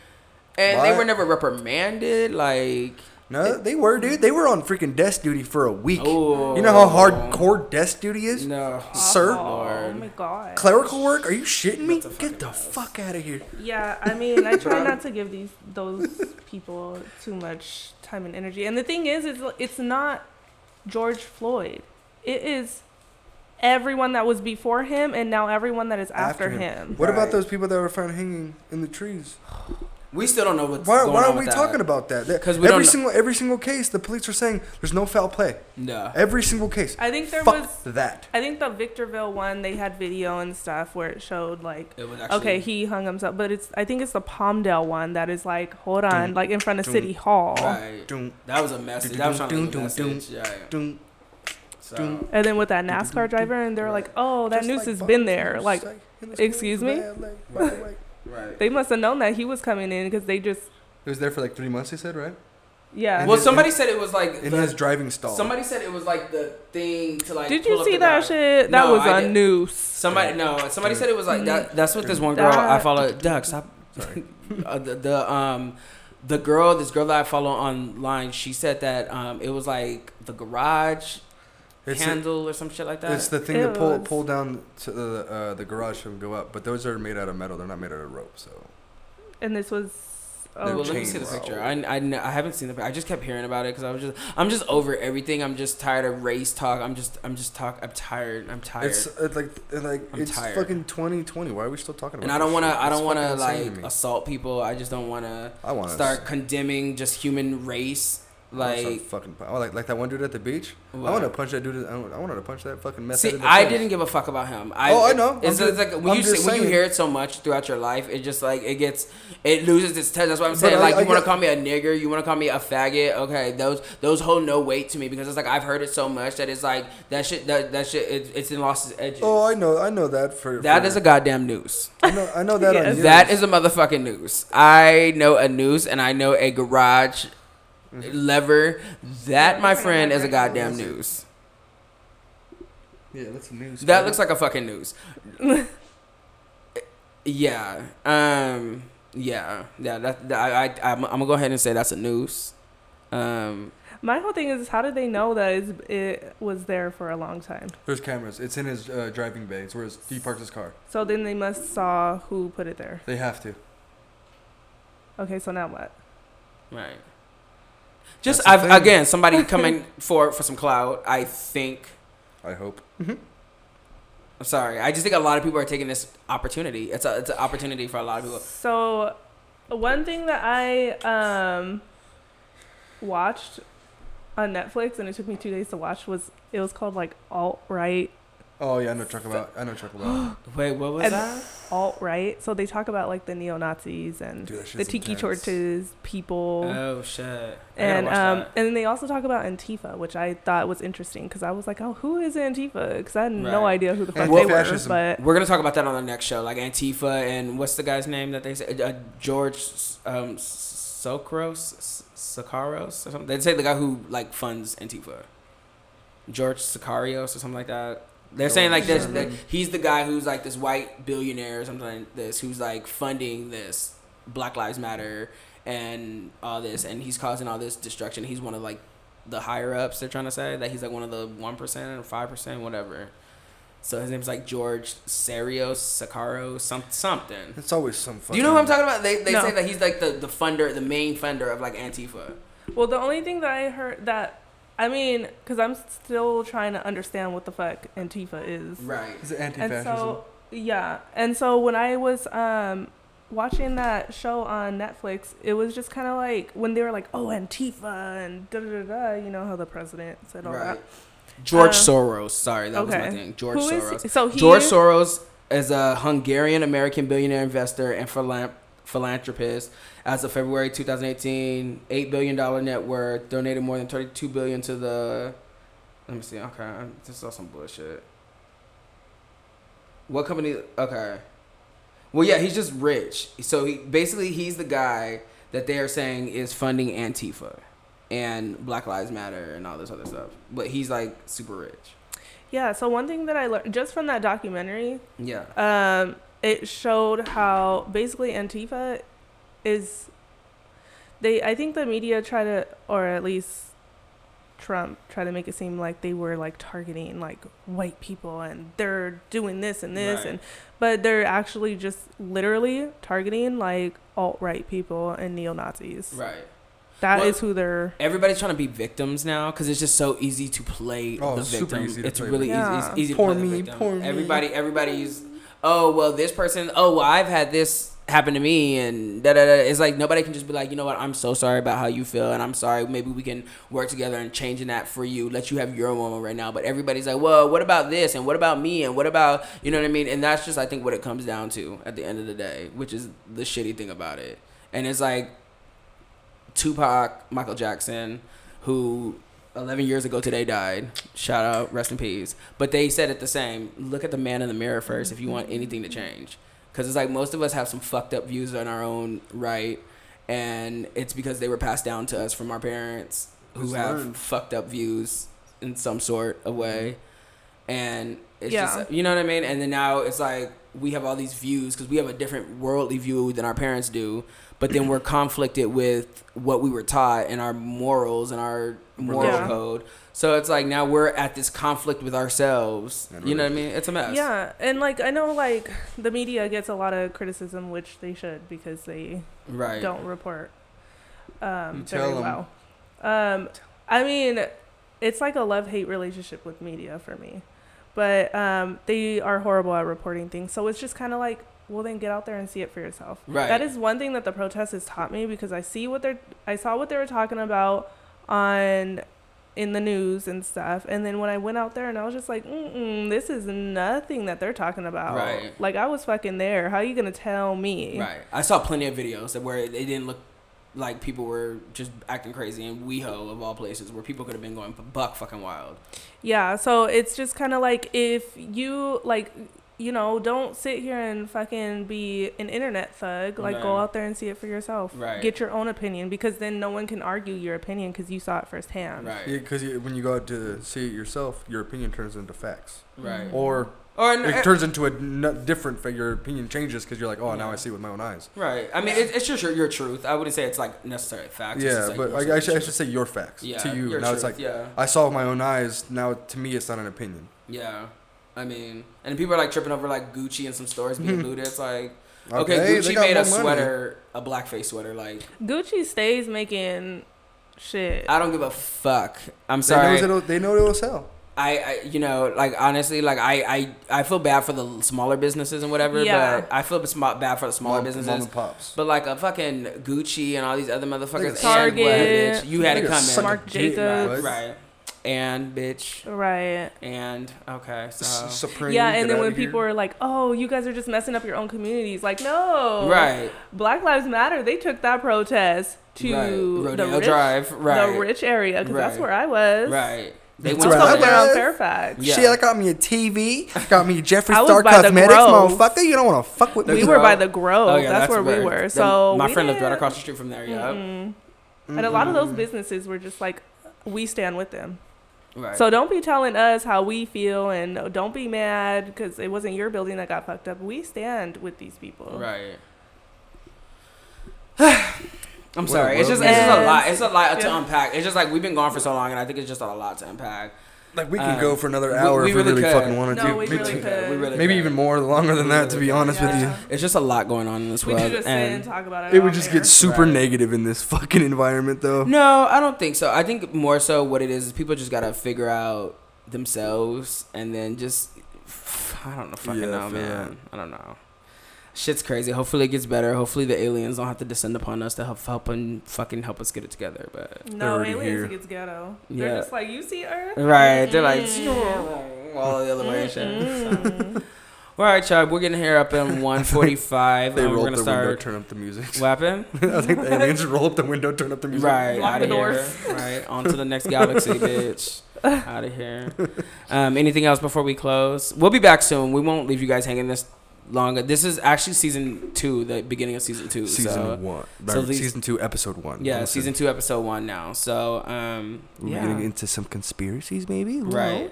and they were never reprimanded. Like, No, they were, dude. They were on freaking desk duty for a week. Oh. You know how hardcore desk duty is? No. Sir? Oh, Lord. my god. Clerical work? Are you shitting me? What the fuck Get the is- fuck out of here. Yeah, I mean, I try not to give these those people too much time and energy. And the thing is, it's it's not George Floyd. It is everyone that was before him, and now everyone that is after, After him. him. What Right. about those people that were found hanging in the trees? We still don't know what's Why, going why on are we with that. talking about that? That- 'Cause we every don't kn- single every single case, the police are saying there's no foul play. No. Every single case. I think there Fuck was. that. I think the Victorville one, they had video and stuff where it showed like. It was actually Okay, he hung himself, but it's. I think it's the Palmdale one that is like, hold on, Dun, like in front of dun. City Hall, right. Dun, That was a message. That was trying to leave a Dun, dun, dun, message. Yeah. dun. So, and then with that NASCAR driver, and they're like, oh, that Just noose like has been there, Fosse, like. in the school excuse of me? LA, right away. Right. They must have known that he was coming in because they just, It was there for like three months. He said, right? yeah. And Well, his- somebody said it was like In the- his driving stall. somebody said it was like the thing to like. Did pull you up see the that guy. shit? That No, was I a did- noose. Somebody no. Somebody said it was like that. That's what this one girl I follow. Doug, stop. Sorry. uh, the, the um the girl this girl that I follow online she said that um it was like the garage It's, the- handle or some shit like that. it's the thing that pull pull down to the uh, the garage and go up, but those are made out of metal. They're not made out of rope. So And this was. They're well, Oh, let me see the picture. I, I, kn- I haven't seen the. I just kept hearing about it because I was just I'm just over everything. I'm just tired of race talk. I'm just I'm just talk. I'm tired. I'm tired. it's uh, like like I'm it's tired. fucking 2020. Why are we still talking about? It? And I don't want to. I don't want to like assault people. I just don't want to I want to start condemning just human race. Like fucking oh, like like that one dude at the beach. I what? want to punch that dude. I want, I wanted to punch that fucking mess. See, I face. didn't give a fuck about him. I, Oh, I know. It's, I'm it's like when I'm you just see, when you hear it so much throughout your life, it just like it gets it loses its test. That's why I'm saying I- like I you want to call me a nigger, you want to call me a faggot. Okay, those those hold no weight to me because it's like I've heard it so much that it's like that shit that that shit it, it's in lost its edges. Oh, I know. I know that for that for, is a goddamn news. I know. I know that. on Yes. news. That is a motherfucking news. I know a news, and I know a garage Mm-hmm. lever. That, my friend, is a goddamn noose. Yeah, that's news. That looks like a fucking news. yeah. Um. Yeah. Yeah. That. that I. I. I'm, I'm gonna go ahead and say that's a noose. Um. My whole thing is, how did they know that it's, it was there for a long time? There's cameras. It's in his uh, driving bay. It's where his, he parks his car. So then they must saw who put it there. They have to. Okay, so now what? Right. Just I've, again somebody coming for for some clout. I think. I hope. I'm sorry. I just think a lot of people are taking this opportunity. It's a it's an opportunity for a lot of people. So, one thing that I um watched on Netflix and it took me two days to watch was it was called like alt right Oh yeah, I know what about. I know what about. Wait, what was And- that? alt right. So they talk about like the neo Nazis and Dude, the tiki intense. torches people. Oh shit. I and watch um, that. and then they also talk about Antifa, which I thought was interesting because I was like, oh, who is Antifa? Because I had no idea who the fuck And they were. fascism. But We're gonna talk about that on the next show, like Antifa and what's the guy's name that they say? Uh, George um, Sokros, S- Sakaros or something. They say the guy who like funds Antifa, George Sicarios or something like that. They're saying like this, that he's the guy who's like this white billionaire or something like this, who's like funding this Black Lives Matter and all this, and he's causing all this destruction. He's one of like the higher ups. They're trying to say that he's like one of the one percent or five percent, whatever. So his name's like George Sarios, Sacaro, some something. It's always some. Do you know what I'm talking about? They, they No. say that he's like the, the funder, the main funder of like Antifa. well, the only thing that I heard that I mean, because I'm still trying to understand what the fuck Antifa is. Right. Is it And anti-fascism? so yeah, and so when I was um watching that show on Netflix, it was just kind of like when they were like, "Oh, Antifa," and da da da da. You know how the president said all Right. that. George Um, Soros. Sorry, that was my thing. George Who is Soros. he? So he George Soros is a Hungarian American billionaire investor and philan- philanthropist. As of February 2018, eight billion dollar net worth, donated more than 32 billion to the. Let me see. Okay, I just saw some bullshit. What company? Okay. Well, yeah, he's just rich. So he basically he's the guy that they are saying is funding Antifa and Black Lives Matter and all this other stuff. But he's like super rich. Yeah. So one thing that I learned just from that documentary, Yeah. um, it showed how basically Antifa is they I think the media try to or at least Trump try to make it seem like they were like targeting like white people and they're doing this and this Right. and but they're actually just literally targeting like alt right people and neo Nazis. Right. That is Well- who they're Everybody's trying to be victims now because it's just so easy to play Oh, the it's super victim. easy to it's play really victim. easy. Yeah. It's easy Poor to play the me, victim. poor me. Everybody, everybody's. Oh well, this person. Oh well, I've had this happen to me, and da da da. It's like nobody can just be like, you know what? I'm so sorry about how you feel, and I'm sorry. Maybe we can work together and changing that for you. Let you have your moment right now. But everybody's like, well, what about this? And what about me? And what about you know what I mean? And that's just I think what it comes down to at the end of the day, which is the shitty thing about it. And it's like Tupac, Michael Jackson, who 11 years ago today died. Shout out, rest in peace. But they said it the same. Look at the man in the mirror first if you want anything to change. Because it's like most of us have some fucked up views on our own right. And it's because they were passed down to us from our parents who Just have learned. fucked up views in some sort of way. Mm-hmm. And it's Yeah. just, you know what I mean? And then now it's like we have all these views because we have a different worldly view than our parents do. But then we're conflicted with what we were taught and our morals and our moral Yeah. code. So it's like now we're at this conflict with ourselves. And You know what I mean? It's a mess. Yeah, and like I know like the media gets a lot of criticism, which they should because they Right. don't report um, You very tell 'em. well. Um, I mean, it's like a love hate relationship with media for me, but um, they are horrible at reporting things. So it's just kind of like, well, then get out there and see it for yourself. Right. That is one thing that the protest has taught me because I see what they're, I saw what they were talking about on in the news and stuff. And then when I went out there and I was just like, Mm-mm, this is nothing that they're talking about. Right. Like I was fucking there. How are you gonna tell me? Right. I saw plenty of videos that where they didn't look like people were just acting crazy in WeHo of all places where people could have been going buck fucking wild. Yeah, so it's just kind of like if you like, you know, don't sit here and fucking be an internet thug. Like, go out there and see it for yourself. Right. Get your own opinion because then no one can argue your opinion because you saw it firsthand. Right. Yeah, because when you go out to see it yourself, your opinion turns into facts, Right. or mm-hmm. Or it eh, turns into a n- different. fa- Your opinion changes because you're like, oh, now I see it with my own eyes. Right. I mean, it, it's just your, your truth. I wouldn't say it's like necessarily facts. It's yeah, just like but your I, I, should, I should say your facts yeah, to you. your Now it's like yeah, I saw it with my own eyes. Now to me, it's not an opinion. yeah. I mean, and people are like tripping over like Gucci and some stores being looted. It's like, okay, they Gucci made a more money. sweater, a blackface sweater. Like, Gucci stays making shit. I don't give a fuck. I'm They sorry. know, they know it'll sell. I, I, you know, like honestly, like I, I, I feel bad for the smaller businesses and whatever. Yeah. But I feel sm- bad for the smaller Mom- businesses. mom and pops. But like a fucking Gucci and all these other motherfuckers, and Target. what, bitch, you had to Nigga come in, a Marc dick, Jacobs. right? And bitch, right. and okay, so Supreme. yeah, and then outta when here. people are like, "Oh, you guys are just messing up your own communities," like, no, right, Black Lives Matter. They took that protest to right, the rich, Drive, right, the rich area because that's where I was. right. They went I to I over was. around Fairfax. Yeah. Shit, I got me a TV. Got me Jeffree I was Star by the Cosmetics, motherfucker. You don't want to fuck with The me. we were by the Grove. Oh yeah, that's, where we the- were. the- So my we friend lived right across the street from there. Yeah, Mm-mm. And a lot of those mm-hmm. businesses were just like, we stand with them. Right. So don't be telling us how we feel and don't be mad because it wasn't your building that got fucked up. We stand with these people. Right. I'm sorry. It's just it's just a lot. It's a lot to Yeah. unpack. It's just like we've been gone for so long, and I think it's just a lot to unpack. Like we could Um, go for another hour we if we really really fucking wanted No, to. we really too. could. We really Maybe could. even more, longer than that. To be could. honest with you, It's just a lot going on in this We world. could just sit and and talk about it. it would just air. get super Right. negative in this fucking environment, though. no, I don't think so. I think more so what it is is people just gotta figure out themselves and then just I don't know fucking Yeah, know, feel man. I don't know. Shit's crazy. Hopefully it gets better. Hopefully the aliens don't have to descend upon us to help help and fucking help us get it together. But No, aliens here. gets ghetto. Yeah. They're just like, you see Earth? right, they're like Mm. all the other way and shit. Mm-mm. All right, Chubb, we're getting here up in 145. They and roll we're up gonna the window, turn up the music. What happened? I think the aliens just roll up the window, turn up the music. Right, Lock out of here. Right, on to the next galaxy, bitch. Out of here. Um, anything else before we close? We'll be back soon. We won't leave you guys hanging this long. This is actually season two, the beginning of season two. Season so, one. so Right, these- season two, episode one. yeah, Listen, season two, episode one now. So, um, We're yeah. getting into some conspiracies, maybe. Who Right. knows?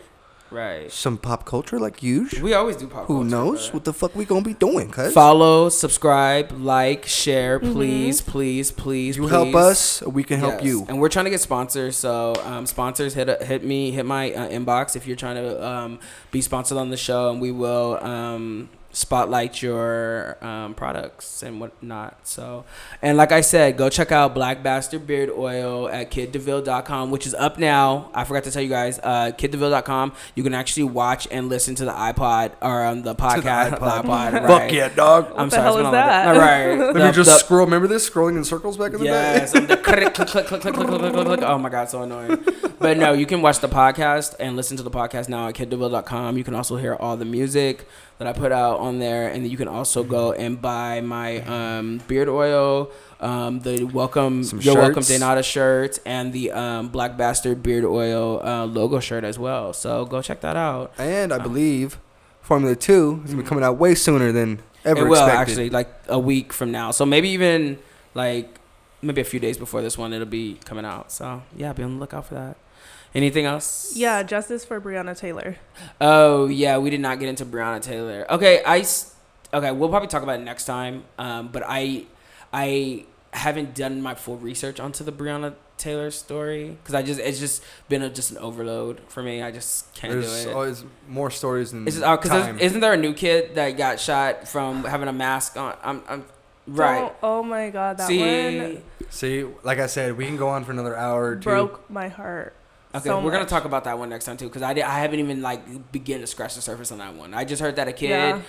Right. some pop culture like usual. We always do pop. Culture. Who culture, knows but- what the fuck we gonna be doing? Cause Follow, subscribe, like, share, please, please, please. you please. help us, we can help Yes. you. And we're trying to get sponsors. So um, sponsors hit hit me hit my uh, inbox if you're trying to um, be sponsored on the show, and we will um, spotlight your um, products and whatnot. So, and like I said, go check out Black Bastard Beard Oil at kitdeville.com, which is up now. I forgot to tell you guys, uh, kitdeville.com. You can actually watch and listen to the iPod or on the podcast. To the iPod. right. Fuck yeah, dog. What I'm the sorry, hell it's is a long that? All right. Let The- me just the- scroll. Remember this? Scrolling in circles back in the Yes, day. and the click, click, click, click, click, click, click, click, click, click. Oh my god, so annoying. But no, you can watch the podcast and listen to the podcast now at kitdeville.com. You can also hear all the music that I put out on there, and then you can also go and buy my um, beard oil, um, the welcome, Some your welcome. Denata shirt, and the um, Black Bastard beard oil uh, logo shirt as well. So go check that out. And I believe Formula Two is gonna be coming out way sooner than ever it will expected. actually like a week from now. So maybe even like maybe a few days before this one, it'll be coming out. So yeah, be on the lookout for that. Anything else? Yeah, justice for Breonna Taylor. Oh yeah, we did not get into Breonna Taylor. Okay, I Okay, we'll probably talk about it next time. Um, but I, I haven't done my full research onto the Breonna Taylor story because I just it's just been a, just an overload for me. I just can't There's do it. always more stories than It's just, oh, cause time. isn't there a new kid that got shot from having a mask on? I'm, I'm right. Don't- oh my god, that See, one See, like I said, we can go on for another hour or two. broke my heart. Okay, so we're gonna talk about that one next time too, because I, di- I haven't even like begin to scratch the surface on that one. I just heard that a kid Yeah.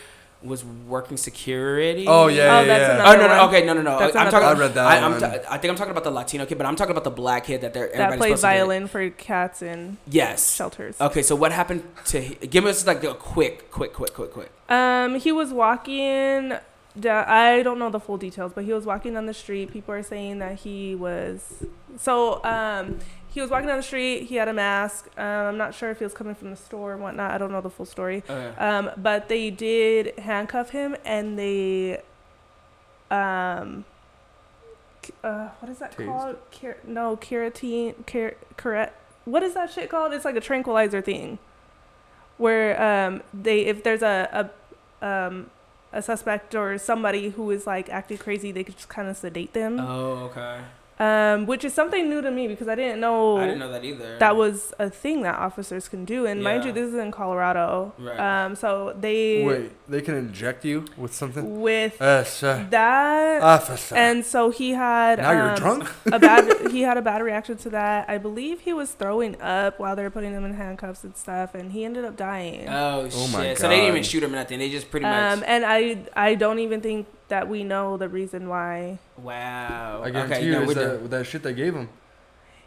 was working security. Oh yeah, Oh, yeah, that's yeah. another Oh no, no, okay, no, no, no. That's I'm talking. I read that I, I'm one. t- I think I'm talking about the Latino kid, but I'm talking about the black kid that they're That everybody's plays supposed to violin for cats in Yes. shelters. Okay, so what happened to? Give us like a quick, quick, quick, quick, quick. Um, he was walking. Da- I don't know the full details, but he was walking down the street. People are saying that he was. So, um, he was walking down the street. He had a mask. Um, I'm not sure if he was coming from the store or whatnot. I don't know the full story. Okay. Um, but they did handcuff him, and they, um, uh, what is that Tased? called? Ker- no, keratin, ker- correct. What is that shit called? It's like a tranquilizer thing, where um they if there's a a um a suspect or somebody who is like acting crazy, they could just kind of sedate them. Oh, okay. Um, which is something new to me because I didn't know. I didn't know that either. That was a thing that officers can do, and mind you, this is in Colorado. Right. Um, so they Wait, they can inject you with something? with Yes, uh, that, officer. and so he had now you're um, drunk. a bad. He had a bad reaction to that. I believe he was throwing up while they were putting him in handcuffs and stuff, and he ended up dying. Oh, Oh my shit! So they didn't even shoot him or nothing. They just pretty much. Um, and I I don't even think that we know the reason why. wow. I guarantee okay, you, no, it's that, that shit they gave him.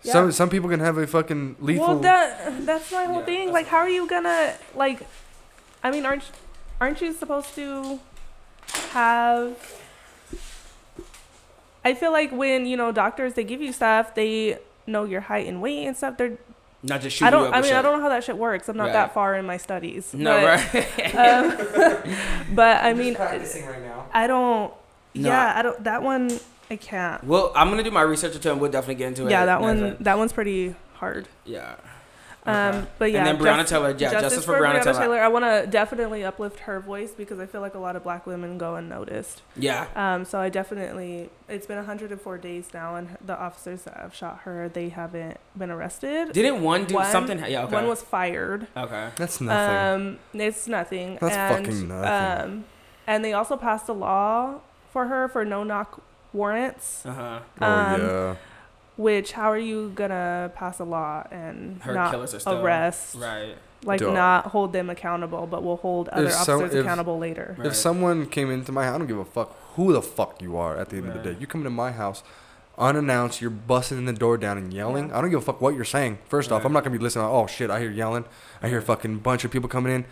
Yeah. Some some people can have a fucking lethal. Well, that that's my whole Yeah, thing. Like, how are you gonna like? I mean, aren't aren't you supposed to have? I feel like when you know doctors they give you stuff, they know your height and weight and stuff. They're Not just shooting I don't. up I with mean, I don't know how that shit works. I'm not Right. that far in my studies. No, but, right. Um, but I mean, right now. I don't. No. Yeah, I don't. That one I can't. well, I'm gonna do my research into it. and We'll definitely get into it. Yeah, that one. That one's pretty hard. Yeah. Um, Okay. but yeah, and then Breonna just- Taylor. Yeah, justice, for, Breonna, Taylor. I want to definitely uplift her voice because I feel like a lot of black women go unnoticed. Yeah. Um, so I definitely, it's been 104 days now, and the officers that have shot her, they haven't been arrested. Didn't one do One- something? Yeah. Okay. One was fired. okay. That's nothing. Um, it's nothing. That's and, fucking nothing. Um, and they also passed a law for her for no knock warrants. Uh huh. oh um, yeah. Which, how are you gonna pass a law and Her not killers are still arrest, Right. like Dog. not hold them accountable, but we'll hold other If some- officers if- accountable later? Right. If someone came into my house, I don't give a fuck who the fuck you are at the end of the day. You come into my house unannounced, you're busting in the door down and yelling. Yeah. I don't give a fuck what you're saying. First off, I'm not gonna be listening. Oh shit, I hear yelling. I hear a fucking bunch of people coming in.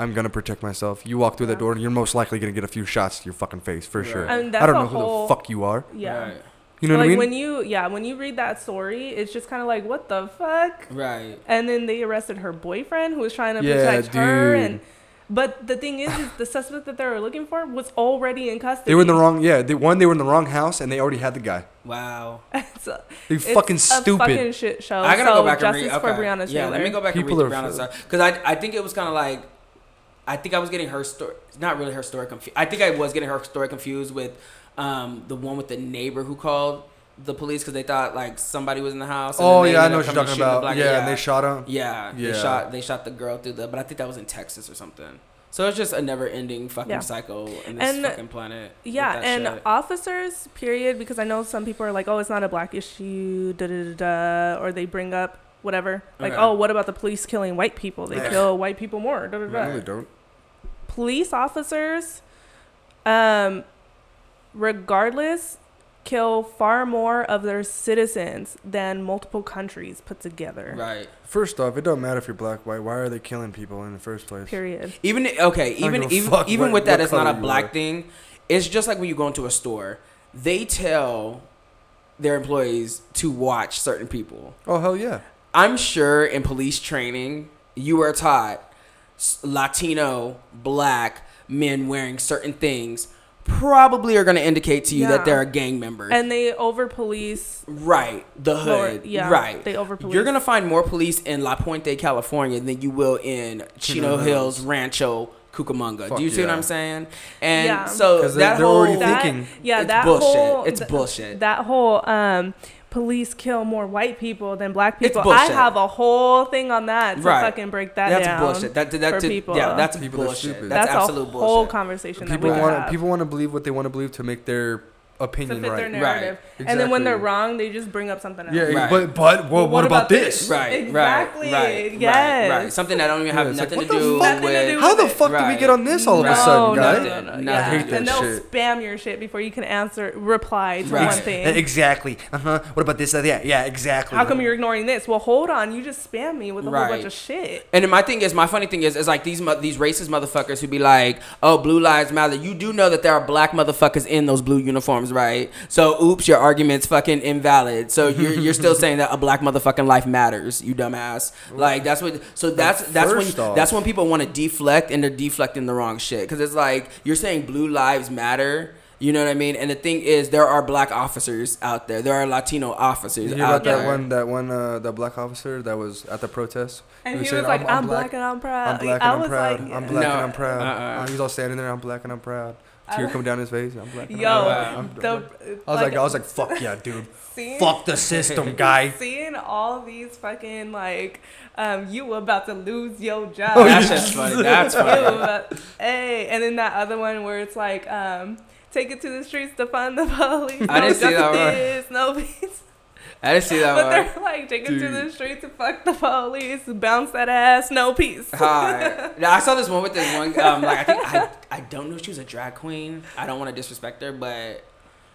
I'm gonna protect myself. You walk through that door, and you're most likely gonna get a few shots to your fucking face for sure. I mean, I don't a know whole, who the fuck you are. Yeah. Right. You know like what I mean? when you, yeah, when you read that story, it's just kind of like, what the fuck? Right. And then they arrested her boyfriend who was trying to Yeah, protect her, dude. and But the thing is, is the suspect that they were looking for was already in custody. They were in the wrong. Yeah, they, one they were in the wrong house and they already had the guy. Wow. so, They it's fucking A stupid. fucking shit show. I gotta so go back and read. Okay. for Breonna Taylor. yeah, let me go back People and read are Breonna's because I I think it was kind of like I think I was getting her story. Not really her story confused. I think I was getting her story confused with um the one with the neighbor who called the police because they thought like somebody was in the house. and Oh yeah, I know up what you're talking and shooting the about. black- yeah, and they shot him. Yeah, they shot they shot the girl through the. But I think that was in Texas or something. So it's just a never-ending fucking Yeah. cycle in this And- fucking planet. Yeah, and shit. officers, period, because I know some people are like, oh, it's not a black issue, da da da, da or they bring up whatever. Like, Okay. oh, what about the police killing white people? They kill white people more, da da da. Really don't. Police officers, um, regardless, kill far more of their citizens than multiple countries put together. right. First off, it don't matter if you're black, white. Why are they killing people in the first place? Period. Even okay, even even fuck even what- with that, what it's not color a you black are. thing. It's just like when you go into a store, they tell their employees to watch certain people. Oh hell yeah. I'm sure in police training, you are taught s- Latino, black men wearing certain things probably are going to indicate to you Yeah. that they're a gang member. And they over police. right, the hood. Yeah. right. They over police. You're gonna find more police in La Puente, California, than you will in Chino Chino Hills, Hills. Rancho, Cucamonga. Fuck Do you see what. I'm saying? And Yeah. so 'Cause they- that they're whole already that, thinking- Yeah, it's that bullshit. whole it's th- bullshit. that whole um police kill more white people than black It's people. I have a whole thing on that to Right. fucking break that down. that's down. bullshit. That, that, for to- people. Yeah, that's People are bullshit. stupid. That's, That's, absolute a whole conversation People that we want have people want to believe what they want to believe to make their to opinion fit their right. narrative. And then when they're wrong, they just bring up something else. Yeah, Right. but but well, what, about, this? Right, Exactly. right, right, right, Yes. right. Something that don't even have it's like, nothing what to do fuck? Nothing to with. do How the with it. fuck did we get on this all of a sudden, no, guys? no, no, Nothing. Yeah. I hate and they'll shit. spam your shit before you can answer, reply to Right. one thing. Exactly. Uh huh. What about this? Uh, yeah, yeah, exactly. How come you're ignoring this? Well, hold on. You just spam me with a whole bunch of shit. And my thing is, my funny thing is, is like these these racist motherfuckers who be like, "Oh, blue lives matter." You do know that there are black motherfuckers in those blue uniforms, right? So, oops, your argument's fucking invalid. So you're you're still saying that a black motherfucking life matters, you dumbass. Like that's what. So that's that's when first off- that's when people want to deflect and they're deflecting the wrong shit because it's like you're saying blue lives matter. You know what I mean? And the thing is, there are black officers out there. There are Latino officers You hear out about that there. one? That one? Uh, that black officer that was at the protest. And he was, saying, like, I'm, black, and I'm proud. I'm black and I'm was proud. like, I'm black No, and I'm proud. uh-uh. Uh, he was all standing there. I'm black and I'm proud. Tear I- coming down his face. I'm black. And Yo, I'm Wow. I'm- the, I was like, I was like, fuck yeah, dude. seeing, Fuck the system, guy. seeing all these fucking like, um, you about to lose your job. Oh, That's yeah. just funny. That's funny. about- hey, and then that other one where it's like, um, take it to the streets to find the police. I no didn't see that one. No peace. I didn't see that But one. they're like, take to the Dude. streets to fuck the police, bounce that ass, no peace. Hi. Now, I saw this one with this one. Um, like I think I, I don't know if she was a drag queen. I don't want to disrespect her, but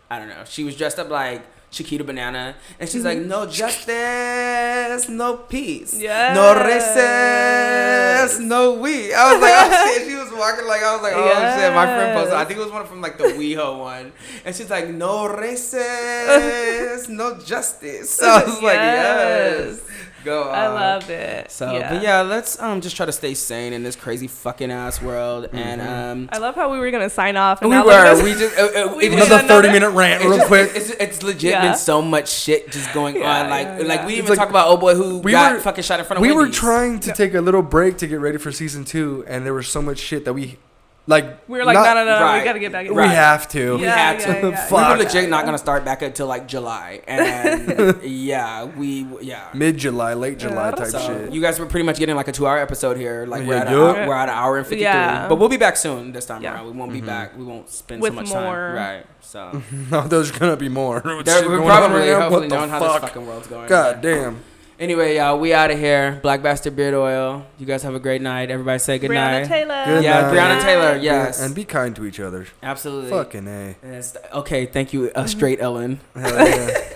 I don't know. She was dressed up like Chiquita Banana, and she's like, mm-hmm. "No justice, no peace, Yes. no recess, no we." I was like, "Oh shit!" She was walking like I was like, "Oh I'm shit!" My friend posted. I think it was one from like the WeHo one, and she's like, "No recess, no justice." So I was like, "Yes." Go on. I love it. So, yeah. but yeah, let's um just try to stay sane in this crazy fucking ass world. And um, I love how we were gonna sign off. And we now were look at we this. just uh, uh, We it did was Another another- 30 minute rant, it's real just- quick. It's, it's legit Yeah. been so much shit just going Yeah, on. Like yeah, like we even like- talk about oh boy who we got were- fucking shot in front of we were trying to take a little break to get ready for season two, and there was so much shit that we, like, we were like, not- no, no, no, no, right. we gotta get back. in we Right. have to. We Yeah, had yeah, to. yeah, We yeah. were legit not gonna start back until like July, and yeah, we yeah. Mid July, late July Yeah. type So shit. you guys were pretty much getting like a two-hour episode here. Like we're at, yup. a, we're at an hour and fifty-three, Yeah. but we'll be back soon this time Yeah. around. We won't be Mhm. back. We won't spend With so much more. time. Right. So no, there's gonna be more. What's there, we're probably hopefully What the knowing how this fuck? fucking world's going. God damn. Anyway, y'all, we out of here. Black Bastard Beard Oil. You guys have a great night. Everybody say good Breonna night. Taylor. Good yeah, night. Breonna Taylor. Yeah, Yes, and be kind to each other. absolutely. Fucking A. Yes. Okay, thank you, uh, straight Ellen. Hell yeah.